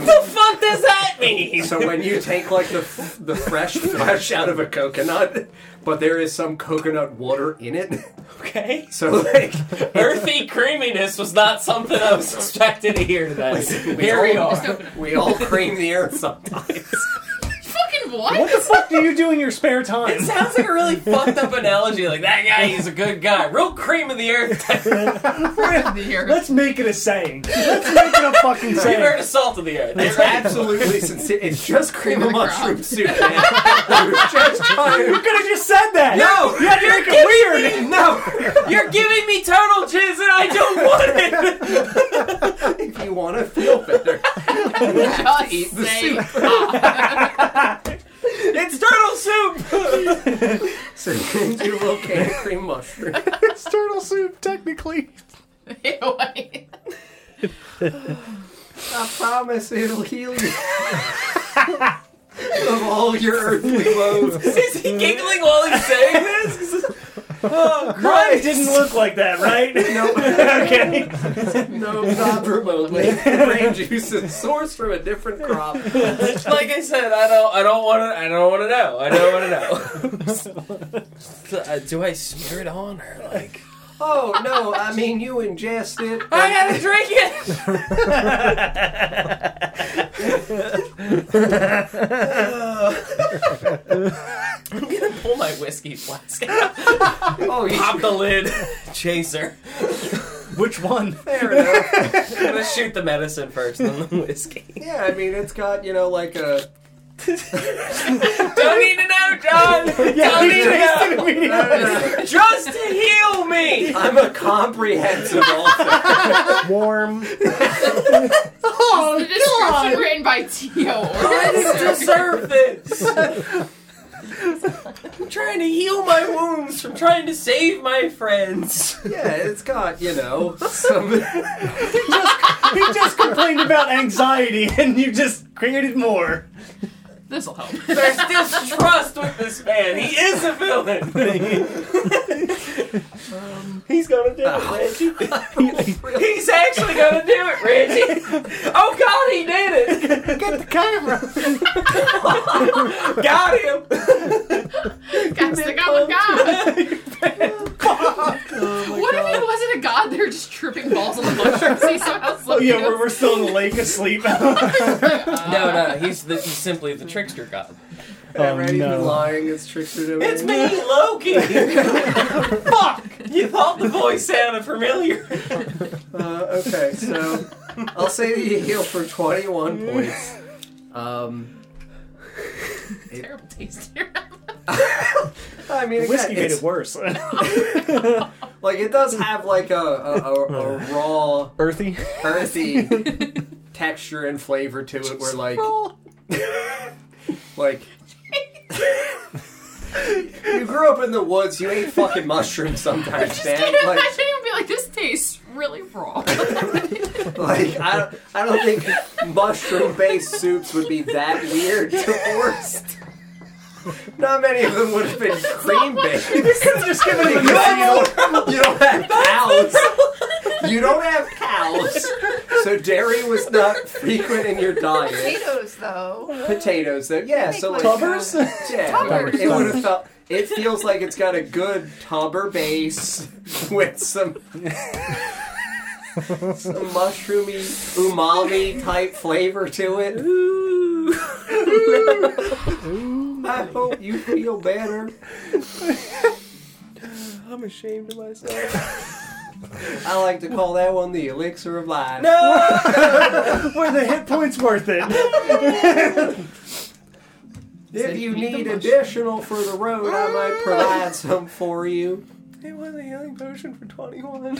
Does that mean? So when you take like the the fresh <laughs> flesh out of a coconut, but there is some coconut water in it. Okay. So <laughs> like Earthy creaminess was not something I was expecting to hear today. Here we all- are. <laughs> we all cream the earth sometimes. Fucking what? What the fuck do you do in your spare time? It sounds like a really <laughs> fucked up analogy. Like that guy, he's a good guy, real cream of the earth. <laughs> Here. Let's make it a saying. Let's make it a fucking saying. You've saying. heard of salt of the earth. It's absolutely sincere. It's just cream of Cream of mushroom soup, <laughs> man. Just trying You could have just said that. No, you had to make it weird. No, You're giving me turtle jizz and I don't want it. If you want to feel better, you have Just to eat the say ah. soup. God. <laughs> It's turtle soup. <laughs> So you can a little can of cream mushroom. <laughs> it's turtle soup, technically. Ew. I promise it'll heal you of all your earthly woes. Is he giggling while he's saying this? Oh, Mine Christ! didn't look like that, right? <laughs> No, <laughs> okay. no, <laughs> not remotely. Brain juice is sourced from a different crop. like I said, I don't, I don't want to, I don't want to know. I don't want to know. So, uh, do I smear it on or like? Oh no, I mean you ingest it. I gotta <laughs> drink it. I'm gonna pull my whiskey flask out, Oh, you pop the lid, chaser. Which one? fair enough. <laughs> I'm gonna shoot the medicine first, then the whiskey. Yeah, I mean it's got you know like a. <laughs> Don't need to know, John. Don't need to know. Just to heal me. I'm a comprehensive author. <laughs> Warm. Oh, oh the description written by T.O. <laughs> I Ortiz. deserve this. I'm trying to heal my wounds from trying to save my friends. Yeah, it's got you know some. He just complained about anxiety, and you just created more. This'll help. There's <laughs> distrust with this man. He is a villain. <laughs> Um, he's gonna do it, oh. Reggie. <laughs> He's actually gonna do it, Reggie. Oh God, he did it. Get the camera. Got him. Got to go with God. what if he wasn't a god? They're just tripping balls on the mushrooms. He somehow Oh yeah, we're, we're still in the lake asleep. No, no, he's the, he's simply the trickster god. Oh, Ready no. lying is trickster to It's me, Loki. <laughs> Fuck! You thought the voice sounded familiar. Uh, okay, so I'll say that you heal for 21 points. Um, Terrible taste here. <laughs> I mean, again, Whiskey made it's- it worse. <laughs> like it does have like a, a, a, a raw, Earthy. earthy texture and flavor to it, where like, like. You grew up in the woods. You ate fucking mushrooms sometimes, Just man. can't Like, imagine him be like, this tastes really raw. like I, don't, I don't think mushroom-based soups would be that weird <laughs> to forced. <laughs> Not many of them would have been <laughs> cream-based. <laughs> just give it a You don't, you don't have cows. You don't have cows. So dairy was not frequent in your diet. Potatoes, though. Potatoes, though, yeah. So like, uh, Tubbers? yeah, Tubbers. it would have felt. It feels like it's got a good tubber base with some some <laughs> mushroomy umami type flavor to it. <laughs> I hope you feel better. <laughs> I'm ashamed of myself. I like to call that one the elixir of life. No, were the hit points worth it? If you need additional for the road, I might provide some for you. It was a healing potion for 21.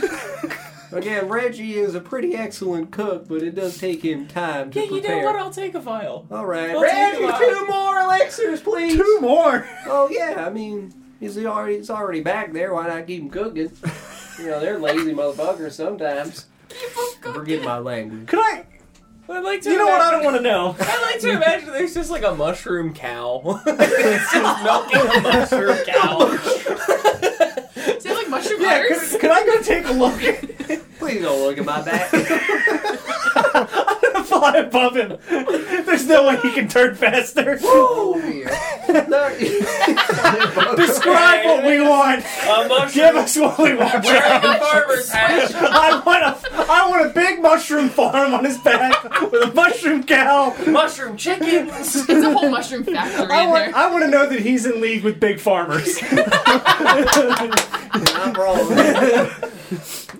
<laughs> Again, Reggie is a pretty excellent cook, but it does take him time to Yeah, you prepare. know what? I'll take a vial. All right, I'll take Reggie, a two more elixirs, please. Two more. <laughs> Oh yeah, I mean, he's already he's already back there. Why not keep him cooking? <laughs> You know, they're lazy motherfuckers sometimes. Forget my language. Could I? I'd like to You know what? I don't want to know. I like to imagine there's just like a mushroom cow. it's just milking a mushroom cow. Is it like mushroom Yeah, could, could I go take a look? Please don't look at my back. <laughs> Fly above him. There's no way he can turn faster. dear. No, <laughs> Describe what we want. A mushroom. Give us what we want. We're John. farmer's hatch. I want a, I want a big mushroom farm on his back with a mushroom cow. Mushroom chickens. <laughs> It's a whole mushroom factory I in want, there. I want to know that he's in league with big farmers. <laughs> I'm wrong.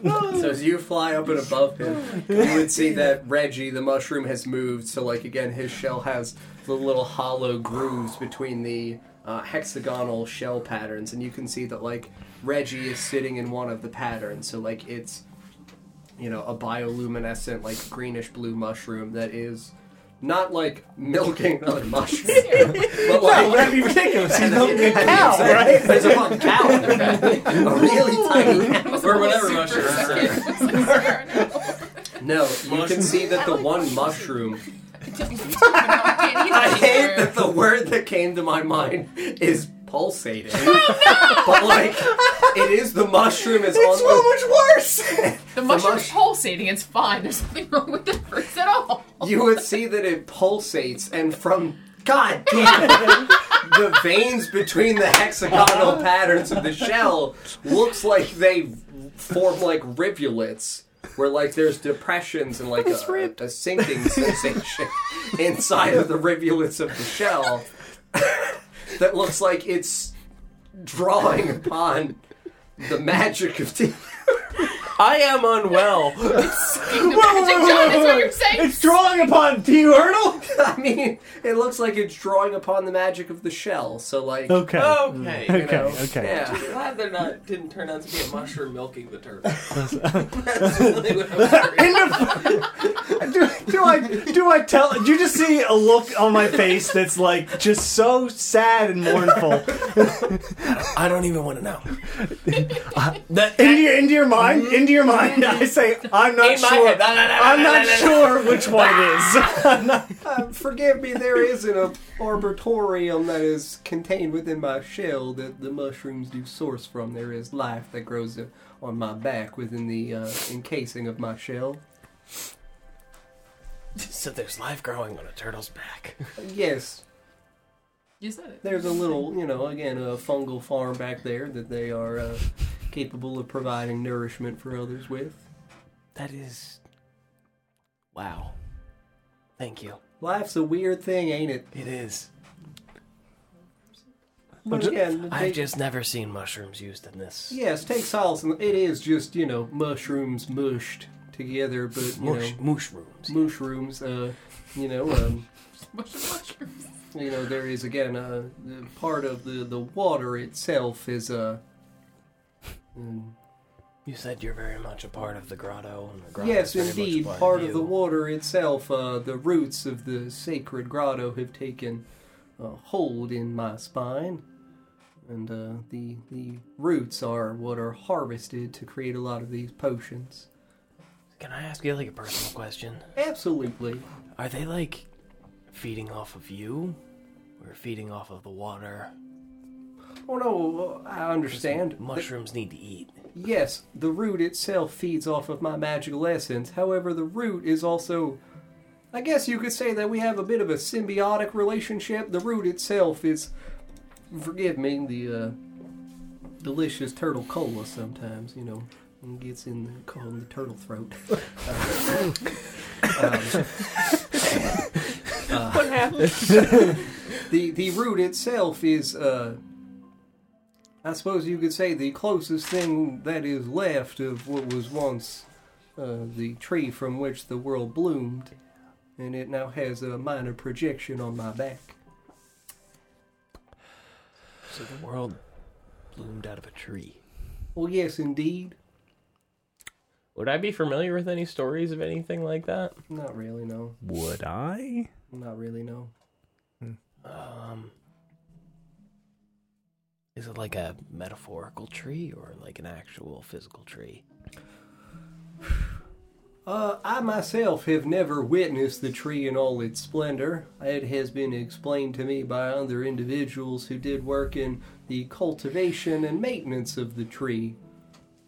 <laughs> so as you fly up and above him, you would see that Reggie, the mushroom, has moved. So like again, his shell has the little hollow grooves between the uh, hexagonal shell patterns, and you can see that like Reggie is sitting in one of the patterns. So like it's you know, a bioluminescent, like greenish blue mushroom that is not like milking another <laughs> mushroom, but like that'd be ridiculous. He's <laughs> milking a I mean, cow, right? It's a fucking cow, <laughs> a really tiny cow. Or whatever mushroom. No, you can see that the one mushroom. I I hate that the word that came to my mind is pulsating. <laughs> Oh, But like, it is the mushroom is It's on so much worse. <laughs> The the mushroom's mush- pulsating. It's fine. There's nothing wrong with the fruits at all. the. You would see that it pulsates, and from God damn it, the veins between the hexagonal <laughs> patterns of the shell looks like they form like rivulets. Where like there's depressions and like a, a sinking sensation inside of the rivulets of the shell that looks like it's drawing upon the magic of tea. I am unwell. <laughs> The magic John is what you're saying. It's drawing upon. Do you hurdle? <laughs> I mean, it looks like it's drawing upon the magic of the shell. So like, Okay. Okay. you Okay. know, Okay. yeah. Glad they're not didn't turn out to be a mushroom milking the turtle. <laughs> Uh, that's really what I was worried. do, do I do I tell? Do you just see a look on my face that's like just so sad and mournful? I don't even want to know. Uh, that into your into your mind, into your mind, <laughs> I say I'm not In my sure. head. I'm no, not no, no. sure which one it is. <laughs> I'm not- Uh, forgive me, there isn't a arboretum that is contained within my shell that the mushrooms do source from. There is life that grows uh, on my back within the uh, encasing of my shell. So there's life growing on a turtle's back. Yes, You said it. there's a little, you know, again, a fungal farm back there that they are uh, capable of providing nourishment for others with. That is. Wow. Thank you. Life's a weird thing, ain't it? It is. But again, I've take- just never seen mushrooms used in this. yes, take solace. in- It is just you know mushrooms mushed together, but you Mush, know mushrooms. mushrooms. Uh, you know, um, <laughs> mushrooms. You know there is again uh, the part of the the water itself is uh, um, You said you're very much a part of the grotto. And the grotto yes, is very much indeed, part, part of, of the water itself. Uh, the roots of the sacred grotto have taken uh, hold in my spine. And uh, the the roots are what are harvested to create a lot of these potions. Can I ask you like a personal question? Absolutely. Are they like feeding off of you, or feeding off of the water? Oh no, I understand. Mushrooms need to eat. Yes, the root itself feeds off of my magical essence. However, the root is also. I guess you could say that we have a bit of a symbiotic relationship. The root itself is. Forgive me, the uh, delicious turtle cola sometimes, you know, gets in the, called in the turtle throat. <laughs> <laughs> what happened? <laughs> the, the root itself is. Uh, I suppose you could say the closest thing that is left of what was once uh, the tree from which the world bloomed, and it now has a minor projection on my back. So the world bloomed out of a tree. Well, yes, indeed. Would I be familiar with any stories of anything like that? Not really, no. Would I? Not really, no. Um, is it like a metaphorical tree or like an actual physical tree? Uh, I myself have never witnessed the tree in all its splendor. It has been explained to me by other individuals who did work in the cultivation and maintenance of the tree.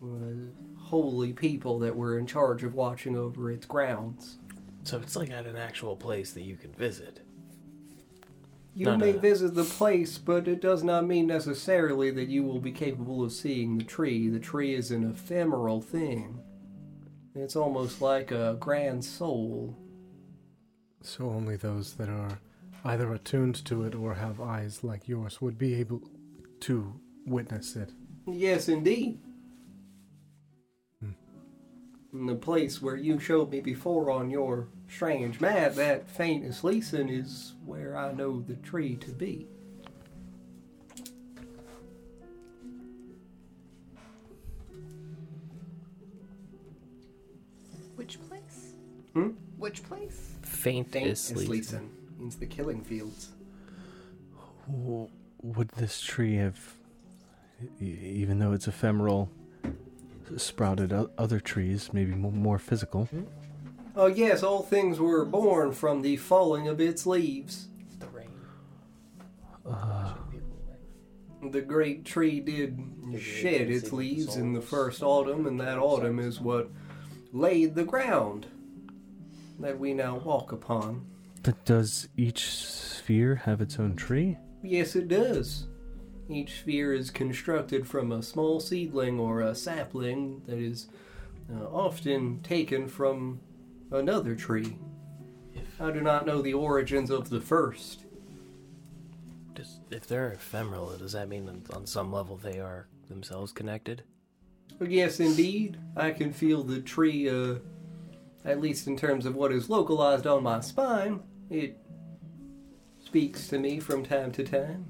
Uh, holy people that were in charge of watching over its grounds. So it's like at an actual place that you can visit. You No, no, may no. visit the place, but it does not mean necessarily that you will be capable of seeing the tree. The tree is an ephemeral thing. It's almost like a grand soul. So only those that are either attuned to it or have eyes like yours would be able to witness it. Yes, indeed. And the place where you showed me before on your strange map, that faintest Leeson, is where I know the tree to be. Which place? Hmm? Faint Faint is is sleep. Leeson. Means the killing fields. Would this tree have, even though it's ephemeral, sprouted other trees, maybe more physical? Oh yes, all things were born from the falling of its leaves. The rain. Uh, The great tree did shed its leaves in the first autumn, and that autumn is what laid the ground that we now walk upon. But does each sphere have its own tree? Yes, it does. Each sphere is constructed from a small seedling or a sapling that is uh, often taken from another tree. If, I do not know the origins of the first. Does, if they're ephemeral, does that mean on- on some level they are themselves connected? Yes, indeed, I can feel the tree, uh, at least in terms of what is localized on my spine. It speaks to me from time to time.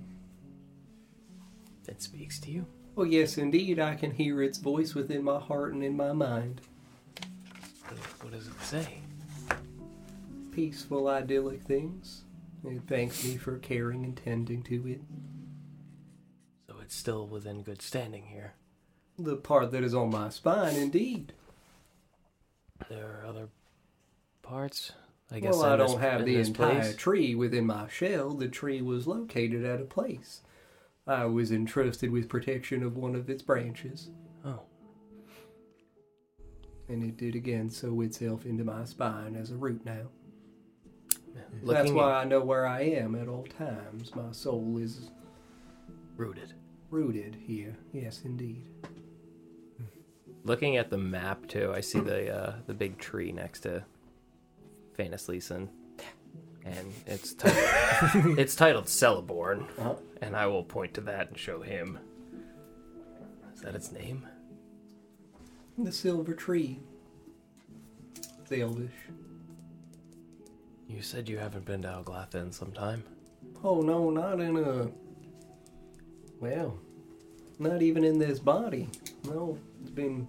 It speaks to you. Oh, yes, indeed, I can hear its voice within my heart and in my mind. What, what does it say? Peaceful, idyllic things. It thanks me for caring and tending to it. So it's still within good standing here. The part that is on my spine, indeed. There are other parts. I guess well, I don't have the entire place. tree within my shell. The tree was located at a place. I was entrusted with protection of one of its branches, Oh, and it did again sew itself into my spine as a root now. That's looking why I know where I am at all times. My soul is rooted. rooted here. Yes, indeed. Looking at the map too, I see the uh, the big tree next to Fanus Leeson, and it's titled, <laughs> it's titled Celeborn, Uh-huh. and I will point to that and show him. Is that its name? The silver tree. It's elvish. You said you haven't been to Alglatha in some time. Oh no, not in a. Well, not even in this body. No, it's been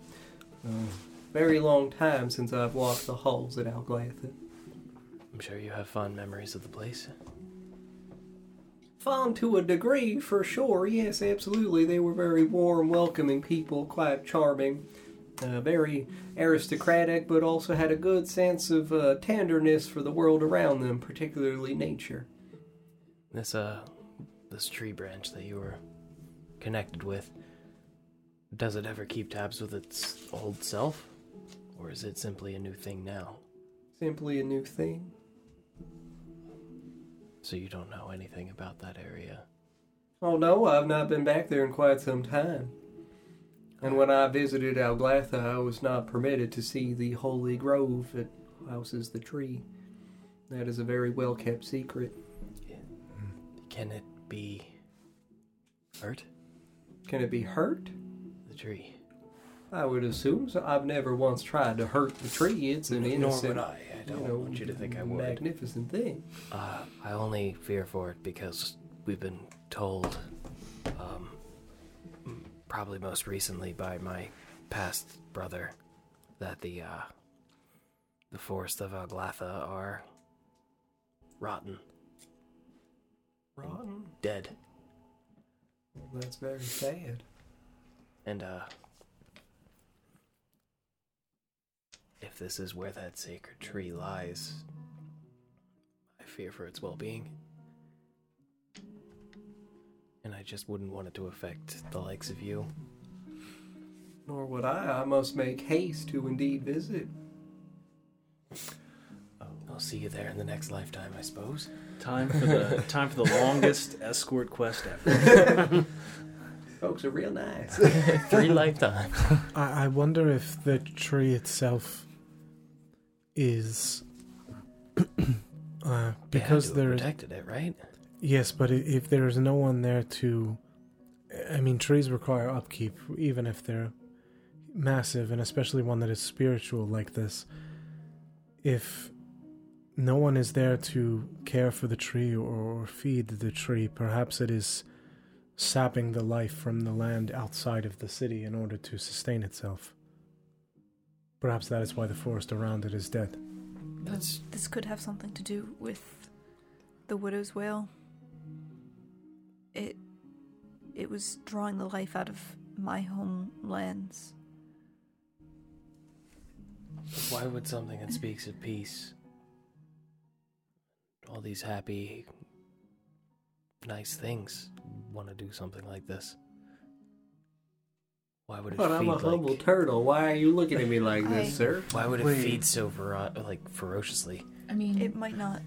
a very long time since I've walked the halls at Alglatha. I'm sure you have fond memories of the place. Fond to a degree, for sure. Yes, absolutely. They were very warm, welcoming people, quite charming. Uh, very aristocratic, but also had a good sense of uh, tenderness for the world around them, particularly nature. This uh, this tree branch that you were connected with, does it ever keep tabs with its old self, or is it simply a new thing now? Simply a new thing. So you don't know anything about that area. Oh no, I've not been back there in quite some time. And when I visited Alglatha, I was not permitted to see the holy grove that houses the tree. That is a very well kept secret. Can it be hurt? Can it be hurt? The tree. I would assume so. I've never once tried to hurt the tree. It's an Nor innocent, would I. I don't you know, want you to think I would. magnificent thing. Uh, I only fear for it because we've been told, um, probably most recently by my past brother, that the uh, the forests of Alglatha are rotten, Rotten. dead, Well, that's very sad. and uh, if this is where that sacred tree lies, I fear for its well-being. And I just wouldn't want it to affect the likes of you. Nor would I. I must make haste to indeed visit. I'll see you there in the next lifetime, I suppose. Time for the <laughs> time for the longest escort quest ever. <laughs> Folks are real nice. <laughs> Three lifetimes. I, I wonder if the tree itself is <clears throat> uh, because they there protected it, right? yes, but if there is no one there to, I mean, trees require upkeep, even if they're massive, and especially one that is spiritual like this. If no one is there to care for the tree or feed the tree, perhaps it is sapping the life from the land outside of the city in order to sustain itself. Perhaps that is why the forest around it is dead. That's This could have something to do with the widow's wail. It it was drawing the life out of my homelands. why would something that speaks of peace, all these happy, nice things, want to do something like this? Why would it But feed I'm a like, humble turtle. Why are you looking at me like I- this, sir? Why would it Wait. feed so fero- like ferociously? I mean, It might not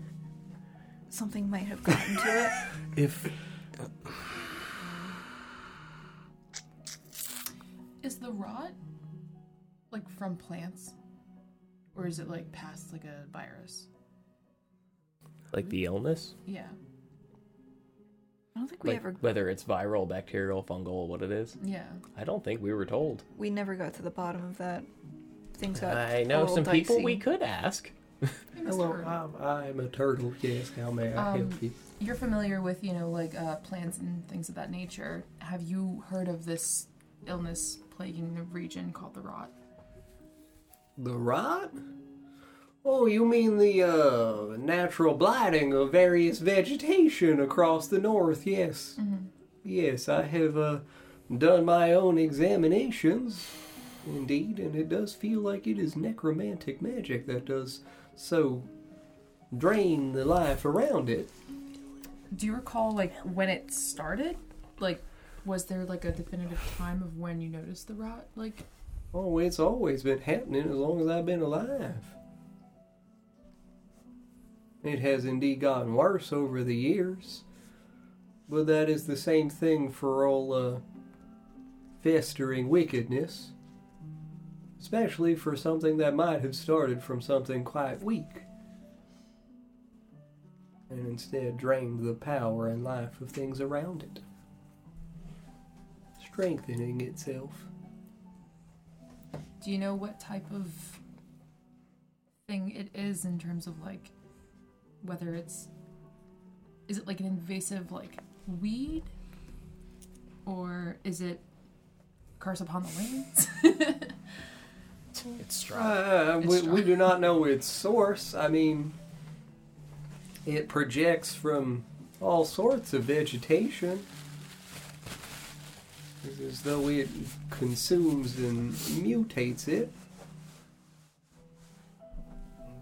something might have gotten to it. <laughs> If is the rot like from plants, or is it like past like a virus? Like the illness, I don't think we like ever whether it's viral, bacterial, fungal, what it is. Yeah. I don't think we were told. we never got to the bottom of that. Things got I know a little some people we could ask. <laughs> Hello, I'm, I'm a turtle. Yes, how may I Um, help you? You're familiar with, you know, like uh, plants and things of that nature. Have you heard of this illness plaguing the region called the rot? The rot? Oh, you mean the uh, natural blighting of various vegetation across the north? Yes. Yes, I have uh, done my own examinations, indeed, and it does feel like it is necromantic magic that does so drain the life around it. Do you recall like when it started? Like, was there like a definitive time of when you noticed the rot? Like, Oh, it's always been happening as long as I've been alive. It has indeed gotten worse over the years, but that is the same thing for all uh, festering wickedness, especially for something that might have started from something quite weak and instead drained the power and life of things around it, strengthening itself. do you know what type of thing it is in terms of like whether it's is it like an invasive like weed or is it curse upon the winds? It's <laughs> strong. Uh, It's we, strong. we do not know its source. I mean, it projects from all sorts of vegetation. It's as though it consumes and mutates it,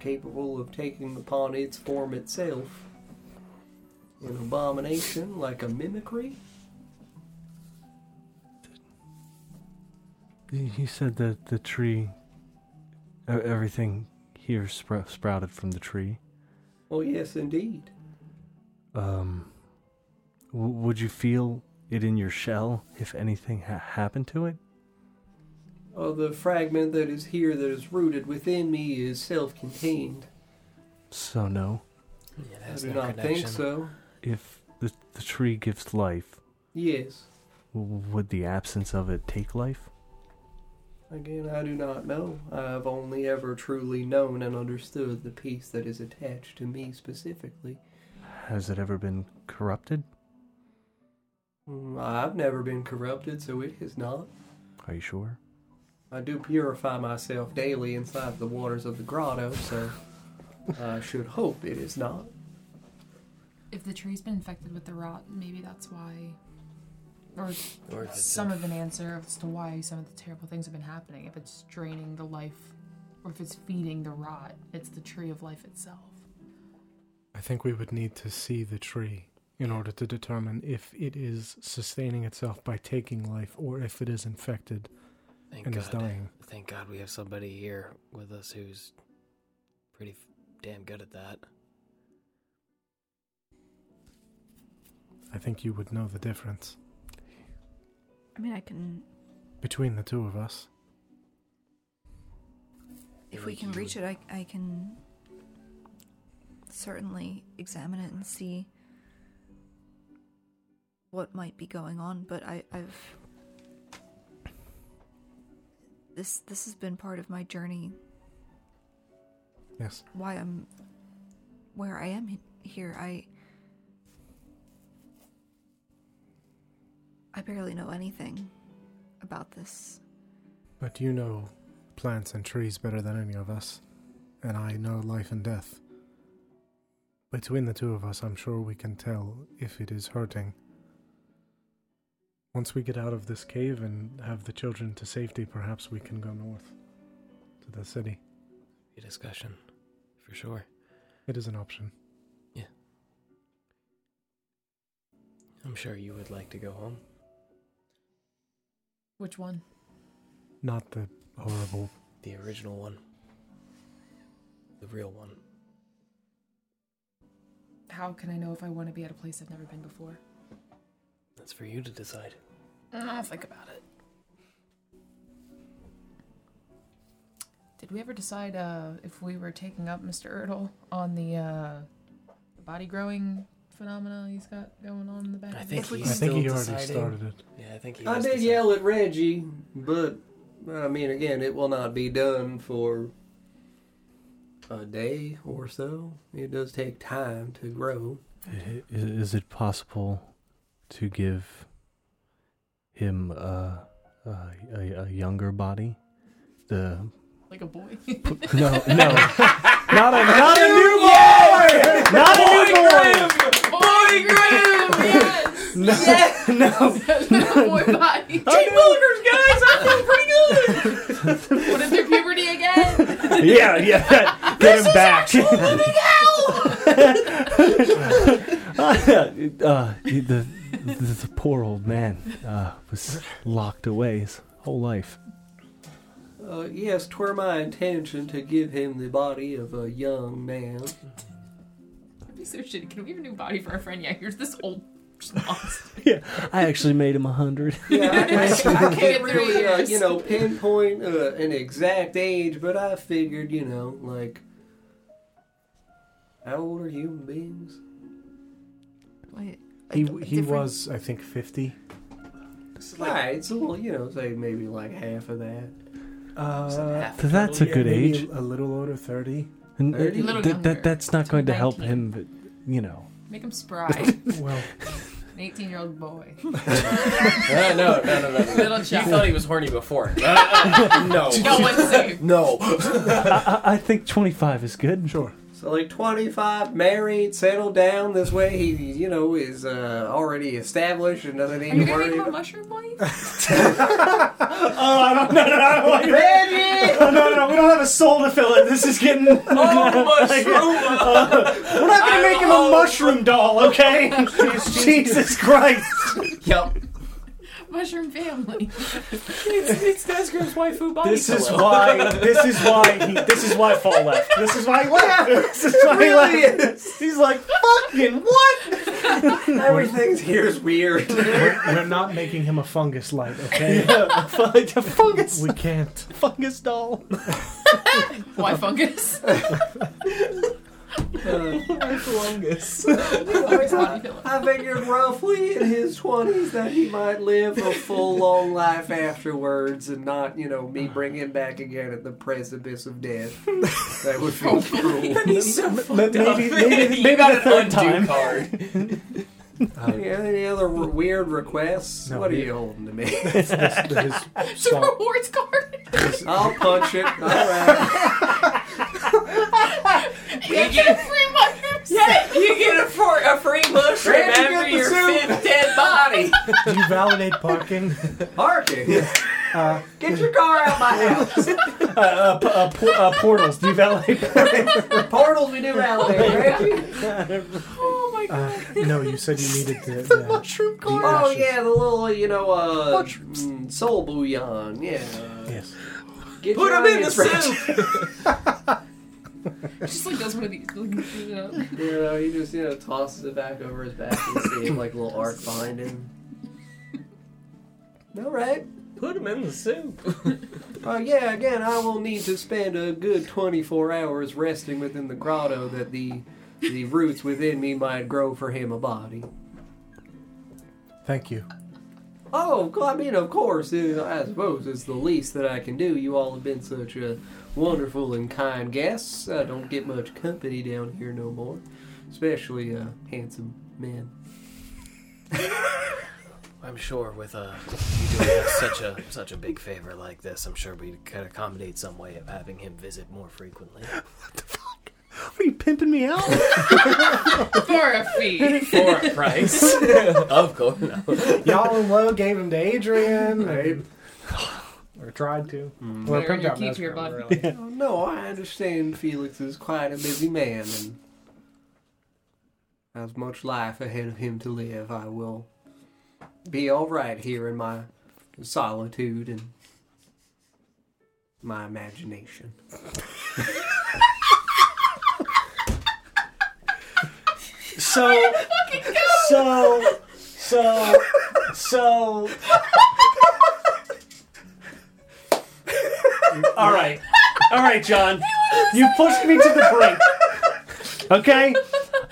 capable of taking upon its form itself. An abomination like a mimicry. you said that the tree, everything here spr- sprouted from the tree. Oh, yes, indeed. Um, w- would you feel it in your shell if anything ha- happened to it? Oh, the fragment that is here that is rooted within me is self contained. So no. Yeah, I do no not connection. think so. If the the tree gives life, Yes. would the absence of it take life? Again, I do not know. I've only ever truly known and understood the piece that is attached to me specifically. Has it ever been corrupted? Mm, I've never been corrupted, so it is not. Are you sure? I do purify myself daily inside the waters of the grotto, so I should hope it is not. if the tree's been infected with the rot, maybe that's why or Or some a- of an answer as to why some of the terrible things have been happening. If it's draining the life, or if it's feeding the rot, it's the tree of life itself. I think we would need to see the tree in order to determine if it is sustaining itself by taking life or if it is infected Thank and God. is dying. Thank God we have somebody here with us who's pretty f- damn good at that. I think you would know the difference I mean, I can between the two of us. if we can reach it, I I can certainly examine it and see what might be going on. But I, I've this this has been part of my journey. Yes. Why I'm where I am here. I I barely know anything about this. But you know plants and trees better than any of us. and I know life and death. Between the two of us, I'm sure we can tell if it is hurting. Once we get out of this cave and have the children to safety, perhaps we can go north to the city. A discussion, for sure. It is an option. Yeah. I'm sure you would like to go home. Which one? Not the horrible. The original one. The real one. How can I know if I want to be at a place I've never been before? That's for you to decide. I'll think about it. Did we ever decide uh, if we were taking up Mr. Erdl on the, uh, the body growing phenomena he's got going on in the back? I think he's I think still he already deciding. started it. Yeah, I think he I has did decided. yell at Reggie, but I mean, again, it will not be done for a day or so. It does take time to grow. I- Is it possible to give him a, a, a, a younger body? The like a boy. <laughs> no, no, Not a not a new boy. Not a new boy. boy groom! <laughs> Yes! No, no. <laughs> boy body. Cheap milkers, guys. I feel pretty good. Put him through puberty again! Yeah, yeah. Get him back. uh, the, the the poor old man uh, was locked away his whole life. Uh, yes, twere my intention to give him the body of a young man. That'd be so shitty. Can we have a new body for our friend? Yeah, here's this old monster. <laughs> Yeah, I actually made him a hundred. Yeah, I, <laughs> I, I can't really, uh, you know, pinpoint uh, an exact age, but I figured, you know, like, how old are human beings? Wait, He he different- was, I think, fifty. Right, so well, you know, say maybe like half of that. Uh, that's a good maybe age. A little older, thirty. And, uh, Thirty? A little that, younger. that that's not going to help him, but you know. Make him <laughs> spry. An Well, 18 year old boy. <laughs> Uh, no, no, no, no, no. Little You child. thought he was horny before. Uh, <laughs> uh, no. No one's safe. No. I, I I think twenty-five is good. sure. So like 25, married, settled down. This way, he you know is uh, already established and doesn't Are need you to gonna worry. make him a about- mushroom wife? <laughs> <laughs> Oh, I don't, no, no, no, I don't like that. <laughs> No, no, no, we don't have a soul to fill it. This is getting. Oh, mushroom! We're not gonna make him a mushroom doll, okay? Jesus Christ! Yep. <laughs> mushroom family. It's, it's Desgrim's waifu body This is pillow. why. This is why he. This is why Fall left. This is why he left. This is why he left. He's like fucking what? <laughs> Everything's here's weird. We're, we're not making him a fungus light, okay? <laughs> a fungus, we can't. fungus doll. Why fungus? Fungus. Fungus body pillow. I figured roughly in his 20s that he might live a full long life afterwards and not, you know, me bring him back again at the precipice of death. That would be <laughs> cruel. He's so fucked Maybe, up. maybe, You maybe got the an third undo time. <laughs> <laughs> card. Any, any other r- weird requests? No, what are he- you holding to me? <laughs> His, <laughs> his It's a rewards card. I'll punch it. All right. You get a free mushroom Yeah, you get a, for, a free mushroom Randy, after get your soup. fifth dead body. Do you validate parking? Parking. Get your car out my house. Uh, uh, p- uh, por- uh, portals. Do you validate? Portals we do validate, Reggie. Oh my god. Uh, no, you said you needed the, <laughs> the, mushroom the Oh ashes. yeah, the little, you know, uh, mm, soul bouillon. Yeah. Yes. Get Put your him in the soup. <laughs> Just like does one of these. Like, you know. You know, he just you know tosses it back over his back and see it like a little arc behind him. All right. Put him in the soup. <laughs> Uh, yeah. Again, I will need to spend a good twenty-four hours resting within the grotto that the the roots within me might grow for him a body. Thank you. Oh, I mean, of course. I suppose it's the least that I can do. You all have been such uh, wonderful and kind guests. I don't get much company down here no more, especially uh, handsome men. <laughs> I'm sure with uh, you doing us such a such a big favor like this, I'm sure we could accommodate some way of having him visit more frequently. <laughs> What Are you pimping me out? <laughs> For a fee. For a price, <laughs> of course. No. Yahlumlo gave him to Adrian. and- or tried to. Mm. Well, Better picked up keep Mesmer, your bud. really. <laughs> Oh, no, I understand Felix is quite a busy man and has much life ahead of him to live. I will be all right here in my solitude and my imagination. So, so, so, so. All right, all right, John. You pushed me to the brink. Okay,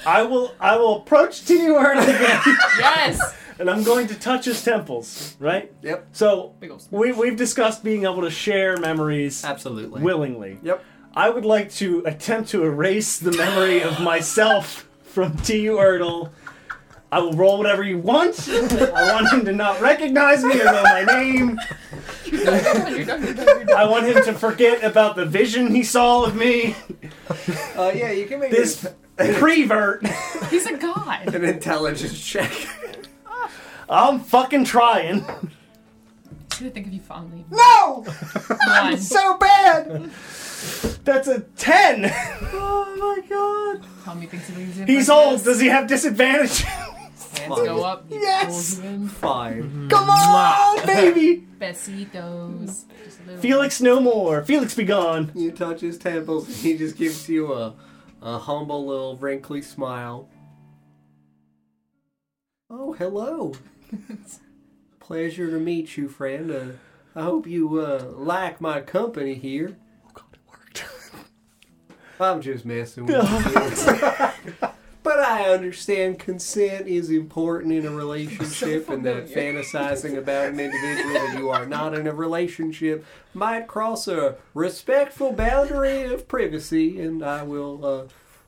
I will. I will approach T.U. Erdl again, Yes. and I'm going to touch his temples. Right. Yep, So Big we we've discussed being able to share memories absolutely. willingly. Yep. I would like to attempt to erase the memory of myself from T.U. Erdl. I will roll whatever you want. <laughs> I want him to not recognize me or know my name. I want him to forget about the vision he saw of me. Uh, yeah, you can make This an, prevert. He's a god. <laughs> an intelligence check. I'm fucking trying. I Should I think of you fondly? No! One. <laughs> So bad! That's a 10. Oh my god. Tell me things of these He's old. Does he have disadvantage? Hands go up. he Yes! pulls you in. Fine. Come on, baby! <laughs> Besitos. Just a little. Felix no more. Felix be gone. You touch his temples, and he just gives you a, a humble little wrinkly smile. Oh, hello. <laughs> Pleasure to meet you, friend. Uh, I hope you uh, like my company here. Oh god, it worked. I'm just messing with <laughs> you. but I understand consent is important in a relationship, and that <laughs> fantasizing about an individual that you are not in a relationship might cross a respectful boundary of privacy, and I will uh,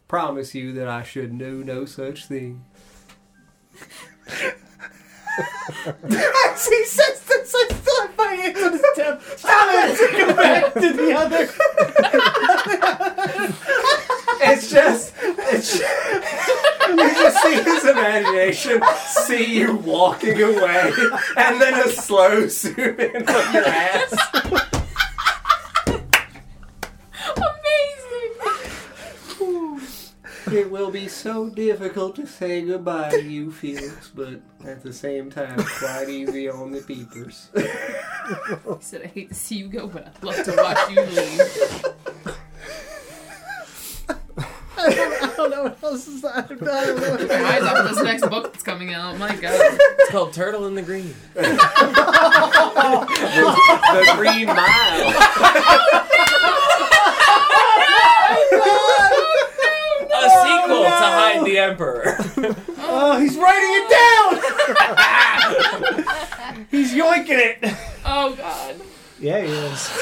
promise you that I should know no such thing. <laughs> As he says this, I still have my hands on his temp. Stop it! Go back to the other. It's just, it's you just see his imagination see you walking away, and then a slow zoom in of your ass. It will be so difficult to say goodbye to you, Felix, but at the same time, quite easy on the peepers. He said, I hate to see you go, but I'd love to watch you leave. I don't know what else is that. I don't know. Your eyes off this next book that's coming out. My god. It's called Turtle in the Green. <laughs> the Green Mile. <laughs> Oh A oh, sequel to Hide the Emperor. <laughs> Oh, he's writing it down. <laughs> he's yoinking it. Oh god. Yeah, he is. <laughs>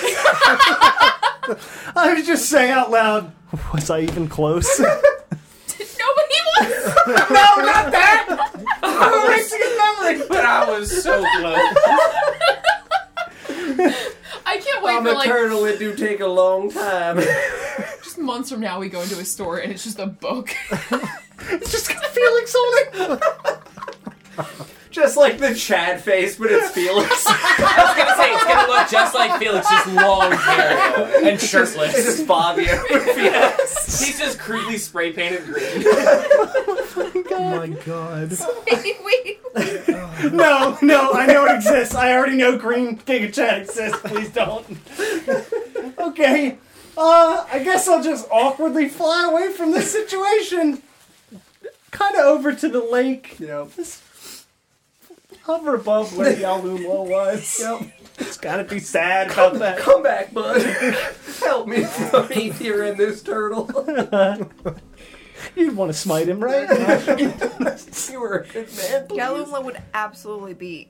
I was just saying out loud. Was I even close? Nobody was. no, not that. I'm erasing his memory. but I was so close. I can't wait I'm for a like turtle. It do take a long time. Just months from now we go into a store and it's just a book. <laughs> It's just got Felix on it. Just like the Chad face, but it's Felix. <laughs> I was gonna say it's gonna look just like Felix, just long hair and shirtless. it's just <laughs> Fabio. Yes. He's just crudely spray painted green. Oh my god. Wait, No, no, I know it exists. I already know Green Giga Chat exists. Please don't. okay. Uh, I guess I'll just awkwardly fly away from this situation. Kind of over to the lake. yep. Hover above where Yahlumlo was. Yep. It's gotta be sad about that. Come back, bud. Help me from here in this turtle. You'd want to smite him, right? <laughs> you were a good man. please. Yahlumlo would absolutely be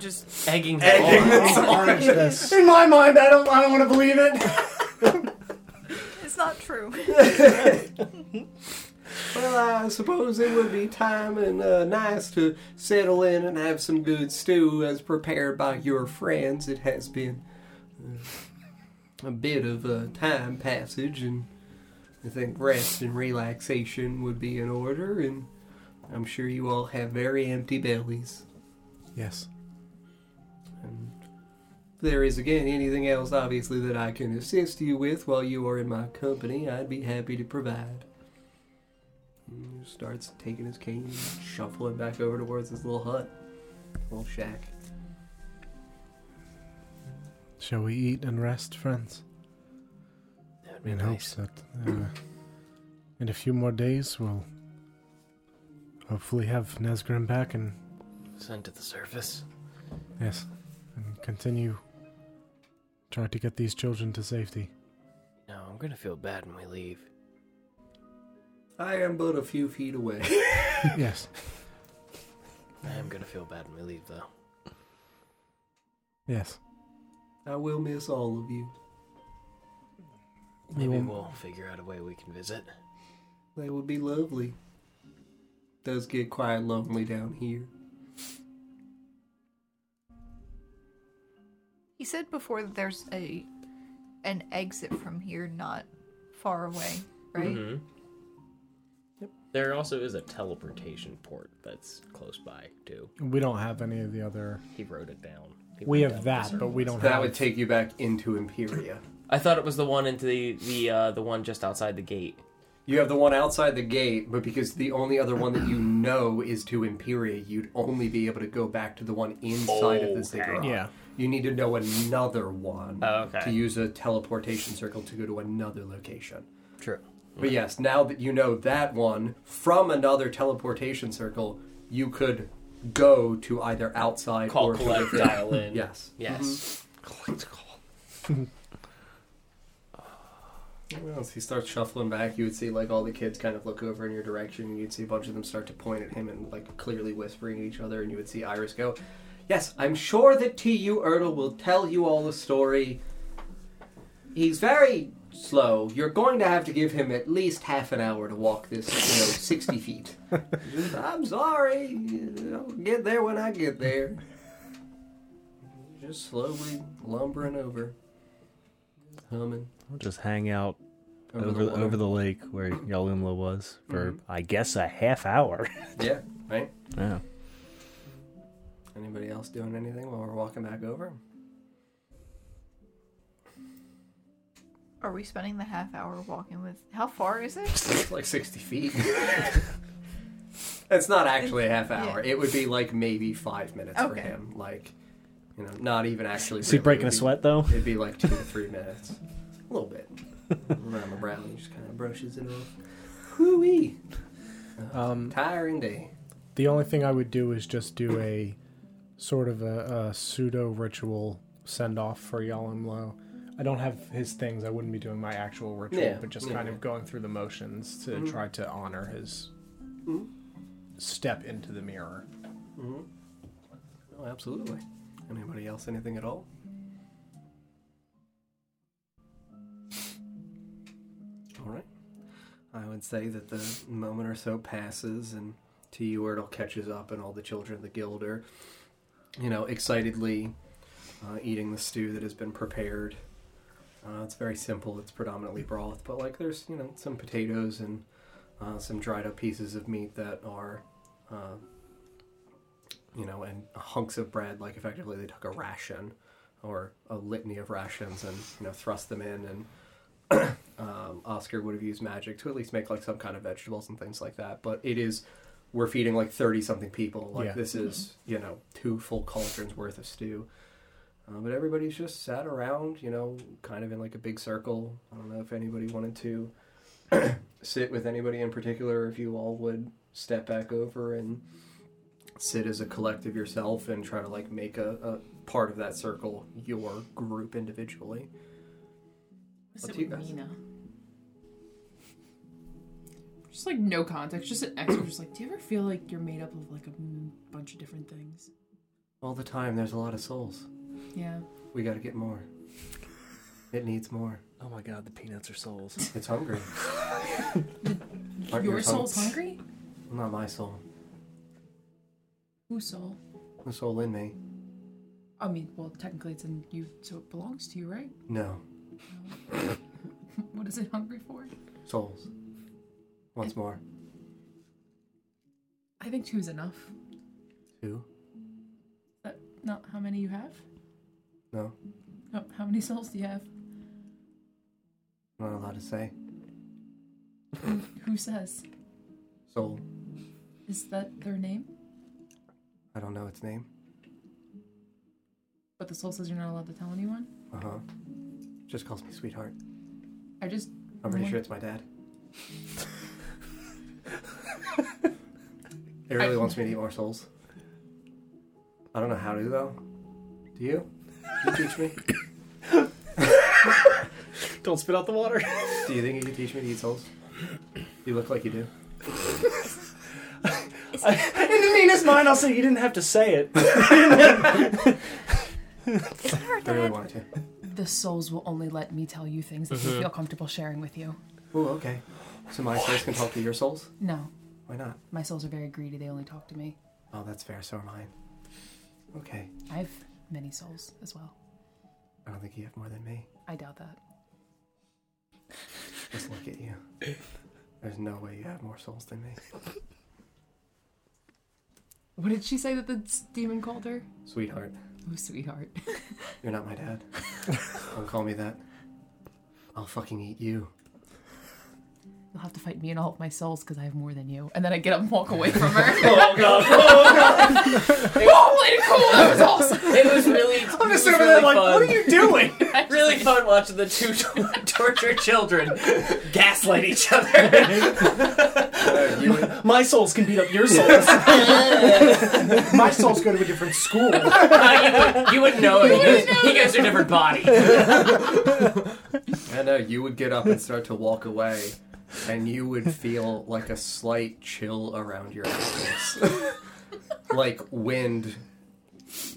just Egging Egging him on. Orange. In my mind, I don't. I don't want to believe it. <laughs> it's not true. <laughs> Well, I suppose it would be time and uh, nice to settle in and have some good stew as prepared by your friends. It has been uh, a bit of a time passage, and I think rest and relaxation would be in order, and I'm sure you all have very empty bellies. Yes. And if there is, again, anything else, obviously, that I can assist you with while you are in my company, I'd be happy to provide. He starts taking his cane and shuffling back over towards his little hut, little shack. Shall we eat and rest, friends? That'd be In nice. hopes that uh, in a few more days we'll hopefully have Nesgrim back and Send to the surface. yes, and continue try to get these children to safety. No, I'm gonna feel bad when we leave. I am but a few feet away. <laughs> yes. I am gonna feel bad when we leave, though. Yes. I will miss all of you. Maybe will- we'll figure out a way we can visit. That would be lovely. Does get quite lonely down here. He said before that there's a an exit from here not far away, right? Mhm. Yep. There also is a teleportation port that's close by too. We don't have any of the other. He wrote it down. He We have down that, but we don't That have. would take you back into Imperia. I thought it was the one into the the uh, the one just outside the gate. You have the one outside the gate, but because the only other one that you know is to Imperia, you'd only be able to go back to the one inside of the Okay. ziggurat. Yeah. You need to know another one Oh, okay. to use a teleportation circle to go to another location. True. But yes, now that you know that one from another teleportation circle, you could go to either outside Call or collect, dial in. Yes. Yes. Mm-hmm. Once he starts shuffling back, you would see like all the kids kind of look over in your direction, and you'd see a bunch of them start to point at him and like clearly whispering at each other, and you would see Iris go, "Yes, I'm sure that T.U. Erdl will tell you all the story. He's very slow. You're going to have to give him at least half an hour to walk this, you know, sixty <laughs> feet. Just, I'm sorry. I'll get there when I get there. Just slowly lumbering over, humming." I'll just hang out Over over the the over the lake where Yahlumlo was for Mhm. I guess a half hour. Yeah, right. <laughs> yeah. Anybody else doing anything while we're walking back over? Are we spending the half hour walking with? How far is it? <laughs> It's like 60 feet. <laughs> it's not actually a half hour. Yeah. It would be like maybe five minutes for Okay. him. Like, you know, not even actually. Is he really. breaking It a would be- sweat though? It'd be like two to three minutes. A little bit. Around the brow, he just kind of brushes it off. Whoo-wee. Um, Tiring day. the only thing I would do is just do a sort of a, a pseudo ritual send off for Yahlumlo. I don't have his things. I wouldn't be doing my actual ritual, Yeah, but just yeah, kind yeah. of going through the motions to Mhm. try to honor his Mhm. step into the mirror. hmm Oh, absolutely. Anybody else? Anything at all? All right. I would say that the moment or so passes, and to you, Erdl catches up, and all the children of the guild are, you know, excitedly uh, eating the stew that has been prepared. Uh, it's very simple. It's predominantly broth, but like there's, you know, some potatoes and uh, some dried up pieces of meat that are. Uh, you know, and hunks of bread, like effectively they took a ration or a litany of rations and, you know, thrust them in. And <clears throat> um, Oscar would have used magic to at least make like some kind of vegetables and things like that. But it is, we're feeding like 30 something people. Like Yeah. this is, you know, two full cauldrons worth of stew. Uh, but everybody's just sat around, you know, kind of in like a big circle. I don't know if anybody wanted to <clears throat> sit with anybody in particular, if you all would step back over and sit as a collective yourself and try to like make a, a part of that circle your group individually. Sit Up you with guys. Mina. Just like no context, just an extra. Just like, do you ever feel like you're made up of like a bunch of different things? All the time, there's a lot of souls. Yeah. We got to get more. It needs more. Oh my god, the peanuts are souls. <laughs> It's hungry. <laughs> Aren't Your yours soul's hung- hungry? Not my soul. Whose soul? The soul in me. I mean, well, technically it's in you, so it belongs to you, right? No. <laughs> What is it hungry for? Souls. Once more. I think two's enough. Two. That not how many you have? No. No, how many souls do you have? I'm not allowed to say. Who, who says? Soul. Is that their name? I don't know its name. But the soul says you're not allowed to tell anyone? Uh huh. Just calls me sweetheart. I just. I'm pretty sure it's my dad. <laughs> it really wants me to eat more souls. I don't know how to though. Do you? Can you teach me? <laughs> Don't spit out the water. Do you think you can teach me to eat souls? You look like you do. <laughs> In the meanest mind, I'll say you didn't have to say it. Is it her I really dad? wanted to. The souls will only let me tell you things that Mm-hmm. you feel comfortable sharing with you. Oh, okay. So my souls can talk to your souls? No, Why not? my souls are very greedy. They only talk to me. Oh, that's fair. So are mine. Okay. I have many souls as well. I don't think you have more than me. I doubt that. Just look at you. There's no way you have more souls than me. What did she say that the s- demon called her? Sweetheart, Oh, sweetheart. <laughs> you're not my dad. Don't call me that. I'll fucking eat you. You'll have to fight me and all of my souls because I have more than you. And then I get up and walk away from her. <laughs> oh god. oh, played it cool. That was awesome. It was really. I'm just it was over really there like, fun. what are you doing? <laughs> Really fun watching the two <laughs> tortured children gaslight each other. Uh, you would, My souls can beat up your souls. My souls go to a different school. you, would, you wouldn't know it. He goes, he goes to a different body. I know you would get up and start to walk away, and you would feel like a slight chill around your ankles, like wind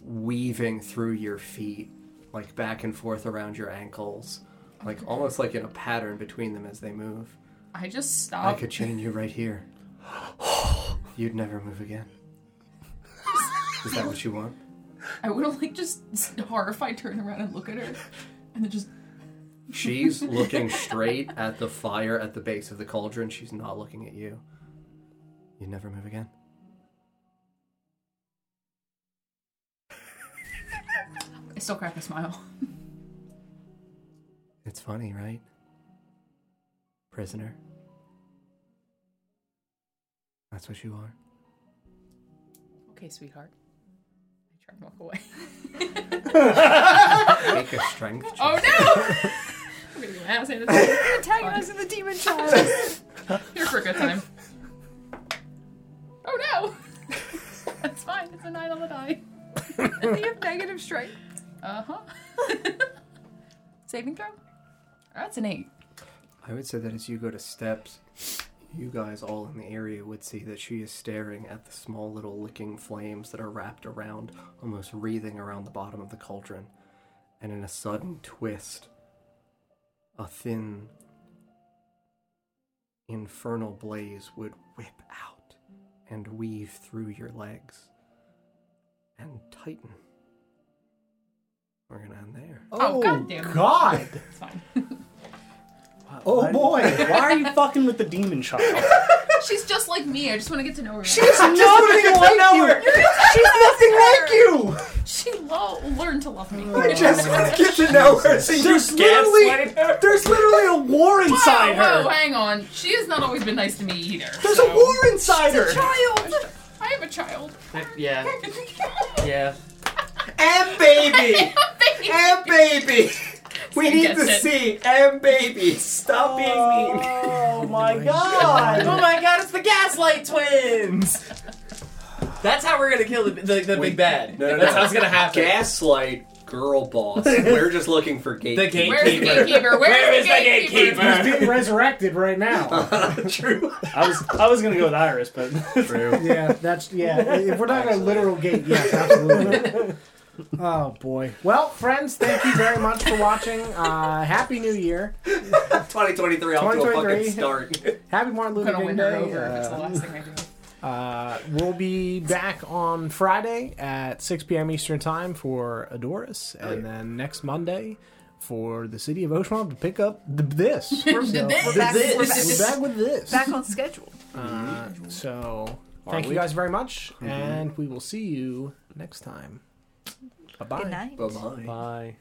weaving through your feet, like back and forth around your ankles, like almost like in a pattern between them as they move. I just stopped. I stopped. could chain you right here. You'd never move again. Is that what you want? I would have like just horrified turn around and look at her, and then just She's looking straight at the fire at the base of the cauldron. She's not looking at you. You'd never move again. I still crack a smile. It's funny, right? Prisoner. That's what you are. Okay, sweetheart. I try and walk away. <laughs> Make a strength oh, check. Oh no! <laughs> I'm gonna get my ass handed. Antagonizing the demon <laughs> child. Here for a good time. Oh no! <laughs> That's fine. It's a nine on the die. <laughs> you have negative strength. Uh huh. Saving throw? That's an eight. I would say that as you go to steps, you guys all in the area would see that she is staring at the small little licking flames that are wrapped around, almost wreathing around the bottom of the cauldron. And in a sudden twist, a thin, infernal blaze would whip out and weave through your legs and tighten. We're gonna end there. Oh, oh god damn it. God! It's fine. <laughs> Oh Why- boy! Why are you <laughs> fucking with the demon child? She's just like me. I just want to get to know her. She's nothing like you. She's nothing like you. She lo- learned to love me. I just want to get to know her. So There's literally, there's literally a war inside whoa, whoa, her. hang on. She has not always been nice to me either. There's so- a war inside her. Child. I have a child. Yeah. <laughs> Yeah. <laughs> And baby! and baby! We need gets to it. see and baby. Stop being mean. Oh my <laughs> god. Oh my god, it's the Gaslight Twins! That's how we're gonna kill the, the, the big bad. No, no, That's no. how it's gonna happen. Gaslight girl boss. <laughs> We're just looking for the gatekeeper. Where's the gatekeeper. gatekeeper? Where's the is the gatekeeper? He's being <laughs> resurrected right now. True. I was I was gonna go with Iris, but True. yeah, that's yeah. If we're talking about literal gate, yes, absolutely. Oh boy. Well, friends, thank you very much for watching. Uh, Happy New Year. 2023 off to a 2023. fucking start. Happy Martin I'm Luther gonna King win her Day. over if it's the Uh, last thing I do. Uh, we'll be back on Friday at 6 p.m. Eastern Time for Adoris, and then next Monday for the city of Oshuamp to pick up the, this. <laughs> The So, this. We're back, This. we're back, back with this. back on schedule. Uh, so, thank you guys very much, and we will see you next time. Bye bye. Good night. Bye bye. Bye.